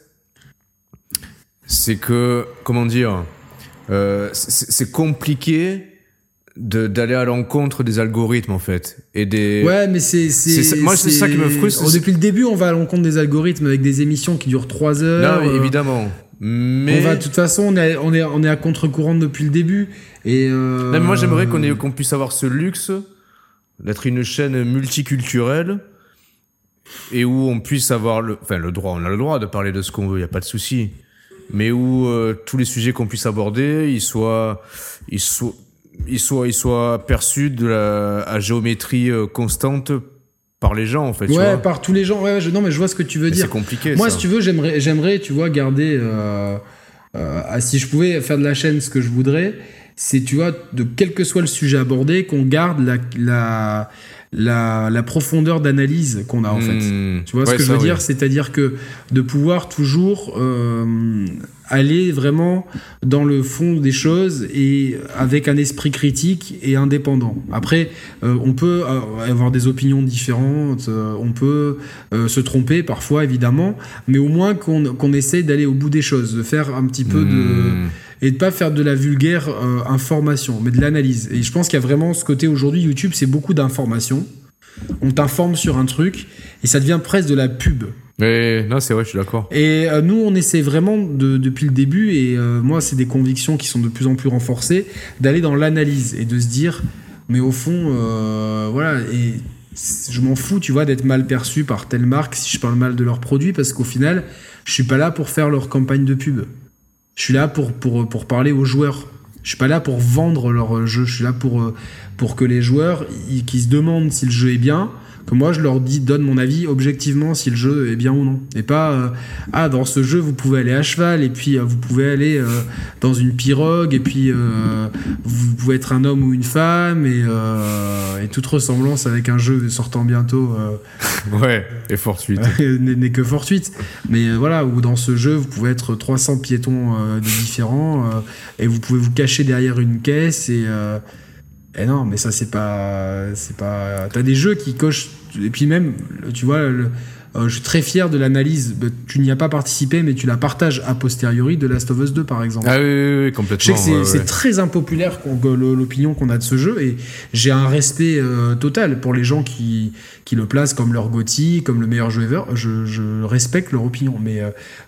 c'est que, comment dire, euh, c'est compliqué d'aller à l'encontre des algorithmes, en fait. Et des... Ouais, mais c'est. Moi, c'est ça qui me frustre, Oh, depuis le début, on va à l'encontre des algorithmes avec des émissions qui durent 3 non, heures. mais euh, évidemment. Mais... On va, de toute façon, on est, on est, on est à contre-courant depuis le début. Et euh, Non, mais moi, j'aimerais qu'on qu'on puisse avoir ce luxe d'être une chaîne multiculturelle et où on puisse avoir le, enfin, le droit, on a le droit de parler de ce qu'on veut, il n'y a pas de souci. Mais où euh, tous les sujets qu'on puisse aborder, ils soient, ils soient, ils soient, ils soient perçus de la, à géométrie euh, constante par les gens, en fait. tu Ouais, vois. par tous les gens. Ouais, je- non, mais je vois ce que tu veux Mais dire. c'est compliqué. Moi, ça. si tu veux, j'aimerais, j'aimerais, tu vois, garder. euh, euh, ah, si je pouvais faire de la chaîne ce que je voudrais, c'est, tu vois, de quel que soit le sujet abordé, qu'on garde la, la, la, la profondeur d'analyse qu'on a, en fait. Hmm. Tu vois ce que je veux oui. dire? C'est-à-dire que de pouvoir toujours euh, aller vraiment dans le fond des choses et avec un esprit critique et indépendant. Après, euh, on peut euh, avoir des opinions différentes, euh, on peut euh, se tromper parfois, évidemment, mais au moins qu'on essaye d'aller au bout des choses, de faire un petit peu de Hmm. Et de pas faire de la vulgaire euh, information, mais de l'analyse. Et je pense qu'il y a vraiment ce côté aujourd'hui, YouTube, c'est beaucoup d'informations. On t'informe sur un truc et ça devient presque de la pub. Mais non, c'est vrai, je suis d'accord. Et euh, nous, on essaie vraiment de- depuis le début, et euh, moi, c'est des convictions qui sont de plus en plus renforcées, d'aller dans l'analyse et de se dire, mais au fond, voilà, et je m'en fous, tu vois, d'être mal perçu par telle marque si je parle mal de leurs produits, parce qu'au final, je suis pas là pour faire leur campagne de pub. Je suis là pour, pour, pour parler aux joueurs. Je suis pas là pour vendre leur jeu. Je suis là pour, euh, pour que les joueurs qui se demandent si le jeu est bien, que moi je leur dis, donne mon avis objectivement si le jeu est bien ou non. Et pas, euh, ah, dans ce jeu vous pouvez aller à cheval, et puis euh, vous pouvez aller euh, dans une pirogue, et puis vous pouvez être un homme ou une femme, et, et toute ressemblance avec un jeu sortant bientôt. Ouais, et fortuite. n'est que fortuite. Mais voilà, où dans ce jeu, vous pouvez être 300 piétons différents et vous pouvez vous cacher derrière une caisse et. Et non, mais ça, c'est pas. C'est pas. T'as des jeux qui cochent. Et puis même, tu vois, le- euh, je suis très fier de l'analyse. Bah, tu n'y as pas participé, mais tu la partages a posteriori de Last of Us 2, par exemple. Ah oui, oui, oui complètement. Je sais que c'est très impopulaire l'opinion qu'on a de ce jeu, et j'ai un respect euh, total pour les gens qui, qui le placent comme leur Gotti, comme le meilleur jeu ever. Je, je respecte leur opinion, mais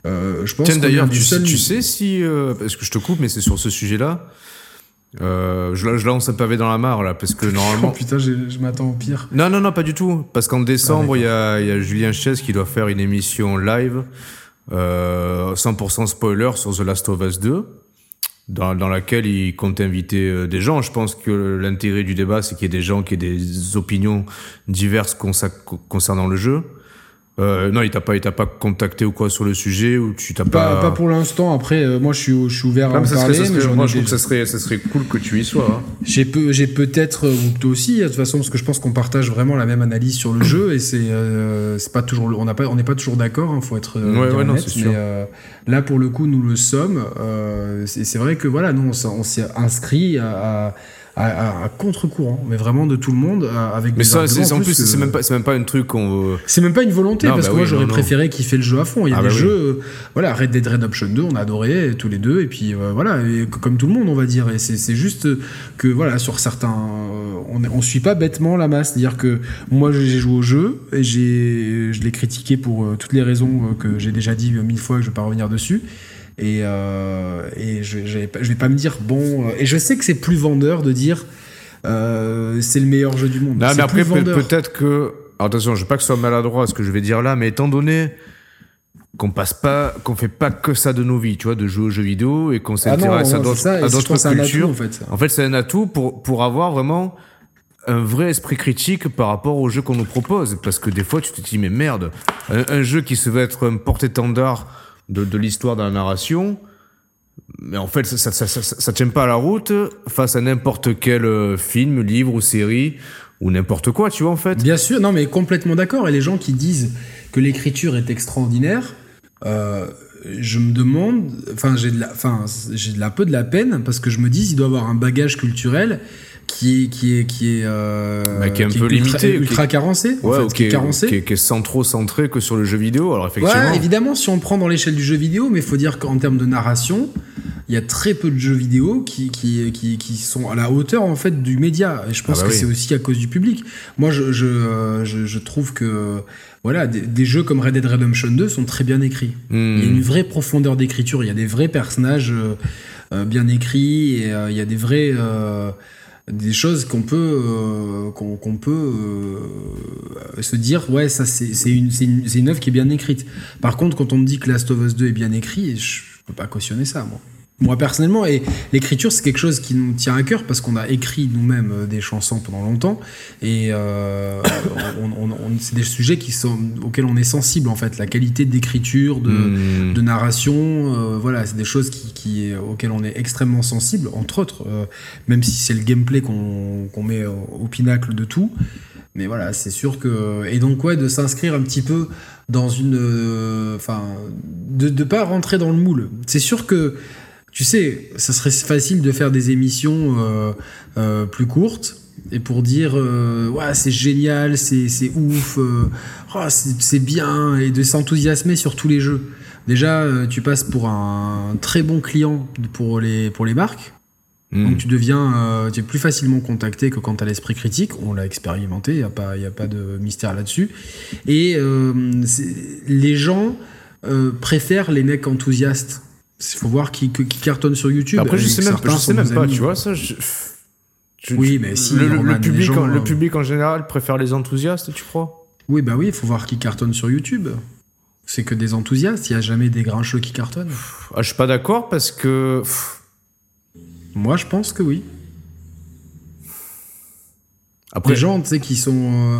euh, je pense. Tiens, d'ailleurs, tu, seul... tu sais si, parce que je te coupe, mais c'est sur ce sujet-là. Euh, je, je lance un pavé dans la mare là parce que normalement. Oh putain, je, m'attends au pire. Non non non pas du tout parce qu'en décembre ah, il y, a, y, a, Julien Chess qui doit faire une émission live euh, 100% spoiler sur The Last of Us 2 dans, dans laquelle il compte inviter euh, des gens. Je pense que l'intérêt du débat c'est qu'il y ait des gens qui aient des opinions diverses concernant le jeu. Euh, non, il t'a pas, il t'a pas contacté ou quoi sur le sujet ou tu t'as pas. Pas pour l'instant. Après, euh, moi, je suis, je suis ouvert à en parler. moi, je trouve que ça serait, ça serait cool que tu y sois. Hein. J'ai peu, j'ai peut-être euh, ou toi aussi, de toute façon, parce que je pense qu'on partage vraiment la même analyse sur le jeu et c'est, euh, c'est pas toujours, on n'a pas, on n'est pas toujours d'accord. Hein, faut être. ouais, ouais, non, c'est sûr. Mais là, pour le coup, nous le sommes. c'est vrai que voilà, nous, on s'est inscrit à, à à, contre-courant, mais vraiment de tout le monde, avec mais ça, c'est en plus, c'est même pas, c'est même pas un truc qu'on. C'est même pas une volonté, parce bah que moi j'aurais préféré qu'il fait le jeu à fond. Il y a ah des bah jeux, euh, voilà, Red Dead Redemption 2, on a adoré tous les deux, et puis euh, voilà, comme tout le monde, on va dire. Et c'est juste que voilà, sur certains, euh, on, on suit pas bêtement la masse, c'est-à-dire que moi j'ai joué au jeu et j'ai, je l'ai critiqué pour toutes les raisons que j'ai déjà dit mille fois, que je vais pas revenir dessus. Et, euh, et je, vais pas me dire, bon. Euh, et je sais que c'est plus vendeur de dire euh, c'est le meilleur jeu du monde. Non, mais après, peut-être que. attention, je veux pas que ce soit maladroit ce que je vais dire là, mais étant donné qu'on passe pas, qu'on fait pas que ça de nos vies, tu vois, de jouer aux jeux vidéo et qu'on ah s'intéresse à d'autres cultures. en fait, en fait c'est un atout pour, pour avoir vraiment un vrai esprit critique par rapport au jeu qu'on nous propose. Parce que des fois, tu te dis, mais merde, un, un jeu qui se veut être un porte-étendard de, de l'histoire de la narration. Mais en fait, ça, ça, ça, ça, tient pas à la route face à n'importe quel euh, film, livre ou série ou n'importe quoi, tu vois, en fait. Bien sûr, non, mais complètement d'accord. Et les gens qui disent que l'écriture est extraordinaire, euh, je me demande, enfin, j'ai de la, enfin, j'ai un peu de la peine parce que je me dis, il doit avoir un bagage culturel qui est qui est qui est, euh, bah, qui est un peu limité ultra, carencé ouais, en fait, qui, est, carencé. qui, est, qui est sans trop centré que sur le jeu vidéo. Alors effectivement. Ouais, évidemment si on prend dans l'échelle du jeu vidéo mais il faut dire qu'en termes de narration il y a très peu de jeux vidéo qui, qui, qui, qui, sont à la hauteur en fait du média. Et je pense ah bah que c'est aussi à cause du public. Moi je, je, euh, je, je trouve que voilà, des, des, jeux comme Red Dead Redemption 2 sont très bien écrits. Hmm. Il y a une vraie profondeur d'écriture, il y a des vrais personnages euh, euh bien écrits, et euh, il y a des vrais, euh, des choses qu'on peut euh, qu'on peut euh, se dire ouais ça c'est une, une, une œuvre qui est bien écrite. Par contre quand on me dit que Last of Us 2 est bien écrit je peux pas cautionner ça moi moi personnellement, et l'écriture c'est quelque chose qui nous tient à cœur parce qu'on a écrit nous-mêmes euh, des chansons pendant longtemps et euh, on, on, c'est des sujets qui sont auxquels on est sensible en fait, la qualité d'écriture, de, mmh. de, narration, euh, voilà, c'est des choses qui, qui, auxquelles on est extrêmement sensible, entre autres, euh, même si c'est le gameplay qu'on met au, pinacle de tout. Mais voilà, c'est sûr que et donc ouais, de s'inscrire un petit peu dans une, euh, enfin, de ne pas rentrer dans le moule. C'est sûr que tu sais, ça serait facile de faire des émissions euh, euh, plus courtes et pour dire euh, ouais c'est génial, c'est ouf, euh, oh, c'est bien et de s'enthousiasmer sur tous les jeux. Déjà, euh, tu passes pour un très bon client pour les pour les marques. Mmh. Donc tu deviens, euh, tu es plus facilement contacté que quand tu as l'esprit critique. On l'a expérimenté, il n'y a, pas, y a pas de mystère là-dessus. Et les gens préfèrent les mecs enthousiastes il faut voir qui, qui, cartonne sur YouTube. Après, je sais même, je sais même pas, tu vois, ça. Je, oui, mais si. Le, le, public, en, le euh, public en général préfère les enthousiastes, tu crois? Oui, bah oui, il faut voir qui cartonne sur YouTube. C'est que des enthousiastes, il n'y a jamais des grincheux qui cartonnent. Ah, je suis pas d'accord parce que. Moi, je pense que oui. Après, les gens, tu sais, qui sont. Euh,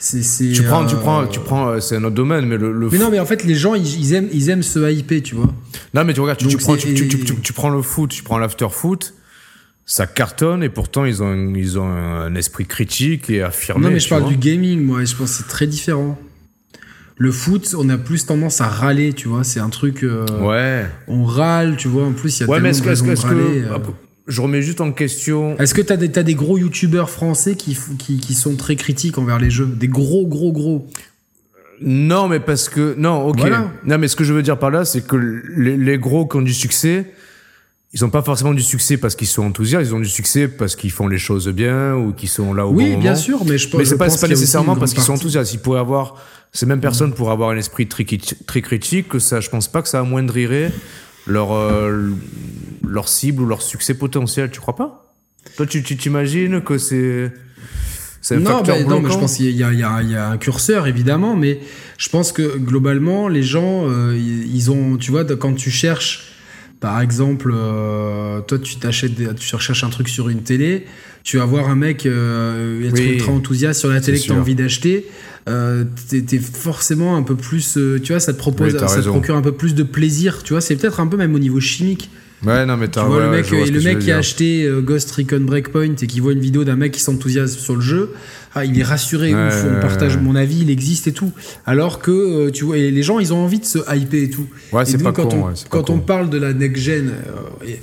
tu prends, tu prends, tu prends, euh, c'est un autre domaine, mais le. mais non, mais en fait, les gens, ils, aiment, ils aiment se hyper, tu vois. Non, mais tu regardes, tu, prends, tu, tu, prends le foot, tu prends l'after foot, ça cartonne et pourtant ils ont, ils ont un esprit critique et affirmé. Non, mais je parle du gaming, moi, je pense que c'est très différent. Le foot, on a plus tendance à râler, tu vois. C'est un truc. Euh, ouais. On râle, tu vois. En plus, il y a ouais, tellement mais de raisons de râler. Que, euh je remets juste en question. Est-ce que tu as, as, des gros youtubeurs français qui, qui, qui, sont très critiques envers les jeux? Des gros, gros, gros Non, mais parce que non, ok. Voilà. Non, mais ce que je veux dire par là, c'est que les, les gros qui ont du succès, ils ont pas forcément du succès parce qu'ils sont enthousiastes, ils ont du succès parce qu'ils font les choses bien ou qu'ils sont là au Oui, bon bien moment. sûr, mais je, Mais je pas, pense c'est pas nécessairement parce qu'ils sont enthousiastes. Ils pourraient avoir, ces mêmes personnes pourraient avoir un esprit très, très critique, que ça, je pense pas que ça amoindrirait leur, euh, leur cible ou leur succès potentiel. Tu crois pas? Toi, tu, tu t'imagines que c'est, c'est un non, facteur bah, non, mais je pense qu'il y, y a- il y a un curseur évidemment, mais je pense que globalement, les gens, euh, ils ont, tu vois, quand tu cherches, par exemple, euh, toi, tu t'achètes, des- tu recherches un truc sur une télé, tu vas voir un mec euh, être Oui. ultra enthousiaste sur la télé que tu as envie d'acheter. Euh, t'es, t'es forcément un peu plus, euh, tu vois, ça te propose, Oui, ça te procure un peu plus de plaisir, tu vois. C'est peut-être un peu même au niveau chimique. Ouais, non, mais Tu t'as, vois, ouais, le mec, et le mec qui a acheté euh, Ghost Recon Breakpoint et qui voit une vidéo d'un mec qui s'enthousiasme sur le jeu, ah, il est rassuré, Ouais, ouf, on partage mon avis, il existe et tout. Alors que, euh, tu vois, et les gens, ils ont envie de se hyper et tout. Ouais, c'est pas quand, con, on, pas quand on con. parle de la next-gen, euh,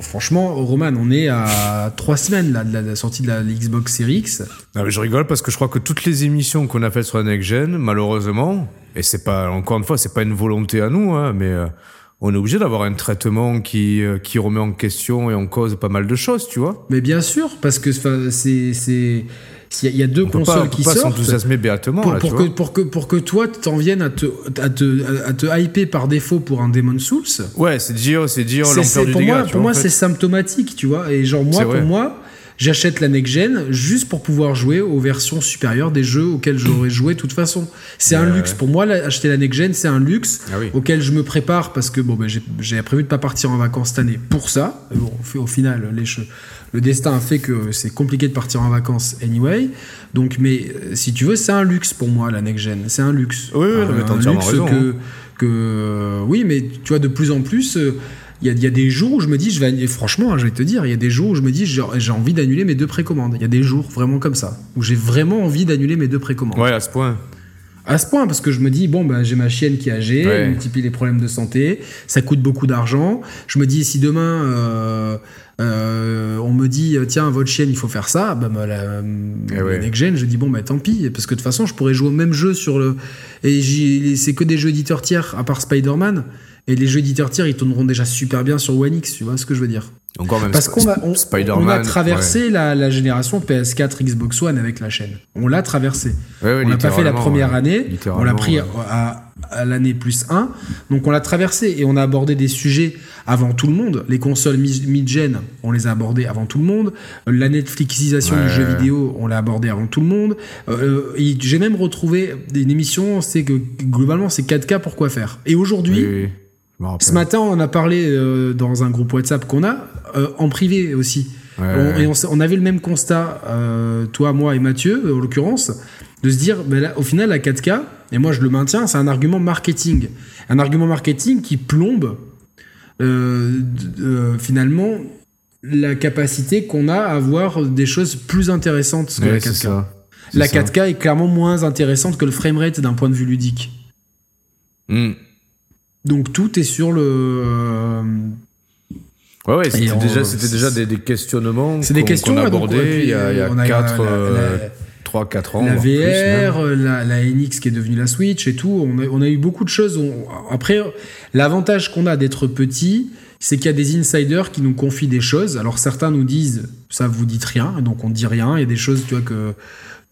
franchement, Roman, on est à trois semaines là, de, la, de la sortie de la, Xbox Series X. Non, mais je rigole parce que je crois que toutes les émissions qu'on a faites sur la Next Gen, malheureusement, et c'est pas, encore une fois, c'est pas une volonté à nous, hein, mais euh, on est obligé d'avoir un traitement qui, euh, qui remet en question et en cause pas mal de choses, tu vois. Mais bien sûr, parce que c'est. c'est- Il y, a- il y a deux On pas, consoles on peut qui pas sortent. s'enthousiasmer béatement, pour, là, pour tu que, vois. pour, que, pour que toi, t'en viennes à te, à, te, à te hyper par défaut pour un Demon Souls, Ouais, c'est dire, c'est dire l'ampleur du pour dégât, moi, pour vois, moi en fait. c'est symptomatique, tu vois. Et genre, moi, pour moi, j'achète la next-gen juste pour pouvoir jouer aux versions supérieures des jeux auxquels j'aurais joué de toute façon. C'est un luxe. Pour moi, acheter la next-gen, c'est un luxe Ah oui. auquel je me prépare parce que bon, ben, j'ai- prévu de pas partir en vacances cette année pour ça. Bon, au fi- au final, les le destin a fait que c'est compliqué de partir en vacances anyway. Donc, mais euh, si tu veux, c'est un luxe pour moi, la next-gen. C'est un luxe. Oui, oui, Un- non, mais t'as un entièrement luxe raison, que, hein. que oui, mais tu vois, de plus en plus. Il y, a, il y a des jours où je me dis, je vais, franchement, hein, je vais te dire, il y a des jours où je me dis, j'ai envie d'annuler mes deux précommandes. Il y a des jours vraiment comme ça, où j'ai vraiment envie d'annuler mes deux précommandes. Ouais, à ce point. À ce point, parce que je me dis, bon, bah, j'ai ma chienne qui est âgée, Ouais. elle multiplie les problèmes de santé, ça coûte beaucoup d'argent. Je me dis, si demain, euh, euh, on me dit, tiens, votre chienne, il faut faire ça, bah, bah, la, Eh ouais. next gen, je dis, bon, bah, tant pis, parce que de toute façon, je pourrais jouer au même jeu sur le. Et c'est que des jeux éditeurs tiers, à part Spider-Man. Et les jeux éditeurs tiers, ils tourneront déjà super bien sur One X, tu vois ce que je veux dire Encore même Parce qu'on a, on, on a traversé la, la génération PS4, Xbox One avec la chaîne. On l'a traversé. Ouais, ouais, on l'a pas fait la première année, on l'a pris à, à l'année plus 1, donc on l'a traversé et on a abordé des sujets avant tout le monde. Les consoles mi- mid-gen, on les a abordées avant tout le monde. La Netflixisation du jeu vidéo, on l'a abordé avant tout le monde. Euh, J'ai même retrouvé une émission, c'est que globalement c'est 4K pour quoi faire. Et aujourd'hui, Oui, oui. Ce matin, on a parlé euh, dans un groupe WhatsApp qu'on a, euh, en privé aussi. Ouais, On- et on, avait le même constat, euh, toi, moi et Mathieu, en l'occurrence, de se dire, ben là, au final, la 4K, et moi je le maintiens, c'est un argument marketing. Un argument marketing qui plombe finalement la capacité qu'on a à voir des choses plus intéressantes que Ouais, la c'est 4K. ça. C'est La ça. 4K est clairement moins intéressante que le framerate d'un point de vue ludique. Hmm. Donc tout est sur le... euh, Ouais, ouais, c'était déjà, c'était c'est- déjà des, des questionnements C'est des qu'on- questions qu'on a donc, puis, il y a, il y a on a 4, la- la- 3, 4 ans. la. VR, euh, la, la NX qui est devenue la Switch et tout. On a, on a eu beaucoup de choses. On- après, l'avantage qu'on a d'être petit, c'est qu'il y a des insiders qui nous confient des choses. Alors certains nous disent, ça vous dites rien, donc on dit rien. Il y a des choses, tu vois, que,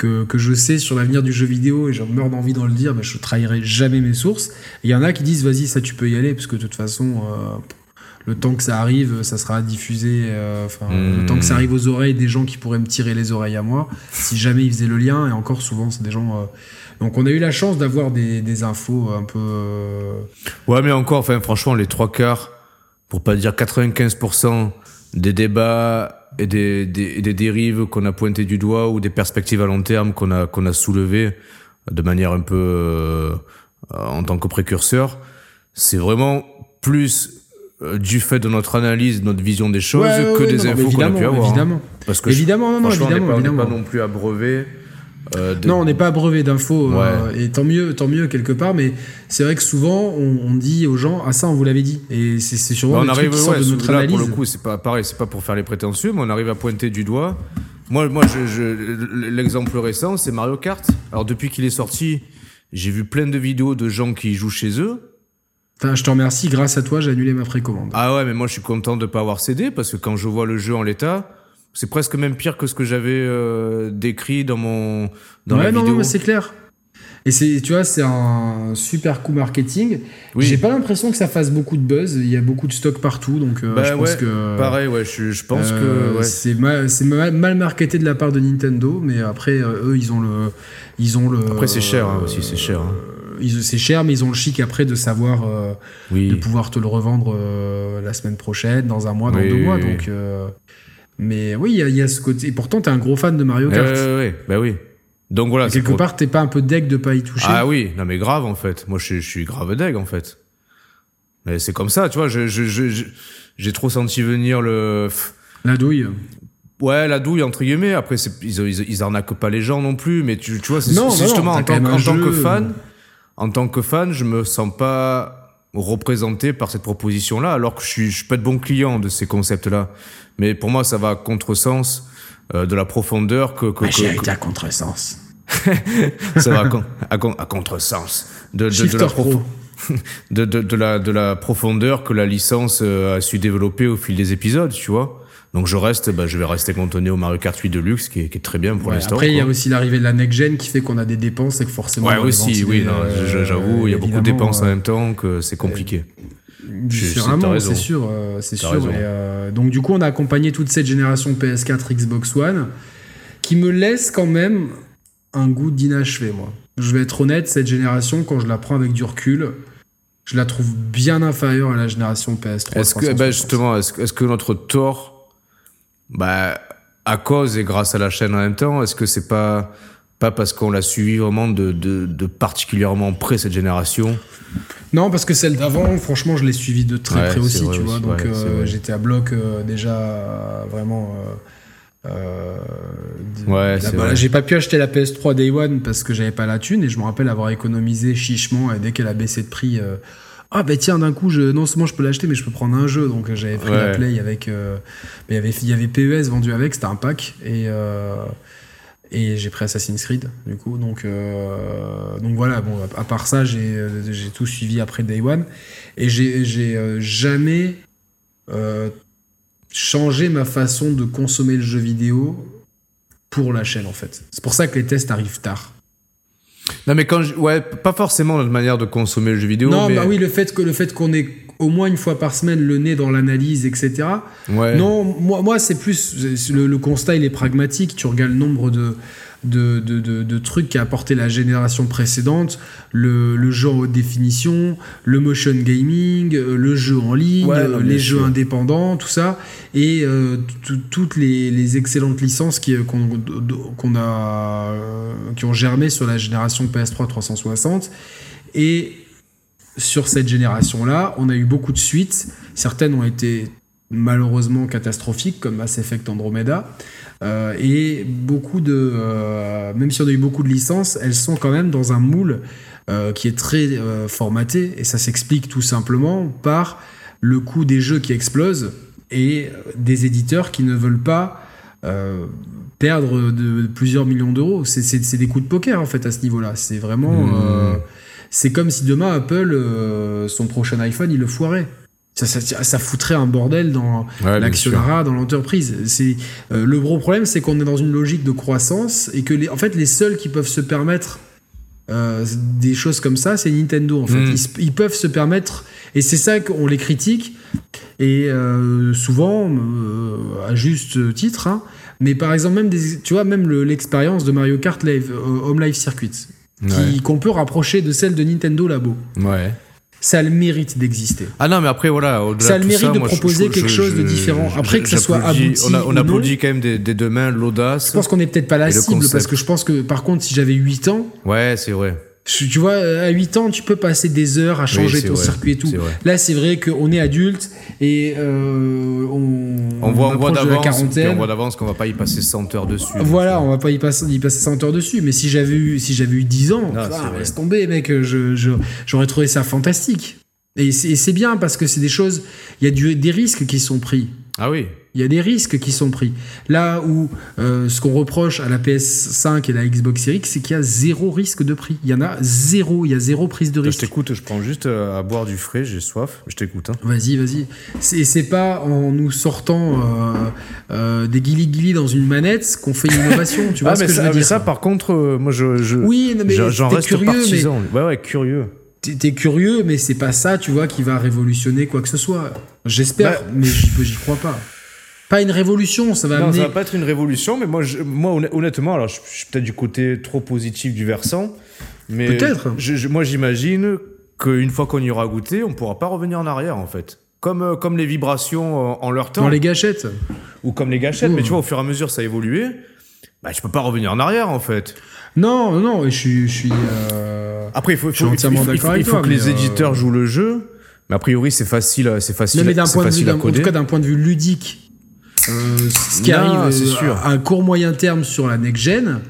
que, que je sais sur l'avenir du jeu vidéo et je meurs d'envie d'en le dire, mais je trahirai jamais mes sources. Il y en a qui disent, vas-y, ça tu peux y aller, parce que de toute façon, euh, le temps que ça arrive, ça sera diffusé, euh, enfin, le temps que ça arrive aux oreilles des gens qui pourraient me tirer les oreilles à moi, si jamais ils faisaient le lien, et encore souvent, c'est des gens. euh, Donc on a eu la chance d'avoir des, des infos un peu. euh, Ouais, mais encore, enfin, franchement, les trois quarts, pour pas dire 95% des débats et des, des, et des dérives qu'on a pointées du doigt ou des perspectives à long terme qu'on a, qu'on a soulevées de manière un peu euh, en tant que précurseur, c'est vraiment plus euh, du fait de notre analyse, de notre vision des choses Ouais, que ouais, des non, infos qu'on a pu avoir. Évidemment. Parce que évidemment, non, non, franchement, évidemment, on n'est pas, pas non plus abreuvé. Euh, de- Non, on n'est pas abreuvé d'infos, euh, et tant mieux, tant mieux quelque part, mais c'est vrai que souvent on, on dit aux gens, ah ça on vous l'avait dit, et c'est souvent Bah, on des arrive, trucs qui ouais, de notre là, analyse. pour le coup, c'est pas pareil, c'est pas pour faire les prétentieux, mais on arrive à pointer du doigt. Moi, moi, je, je- l'exemple récent, c'est Mario Kart. Alors depuis qu'il est sorti, j'ai vu plein de vidéos de gens qui jouent chez eux. Enfin, je te remercie, grâce à toi, j'ai annulé ma précommande. Ah ouais, mais moi je suis content de pas avoir cédé parce que quand je vois le jeu en l'état, c'est presque même pire que ce que j'avais euh, décrit dans mon dans ouais, la non, vidéo. non, c'est clair. Et c'est, tu vois, c'est un super coup marketing. Oui. J'ai pas l'impression que ça fasse beaucoup de buzz. Il y a beaucoup de stock partout, donc euh, Bah je pense ouais, que. Pareil, ouais, je, je pense euh, que ouais. c'est mal, c'est mal, mal marketé de la part de Nintendo, mais après euh, eux ils ont le, ils ont le. Après, c'est cher, hein, aussi, c'est cher, hein. euh, c'est cher, mais ils ont le chic après de savoir, euh, de oui. pouvoir te le revendre euh, la semaine prochaine, dans un mois, dans Oui, deux oui, mois. oui. Donc, euh, mais oui, il y, a- il y a ce côté. Et pourtant, t'es un gros fan de Mario Kart. ouais, ouais, bah oui. Donc voilà. Et c'est quelque pour- part, t'es pas un peu deck de pas y toucher. Ah oui, non mais grave en fait. Moi je, suis- je suis grave deg en fait. Mais c'est comme ça, tu vois. Je, je, je- je- j'ai trop senti venir le. La douille. Ouais, la douille entre guillemets. Après, ils, ils, ils arnaquent pas les gens non plus, mais tu, tu vois, c'est justement non, en tant, en tant que jeu. fan, en tant que fan, je me sens pas représenté par cette proposition-là, alors que je suis, je suis pas de bon client de ces concepts-là. Mais pour moi, ça va à contresens euh, de la profondeur que, que, que- à contresens. ça va à, con- à, con- à contresens de, de, de la Pro. prof- de, de, de la, de la profondeur que la licence euh, a su développer au fil des épisodes, tu vois. Donc je reste, bah, je vais rester cantonné au Mario Kart 8 Deluxe, qui est, qui est très bien pour Ouais, l'instant. après, il y a aussi l'arrivée de la next gen qui fait qu'on a des dépenses et que forcément. Ouais, aussi, oui, euh, j'avoue, il y a beaucoup de dépenses en euh, même temps que c'est compliqué. Je- c'est- sûr, euh, c'est sûr. raison. Et, euh, donc du coup, on a accompagné toute cette génération PS4, Xbox One, qui me laisse quand même un goût d'inachevé, moi. Je vais être honnête, cette génération, quand je la prends avec du recul, je la trouve bien inférieure à la génération PS3. Est-ce que, 360. bah, justement, est-ce que notre tort, bah, à cause et grâce à la chaîne en même temps, est-ce que c'est pas, pas parce qu'on l'a suivi vraiment de, de, de particulièrement près cette génération? Non, parce que celle d'avant, franchement, je l'ai suivie de très Ouais, près aussi, tu vois. aussi, Donc ouais, euh, j'étais à bloc euh, déjà vraiment. euh, euh, Ouais, bah. J'ai pas pu acheter la PS3 Day One parce que j'avais pas la thune et je me rappelle avoir économisé chichement et dès qu'elle a baissé de prix. Ah bah tiens d'un coup je non seulement je peux l'acheter mais je peux prendre un jeu. Donc euh, j'avais pris la play avec euh, mais il y avait il y avait PES vendu avec c'était un pack. Et euh, et j'ai pris Assassin's Creed du coup. Donc euh, donc voilà bon à part ça j'ai j'ai tout suivi après Day One. Et j'ai j'ai jamais changé ma façon de consommer le jeu vidéo pour la chaîne en fait. C'est pour ça que les tests arrivent tard Non, mais quand je, ouais, pas forcément notre manière de consommer le jeu vidéo. non mais, bah oui le fait que le fait qu'on ait au moins une fois par semaine le nez dans l'analyse etc Ouais. Non, moi, moi c'est plus. Le, le constat, il est pragmatique. Tu regardes le nombre de, de, de, de- de trucs qu'a apporté la génération précédente le, le jeu en haute définition, le motion gaming, euh, le jeu en ligne, Ouais, euh, non, les jeux sûr. indépendants, tout ça. Et euh, tout- toutes les, les excellentes licences qui, qu'on, qu'on a, qui ont germé sur la génération PS3 360. Et sur cette génération-là, on a eu beaucoup de suites. Certaines ont été malheureusement catastrophiques, comme Mass Effect Andromeda. Euh, et beaucoup de. euh, même si on a eu beaucoup de licences, elles sont quand même dans un moule euh, qui est très formaté. Et ça s'explique tout simplement par le coût des jeux qui explosent et des éditeurs qui ne veulent pas. perdre de, de plusieurs millions d'euros. C'est des coups de poker en fait à ce niveau-là. C'est vraiment. Mmh. C'est comme si demain Apple, euh, son prochain iPhone, il le foirait. Ça, ça, ça foutrait un bordel dans Ouais, l'actionnariat, dans l'entreprise. C'est euh, le gros problème, c'est qu'on est dans une logique de croissance et que les, en fait les seuls qui peuvent se permettre euh, des choses comme ça, c'est Nintendo. En fait, Mm. ils, peuvent se permettre et c'est ça qu'on les critique et euh, souvent euh, à juste titre. hein. mais par exemple même des, tu vois même le- l'expérience de Mario Kart Live, Home Live Circuit, Ouais. qu'on peut rapprocher de celle de Nintendo Labo. Ouais. Ça a le mérite d'exister. Ah non, mais après, voilà, au-delà Ça a le mérite de moi, proposer je- quelque je- chose de différent. Après, que ça soit abouti On, a, on applaudit quand même des, des deux mains l'audace. Je pense qu'on n'est peut-être pas la cible parce que je pense que par contre, si j'avais 8 ans, Ouais, c'est vrai. Tu vois, à 8 ans, tu peux passer des heures à changer ton vrai, circuit et tout. Là, c'est vrai qu'on est adulte et euh, on, On voit, on d'avance, qu'on va pas y passer 100 heures dessus. Voilà, on va pas y passer, y passer 100 heures dessus. Mais si j'avais eu, si j'avais eu 10 ans, Non, ah, vrai. laisse tomber, mec, je, je- j'aurais trouvé ça fantastique. Et c'est, et c'est bien parce que c'est des choses, il y a du- des risques qui sont pris. Ah oui. Il y a des risques qui sont pris. Là où euh, ce qu'on reproche à la PS5 et la Xbox Series, c'est qu'il y a zéro risque de prix. Il y en a zéro. Il y a zéro prise de Je risque. t'écoute, je prends juste euh, à boire du frais, j'ai soif. Je t'écoute. Hein. Vas-y, vas-y. C'est c'est pas en nous sortant euh, euh, des guili-guili dans une manette qu'on fait une innovation. Tu vois ah, ce mais que ça, je veux mais dire? ça, par contre, moi, je, je, Oui, non, mais j'en- reste curieux, partisan. Ouais, ouais, curieux. T'es curieux, mais c'est pas ça, tu vois, qui va révolutionner quoi que ce soit. J'espère, Bah- mais j'y crois pas. Pas une révolution, ça va Non, amener. ça va pas être une révolution, mais moi, je- moi honn- honnêtement, alors je, je suis peut-être du côté trop positif du versant, mais Peut-être. je- moi, j'imagine qu'une fois qu'on y aura goûté, on pourra pas revenir en arrière, en fait. Comme, euh, comme les vibrations en, en leur temps, Dans les gâchettes. ou comme les gâchettes, Ouh. mais tu vois, au fur et à mesure, ça a évolué. Bah, tu peux pas revenir en arrière, en fait. Non, non, je suis. Je suis euh, Après, il faut, entièrement il il toi, que les mais, euh, éditeurs jouent le jeu. Mais a priori, c'est facile, c'est facile, mais d'un c'est point de vue, facile d'un- à en tout cas d'un point de vue ludique, euh, ce qui Non, arrive c'est sûr. à un court moyen terme sur la next gen,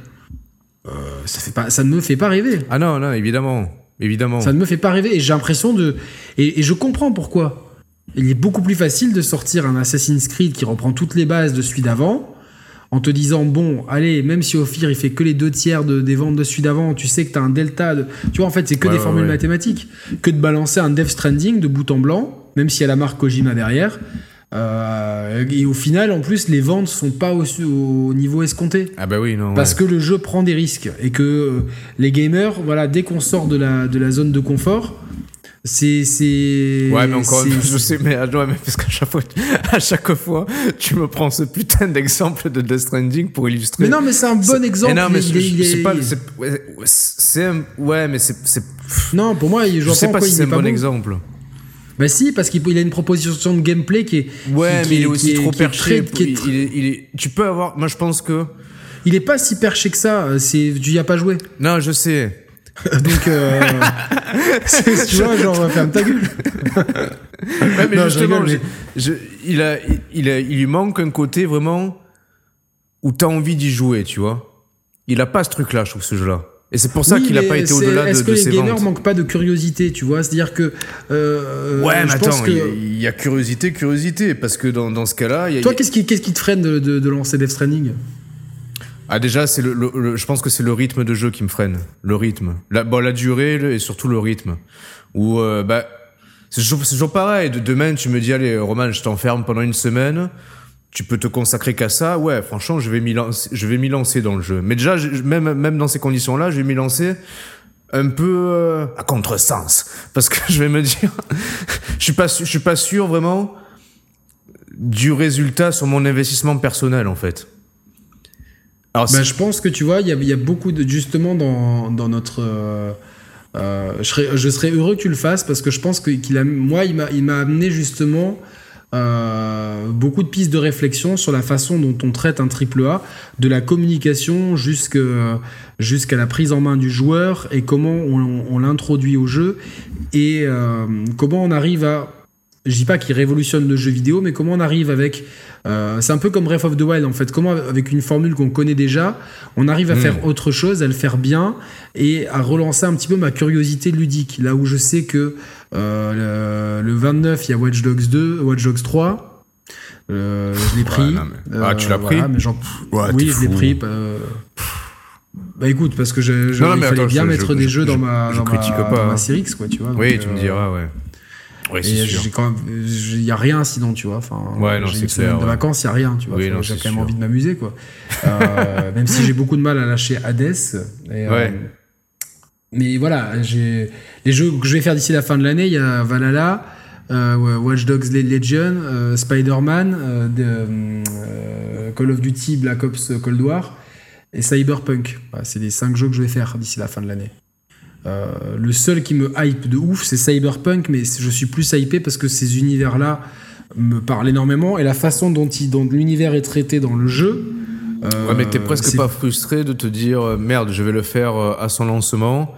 ça fait pas, ça ne me fait pas rêver. Ah non, non, évidemment, évidemment. Ça ne me fait pas rêver et j'ai l'impression de. Et, et je comprends pourquoi. Il est beaucoup plus facile de sortir un Assassin's Creed qui reprend toutes les bases de celui d'avant en te disant bon, allez, même si Ophir il fait que les deux tiers de- des ventes de celui d'avant, tu sais que tu as un delta. De, tu vois, en fait, c'est que Ouais, des ouais, formules ouais. mathématiques. Que de balancer un Death Stranding de bout en blanc, même s'il y a la marque Kojima derrière. Euh, et au final, en plus, les ventes sont pas au, au niveau escompté. Ah bah oui, non. Parce ouais. que le jeu prend des risques et que euh, les gamers, voilà, dès qu'on sort de la, de la zone de confort, c'est. c'est Ouais, mais encore une fois, je sais, mais, ouais, mais parce qu'à chaque fois, à chaque fois, tu me prends ce putain d'exemple de Death Stranding pour illustrer. Mais non, mais c'est un bon exemple. Non, mais c'est pas, c'est, ouais, c'est un- ouais, mais c'est, c'est, Non, pour moi, je je sais pas si c'est est un bon exemple. Bah si, parce qu'il il a une proposition de gameplay qui est. Ouais, qui- mais il est aussi trop perché. très- qui est il, très- il est, il est- tu peux avoir, moi je pense que, il est pas si perché que ça. euh, C'est, tu y as pas joué. non, je sais. Donc, euh, c'est- tu vois, genre, ferme ta gueule. Ouais, mais Non, je justement, rigole, je- il, a, il, a, il lui manque un côté vraiment où t'as envie d'y jouer, tu vois. Il a pas ce truc-là, je trouve, ce jeu-là. Et c'est pour ça Oui, qu'il a mais pas été au-delà de, Est-ce que de les ses gamers ventes. manquent pas de curiosité, tu vois? C'est-à-dire que. euh, Ouais, mais attends, que- il y a- il y, a curiosité, curiosité, parce que dans, dans ce cas-là, a. Toi, qu'est-ce qui, qu'est-ce qui te freine de, de- de lancer Death Stranding? Ah déjà, c'est le, le- le- je pense que c'est le rythme de jeu qui me freine. Le rythme. La, bon, la durée et surtout le rythme. Où, euh, bah, c'est toujours, toujours pareil. De, demain, tu me dis, allez, Roman, je t'enferme pendant une semaine. Tu peux te consacrer qu'à ça. Ouais, franchement, je vais m'y lancer, je vais m'y lancer dans le jeu. Mais déjà, je- même, même dans ces conditions-là, je vais m'y lancer un peu euh, à contresens. Parce que je vais me dire, je suis pas, je suis pas sûr vraiment du résultat sur mon investissement personnel, en fait. Alors, Bah, si- je pense que tu vois, il y a, il y a beaucoup de. Justement, dans, dans notre. euh, euh, je, serais, je serais heureux que tu le fasses parce que je pense que, qu'il a. Moi, il m'a, amené justement. euh, beaucoup de pistes de réflexion sur la façon dont on traite un triple A, de la communication jusqu'à la prise en main du joueur et comment on, on l'introduit au jeu et euh, comment on arrive à je dis pas qu'il révolutionne le jeu vidéo, mais comment on arrive avec. euh, c'est un peu comme Breath of the Wild en fait. Comment, avec une formule qu'on connaît déjà, on arrive à Mm. faire autre chose, à le faire bien et à relancer un petit peu ma curiosité ludique. Là où je sais que euh, le, le 29, il y a Watch Dogs 2, Watch Dogs 3. Euh, je l'ai pris. non, mais- Ah, tu l'as pris voilà, mais Ouais, Oui, je l'ai pris. euh, Bah écoute, parce que je, je- Non, il fallait attends, bien je- mettre je- des je- jeux dans ma, dans ma, pas, dans ma hein. Series X, quoi, tu vois. Oui, donc, tu me euh, diras, ouais. Ouais, c'est et sûr. j'ai quand même, il y a rien sinon, tu vois. Enfin, Ouais, non, j'ai c'est une semaine clair, de vacances, il y a rien, tu vois. Oui, j'ai quand même sûr. envie de m'amuser, quoi. Euh, même si j'ai beaucoup de mal à lâcher Hades. Et, euh, Ouais. mais voilà, j'ai les jeux que je vais faire d'ici la fin de l'année. Il y a Valhalla, euh, Watch Dogs Legion, euh, Spider-Man, euh, de, Call of Duty, Black Ops Cold War et Cyberpunk. Voilà, c'est les cinq jeux que je vais faire d'ici la fin de l'année. Euh, le seul qui me hype de ouf, c'est Cyberpunk, mais je suis plus hypé parce que ces univers-là me parlent énormément et la façon dont, il- dont l'univers est traité dans le jeu. euh, Ouais, mais t'es presque pas frustré de te dire euh, merde, je vais le faire à son lancement.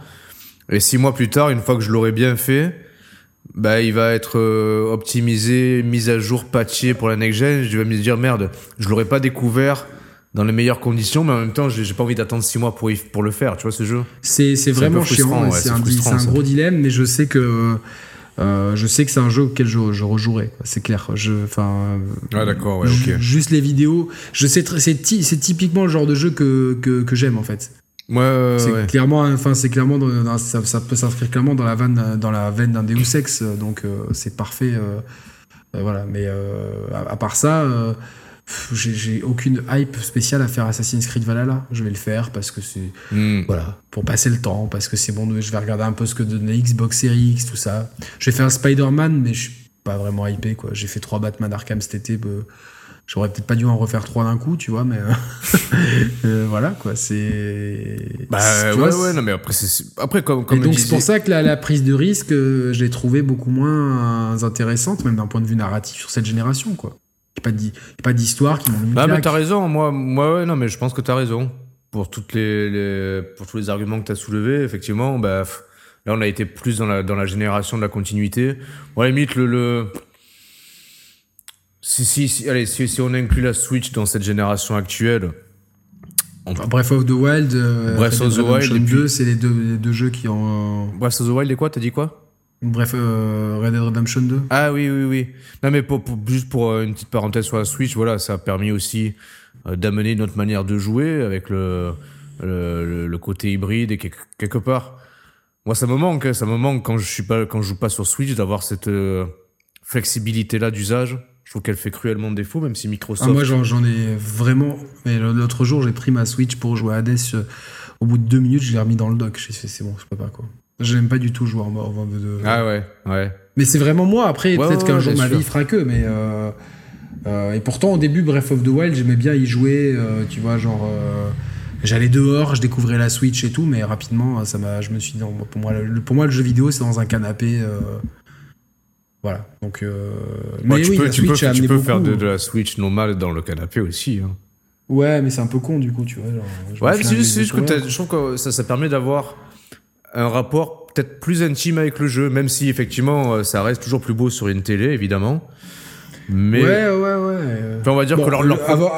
Et six mois plus tard, une fois que je l'aurai bien fait, bah il va être optimisé, mis à jour, patché pour la next gen. Je vais me dire merde, je l'aurais pas découvert dans les meilleures conditions, mais en même temps, j'ai pas envie d'attendre six mois pour y- pour le faire. Tu vois ce jeu C'est vraiment chiant, ouais, c'est un, gros dilemme, mais je sais que Euh, je sais que c'est un jeu auquel je, je rejouerai, c'est clair. Enfin, Ah, d'accord, ouais, ok. Juste les vidéos. Je sais, c'est ty- c'est typiquement le genre de jeu que, que, que j'aime en fait. Ouais, ouais, c'est ouais. clairement, enfin, c'est clairement, dans- dans- ça, ça peut s'inscrire clairement dans la vanne, dans la veine d'un Deus Ex, donc euh, c'est parfait. euh, voilà, mais à, à part ça, j'ai- aucune hype spéciale à faire Assassin's Creed Valhalla. Je vais le faire parce que c'est Hmm. voilà, pour passer le temps, parce que c'est bon, je vais regarder un peu ce que donne la Xbox Series X, tout ça. Je vais faire Spider-Man, mais je suis pas vraiment hypé, quoi. J'ai fait trois Batman Arkham cet été, bah, j'aurais peut-être pas dû en refaire trois d'un coup, tu vois, mais euh, euh, voilà, quoi, c'est... Bah, ouais, vois, ouais, non, mais après, c'est- après comme, et donc c'est pour ça que la, la prise de risque, euh, je l'ai trouvée beaucoup moins intéressante, même d'un point de vue narratif sur cette génération, quoi. Il n'y a pas d'histoire qui m'ont mis une Ah, mais t'as raison, moi, moi, ouais, non, mais je pense que t'as raison. Pour, toutes les, les- pour tous les arguments que t'as soulevés, effectivement, bah, là, on a été plus dans la, dans la génération de la continuité. Bon, à la limite, le, le, si, si, si, allez, si, si on inclut la Switch dans cette génération actuelle, Enfin, Breath of the Wild, euh, Breath of the Wild, Redemption et puis- 2, c'est les deux, les deux jeux qui ont... Breath of the Wild et quoi, t'as dit quoi? Bref, euh, Red Dead Redemption 2. Ah oui, oui, oui. Non, mais pour, pour- juste pour euh, une petite parenthèse sur la Switch, voilà, ça a permis aussi euh, d'amener notre manière de jouer avec le, le, le- le côté hybride et quelque, quelque part. Moi, ça me manque, hein, ça me manque quand je suis pas, quand je joue pas sur Switch d'avoir cette euh, flexibilité-là d'usage. Je trouve qu'elle fait cruellement défaut, même si Ah, Microsoft. moi, j'en ai vraiment. Mais l'autre jour, j'ai pris ma Switch pour jouer à Hades. Au bout de deux minutes, je l'ai remis dans le dock. J'ai fait, c'est bon, je peux pas quoi. J'aime pas du tout jouer en mode de- Ah ouais, ouais. Mais c'est vraiment moi. Après, Ouais, peut-être ouais, qu'un jour ma sûr. vie fera que. Mais euh, euh, et pourtant, au début, Breath of the Wild, j'aimais bien y jouer. euh, tu vois, genre. euh, J'allais dehors, je découvrais la Switch et tout, mais rapidement, ça m'a, je me suis dit, non, pour moi, le, pour moi, le jeu vidéo, c'est dans un canapé. euh, voilà. Donc, euh, Moi, mais tu oui, peux, la tu peux, tu peux beaucoup. faire de, de la Switch normale dans le canapé aussi. Hein. Ouais, mais c'est un peu con du coup, tu vois. genre, Ouais, c'est juste, que je trouve que ça, ça permet d'avoir un rapport peut-être plus intime avec le jeu, même si effectivement euh, ça reste toujours plus beau sur une télé, évidemment. Mais Ouais, ouais, ouais. Enfin, on va dire Bon, que leur, leur- le- avant-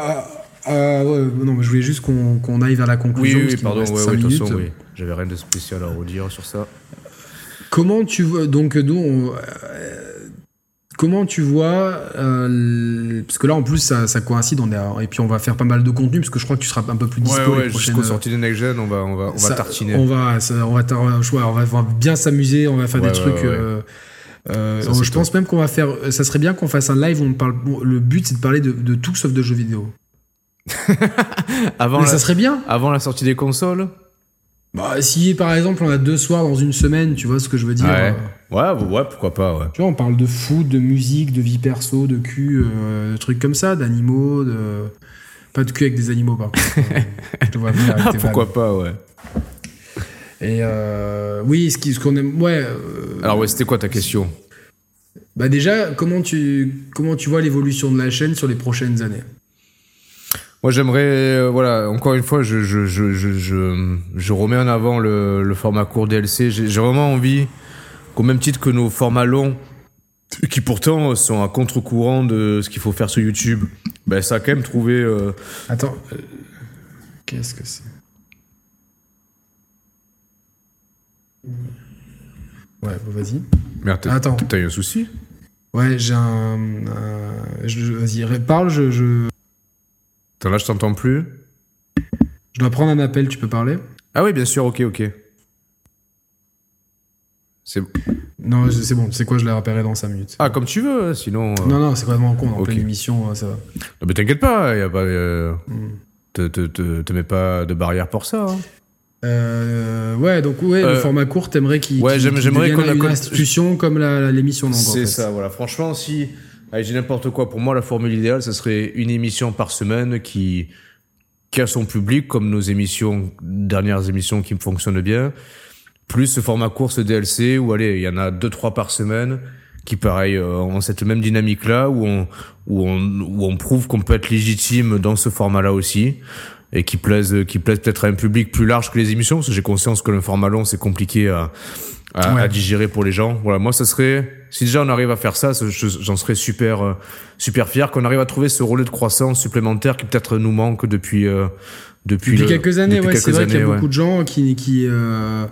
ah, ouais, non, mais je voulais juste qu'on qu'on aille vers la conclusion. oui, oui, pardon, reste ouais, minutes. façon, oui. J'avais rien de spécial à redire sur ça. Comment tu vois donc nous on- euh, comment tu vois euh, parce que là en plus ça, ça coïncide on est à- et puis on va faire pas mal de contenu parce que je crois que tu seras un peu plus dispo Ouais, les ouais, jusqu'aux sorties des Next Gen, on va, on va, on va tartiner. On va, ça- on va, on va, bien s'amuser, on va faire Ouais, des trucs. euh, euh, Ça, je pense même qu'on va faire. Ça serait bien qu'on fasse un live où on parle. bon, le but c'est de parler de, de tout sauf de jeux vidéo. Avant, Mais la, ça serait bien. avant la sortie des consoles Bah, si par exemple on a deux soirs dans une semaine, tu vois ce que je veux dire. Ouais. euh, Ouais, ouais, pourquoi pas, ouais. Tu vois, on parle de foot, de musique, de vie perso, de cul, euh, de trucs comme ça, d'animaux, de. Pas de cul avec des animaux par contre. Je te vois venir avec Ah, pourquoi vannes. pas, ouais. Et euh, oui, ce qu'on aime. Ouais. Alors, ouais, c'était quoi ta question? Bah déjà, comment tu, comment tu vois l'évolution de la chaîne sur les prochaines années? Moi, j'aimerais, euh, voilà, encore une fois, je, je, je, je, je, je remets en avant le, le format court DLC. J'ai vraiment envie qu'au même titre que nos formats longs, qui pourtant sont à contre-courant de ce qu'il faut faire sur YouTube, ben, ça a quand même trouvé. euh, Attends. euh, Qu'est-ce que c'est? Ouais, bon, vas-y. Merde, t'as Attends. t'as eu un souci? Ouais, j'ai un. un- je- je- Vas-y, parle, je, je, Attends, là, je t'entends plus. je dois prendre un appel, tu peux parler? Ah oui, bien sûr, ok, ok. C'est... Non, je- c'est bon, c'est quoi, je l'ai rappellerai dans 5 minutes. Ah, comme tu veux, hein, sinon. euh, Non, non, c'est complètement con, en Ok. pleine émission, euh, ça va. Non, mais t'inquiète pas, y a pas. euh, Hmm. te, te, te, te mets pas de barrière pour ça. hein. Euh, ouais, donc ouais, le Euh, format court, t'aimerais qu'il ouais, qu'il- j'aime- qu'il j'aimerais devienne qu'on a- une qu'on- institution comme la- la- l'émission donc en C'est fait. ça, voilà. Franchement, si. Allez, j'ai n'importe quoi. Pour moi, la formule idéale, ce serait une émission par semaine qui, qui a son public, comme nos émissions, dernières émissions qui fonctionnent bien. Plus ce format court, ce DLC, où allez, il y en a deux, trois par semaine, qui pareil, euh, ont cette même dynamique-là, où on, où on, où on prouve qu'on peut être légitime dans ce format-là aussi. Et qui plaisent, qui plaisent peut-être à un public plus large que les émissions, parce que j'ai conscience que le format long, c'est compliqué à, à, Ouais. à digérer pour les gens. Voilà, moi, ça serait, si déjà on arrive à faire ça, je- j'en serais super, euh, super fier qu'on arrive à trouver ce relais de croissance supplémentaire qui peut-être nous manque depuis, euh, depuis, Depuis le- quelques années, depuis ouais, c'est vrai qu'il y a ouais. beaucoup de gens qui, qui, euh,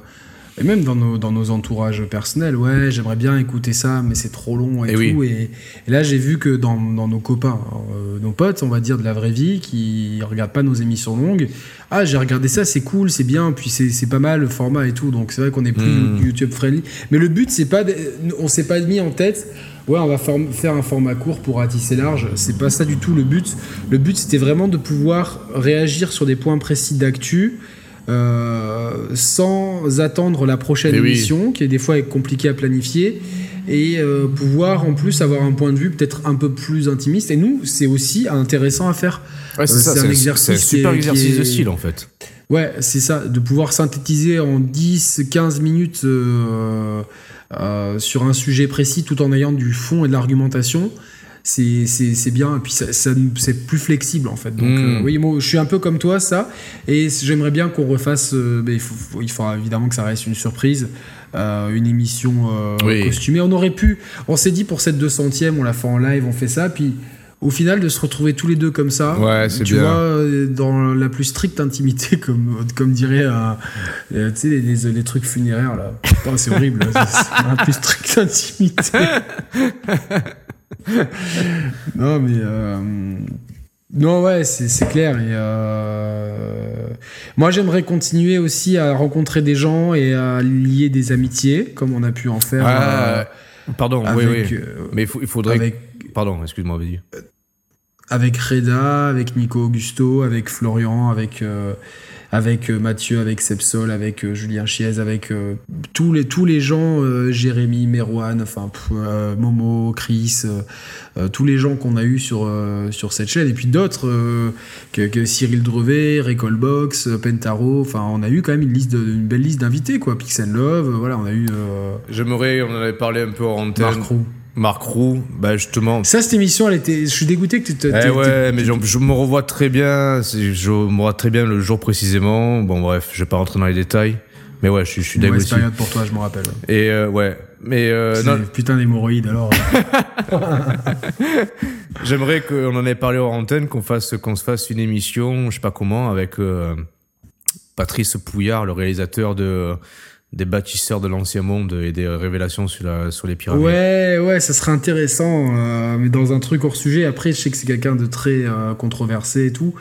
et même dans nos, dans nos entourages personnels, ouais, j'aimerais bien écouter ça, mais c'est trop long et, Et tout. oui. Et, et là, j'ai vu que dans, dans nos copains, euh, nos potes, on va dire de la vraie vie, qui regardent pas nos émissions longues, ah, j'ai regardé ça, c'est cool, c'est bien, puis c'est pas mal le format et tout. Donc c'est vrai qu'on est plus Mm. YouTube friendly. Mais le but, c'est pas, de- on s'est pas mis en tête. Ouais, on va faire un format court pour ratisser large. C'est pas ça du tout le but. Le but, c'était vraiment de pouvoir réagir sur des points précis d'actu euh, sans attendre la prochaine oui. émission, qui est des fois compliquée à planifier, et euh, pouvoir en plus avoir un point de vue peut-être un peu plus intimiste. Et nous, c'est aussi intéressant à faire. Ouais, c'est Euh, c'est un exercice c'est un super est- exercice est- de style en fait. Ouais, c'est ça, de pouvoir synthétiser en 10-15 minutes euh, sur un sujet précis tout en ayant du fond et de l'argumentation. C'est, bien, et puis ça, c'est plus flexible en fait. Donc, Mm. euh, oui, moi je suis un peu comme toi, ça, et j'aimerais bien qu'on refasse. euh, mais il, faut, faut- il faudra évidemment que ça reste une surprise, euh, une émission Oui. costumée. On aurait pu, on s'est dit pour cette 200ème, on l'a fait en live, on fait ça, puis au final de se retrouver tous les deux comme ça, Ouais, tu bien. vois, dans la plus stricte intimité, comme, comme dirait euh, tu sais, les, les- les trucs funéraires là. C'est horrible, la plus stricte intimité. non, mais. euh, non, ouais, c'est clair. Et, euh, Moi, j'aimerais continuer aussi à rencontrer des gens et à lier des amitiés, comme on a pu en faire Ah, pardon, euh, oui, avec, oui. euh, Mais il, faudrait. avec, Pardon, excuse-moi, vas-y. avec Reda, avec Nico Augusto, avec Florian, avec, euh, avec euh, Mathieu, avec Sepsol, avec euh, Julien Chiez, avec euh, tous, les, tous les gens, Jérémy, Merwan, enfin, Momo, Chris, tous les gens qu'on a eu sur, sur cette chaîne, et puis d'autres, que, que Cyril Drevet, Recallbox, euh, Pentaro, enfin, on a eu quand même une, liste de- une belle liste d'invités, quoi. Pixel Love, voilà, on a eu J'aimerais, on en avait parlé un peu en antenne. Marc Roux. Marc Roux, bah justement. Ça, cette émission, elle était. Je suis dégoûté que tu te. Eh ouais, mais je, me revois très bien. c'est- Je me revois très bien le jour précisément. Bon, bref, je vais pas rentrer dans les détails. Mais ouais, je, suis- je suis mauvaise aussi. période pour toi, je me rappelle. Et euh, ouais, mais euh, C'est non, putain d'hémorroïdes alors. j'aimerais qu'on en ait parlé hors antenne, qu'on fasse, qu'on se fasse une émission, je sais pas comment, avec euh, Patrice Pouillard, le réalisateur de des bâtisseurs de l'ancien monde et des révélations sur la sur les pyramides. ouais, ouais, ça serait intéressant, euh, mais dans un truc hors sujet. Après, je sais que c'est quelqu'un de très euh, controversé et tout,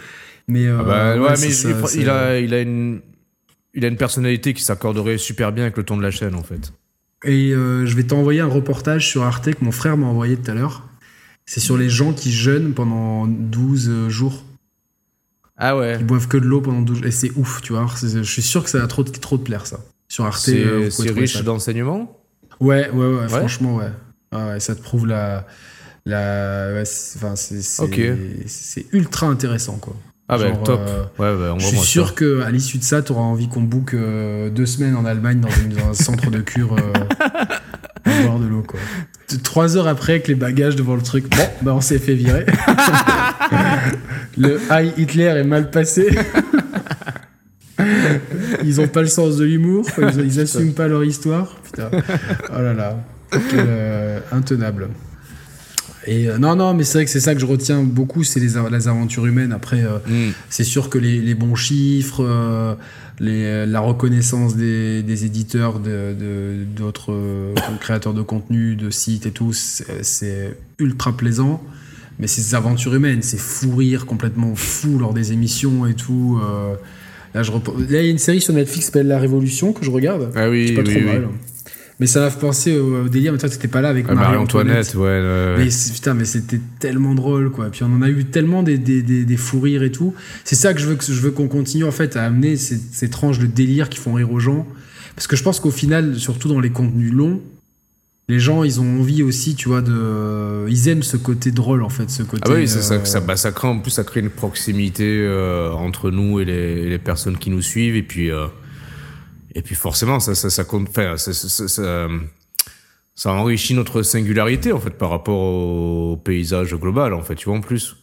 mais euh, Ah bah, ouais, c'est mais ça, il, a, il a une, il a une personnalité qui s'accorderait super bien avec le ton de la chaîne en fait. Et euh, je vais t'envoyer un reportage sur Arte que mon frère m'a envoyé tout à l'heure. C'est sur les gens qui jeûnent pendant 12 jours. Ah ouais. Ils boivent que de l'eau pendant 12 jours. Et c'est ouf, tu vois. Je suis sûr que ça va trop, trop te plaire, ça. Sur Arte. euh, C'est trouver riche ça. d'enseignements. Ouais, ouais, ouais, franchement, ouais. Ah ouais, ça te prouve la. la ouais, c'est- enfin, c'est c'est- Ok. c'est ultra intéressant, quoi. Ah bah Genre, top. euh, ouais, bah, on je suis sûr ça. que à l'issue de ça, tu auras envie qu'on book euh, deux semaines en Allemagne dans, une- dans un centre de cure euh, bord de l'eau, quoi. Trois heures après, avec les bagages devant le truc, bon, bah on s'est fait virer. le High Hitler est mal passé. Ils ont pas le sens de l'humour, ils, ils assument pas leur histoire. Putain. Oh là là. Euh, intenable. Et euh, non, non, mais c'est vrai que c'est ça que je retiens beaucoup, c'est les, les aventures humaines. Après, euh, Hmm. c'est sûr que les, les bons chiffres, euh, les, la reconnaissance des, des éditeurs, de- de- d'autres créateurs de contenu, de sites et tout, c'est c'est ultra plaisant. Mais ces aventures humaines, c'est fou rire complètement fou lors des émissions et tout. Là, je rep- là, il y a une série sur Netflix qui s'appelle La Révolution que je regarde. Ah oui, C'est pas oui, trop oui. mal. Mais ça m'a fait penser au, délire, mais toi, t'étais pas là avec Ah, Marie-Antoinette. Ouais. ouais, ouais. Mais putain, mais c'était tellement drôle, quoi. Puis on en a eu tellement des, des, des, des fous rires et tout. C'est ça que je veux que je veux qu'on continue en fait à amener ces, ces tranches de délire qui font rire aux gens. Parce que je pense qu'au final, surtout dans les contenus longs, les gens, ils ont envie aussi, tu vois, de, ils aiment ce côté drôle en fait, ce côté. Ah oui, ça, ça, euh, ça, bah, ça crée en plus ça crée une proximité euh, entre nous et les, personnes qui nous suivent et puis euh, et puis forcément ça ça ça compte enfin ça, ça, enrichit notre singularité en fait par rapport au paysage global en fait tu vois en plus.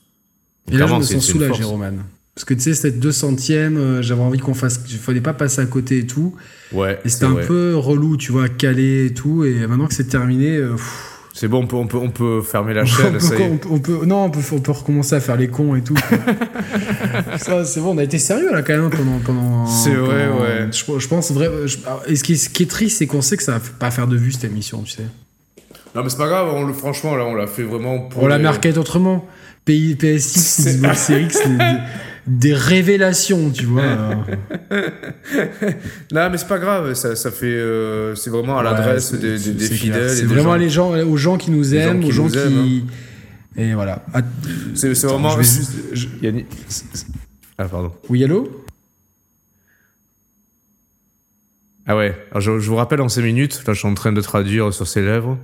Et là, je me sens soulagé. Roman. Parce que tu sais, cette 200ème, euh, j'avais envie qu'on fasse. Il fallait pas passer à côté et tout. Ouais. Et c'était un vrai. peu relou, tu vois, calé et tout. Et maintenant que c'est terminé, euh, C'est bon, on peut, on peut, on peut fermer la chaîne. on, ça peut, y est. on peut- on peut- non, on peut, on peut recommencer à faire les cons et tout. Ça, c'est bon, on a été sérieux là quand même pendant. pendant C'est vrai, pendant- ouais. Je, je pense vrai. je- et ce qui, est, ce qui est triste, c'est qu'on sait que ça va pas faire de vues cette émission, tu sais. Non, mais c'est pas grave. On le, franchement, là, on l'a fait vraiment pour. On la marquette autrement. Pays, PSX, C'est- Xbox Series des, révélations, tu vois. Non, mais c'est pas grave. Ça, ça fait. euh, c'est vraiment à l'adresse des, fidèles. C'est vraiment gens- les gens, aux gens qui nous gens aiment, qui aux gens nous qui. aiment, Et voilà. Ah, C'est vraiment. je vais juste- je- Yannick- Ah, pardon. Oui, allô? Ah ouais. Alors, je, je vous rappelle en 5 minutes. Là, je suis en train de traduire sur ses lèvres.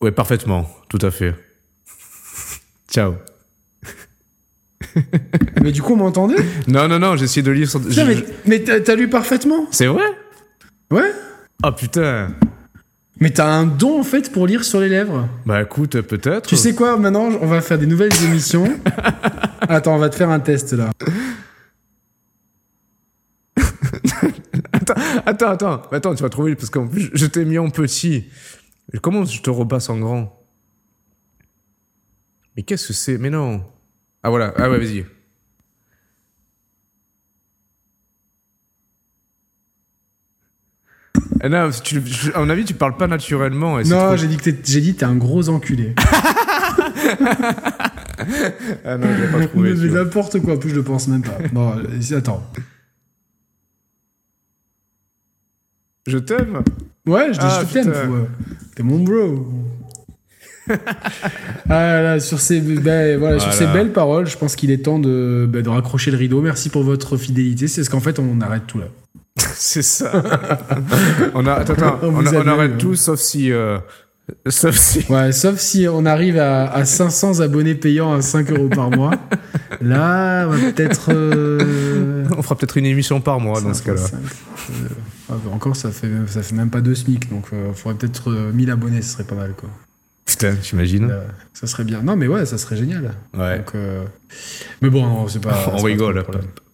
Ouais, parfaitement. Tout à fait. Ciao. Mais du coup, on m'entendait Non, non, non, essayé de lire. sur- Putain, mais, mais t'as lu parfaitement C'est vrai Ouais Oh putain. Mais t'as un don en fait pour lire sur les lèvres. Bah écoute, peut-être. Tu sais quoi, maintenant on va faire des nouvelles émissions. Attends, on va te faire un test là. Attends, attends, attends, tu vas trouver parce qu'en plus je t'ai mis en petit. Comment je te repasse en grand? Mais qu'est-ce que c'est? Mais non. Ah voilà, ah ouais, vas-y. Ah non, tu, à mon avis, tu parles pas naturellement. et Non, trop- j'ai dit que t'es- j'ai dit t'es un gros enculé. Ah non, j'ai pas trouvé. Mais n'importe quoi, plus je le pense même pas. Bon, euh, attends. Je t'aime? Ouais, je dis Ah, je t'aime. faut, euh, T'es mon bro. Ah là, sur ces, ben, voilà, sur ces belles paroles, je pense qu'il est temps de, ben, de raccrocher le rideau. Merci pour votre fidélité. C'est ce qu'en fait, on arrête tout là. C'est ça. on, a, attends, attends, On on, vous a- a on vu, arrête tout sauf si. euh, sauf si. Ouais, sauf si on arrive à, à 500 abonnés payants à 5 euros par mois. Là, on va peut-être. euh, On fera peut-être une émission par mois dans ce cas-là. 5, euh, ah, encore, ça fait, ça fait même pas 2 SMIC, donc il faudrait peut-être euh, 1000 abonnés, ce serait pas mal quoi. Putain, t'imagines Là, ça serait bien. Non, mais ouais, ça serait génial. Ouais. Donc, euh, Mais bon, c'est pas. on rigole.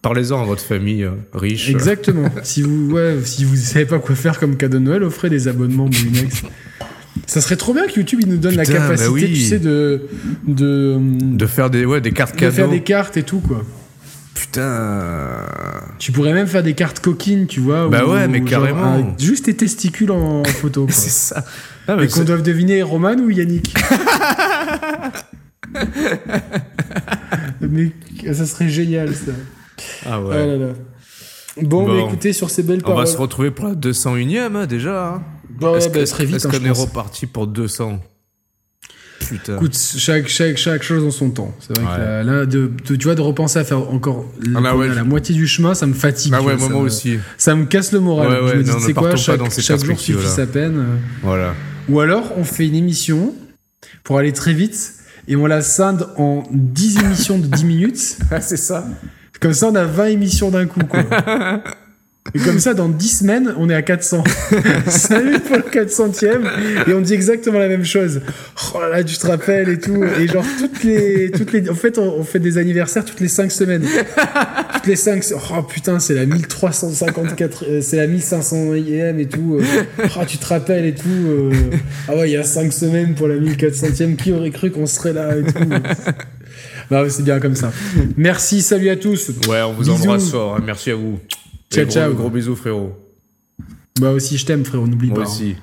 Parlez-en à votre famille euh, riche. Exactement. si vous, ouais, si vous savez pas quoi faire comme cadeau de Noël, offrez des abonnements Bouinex. Ça serait trop bien que YouTube il nous donne la capacité, bah oui. tu sais, de de, De faire des, ouais, des cartes de cadeaux. faire des cartes et tout quoi. Putain. Tu pourrais même faire des cartes coquines, tu vois. Bah ou- ouais, mais carrément. avec juste tes testicules en, en photo. Quoi. C'est ça. Ah, mais Et qu'on c'est- doive deviner Roman ou Yannick. mais ça serait génial ça. Ah ouais. Ah là là. Bon, Bon. mais écoutez, sur ces belles On va paroles. se retrouver pour la 201ème hein, déjà. hein. Bah Est-ce bah, vite, hein, qu'on je est reparti pour 200 Putain. Écoute, chaque, chaque, chaque chose en son temps. C'est vrai Ouais. que là, là, de, de- tu vois, de repenser à faire encore Ah bah ouais, je- la moitié du chemin, ça me fatigue. Ah ouais, moi, ça moi me- aussi. Ça me casse le moral. Ouais, je me dis, sais quoi, chaque, chaque jour suffit sa peine. Voilà. Ou alors, on fait une émission pour aller très vite et on la scinde en 10 émissions de 10 minutes. C'est ça. Comme ça, on a 20 émissions d'un coup, quoi. Et comme ça, dans 10 semaines, on est à 400. Salut pour le 400ème. Et on dit exactement la même chose. Oh là là, tu te rappelles et tout. Et genre, toutes les. Toutes les en fait, on, on fait des anniversaires toutes les 5 semaines. Toutes les 5. Oh putain, c'est la 1354. euh, c'est la 1500ème et tout. euh. Oh, tu te rappelles et tout. euh. Ah ouais, il y a 5 semaines pour la 1400ème. Qui aurait cru qu'on serait là et tout mais c'est bien comme ça. Merci, salut à tous. Ouais, on vous Bisous. embrasse fort. hein. Merci à vous. Ciao, ciao. Gros bisous, frérot. Bah aussi, je t'aime, frérot, n'oublie Moi pas. hein. aussi.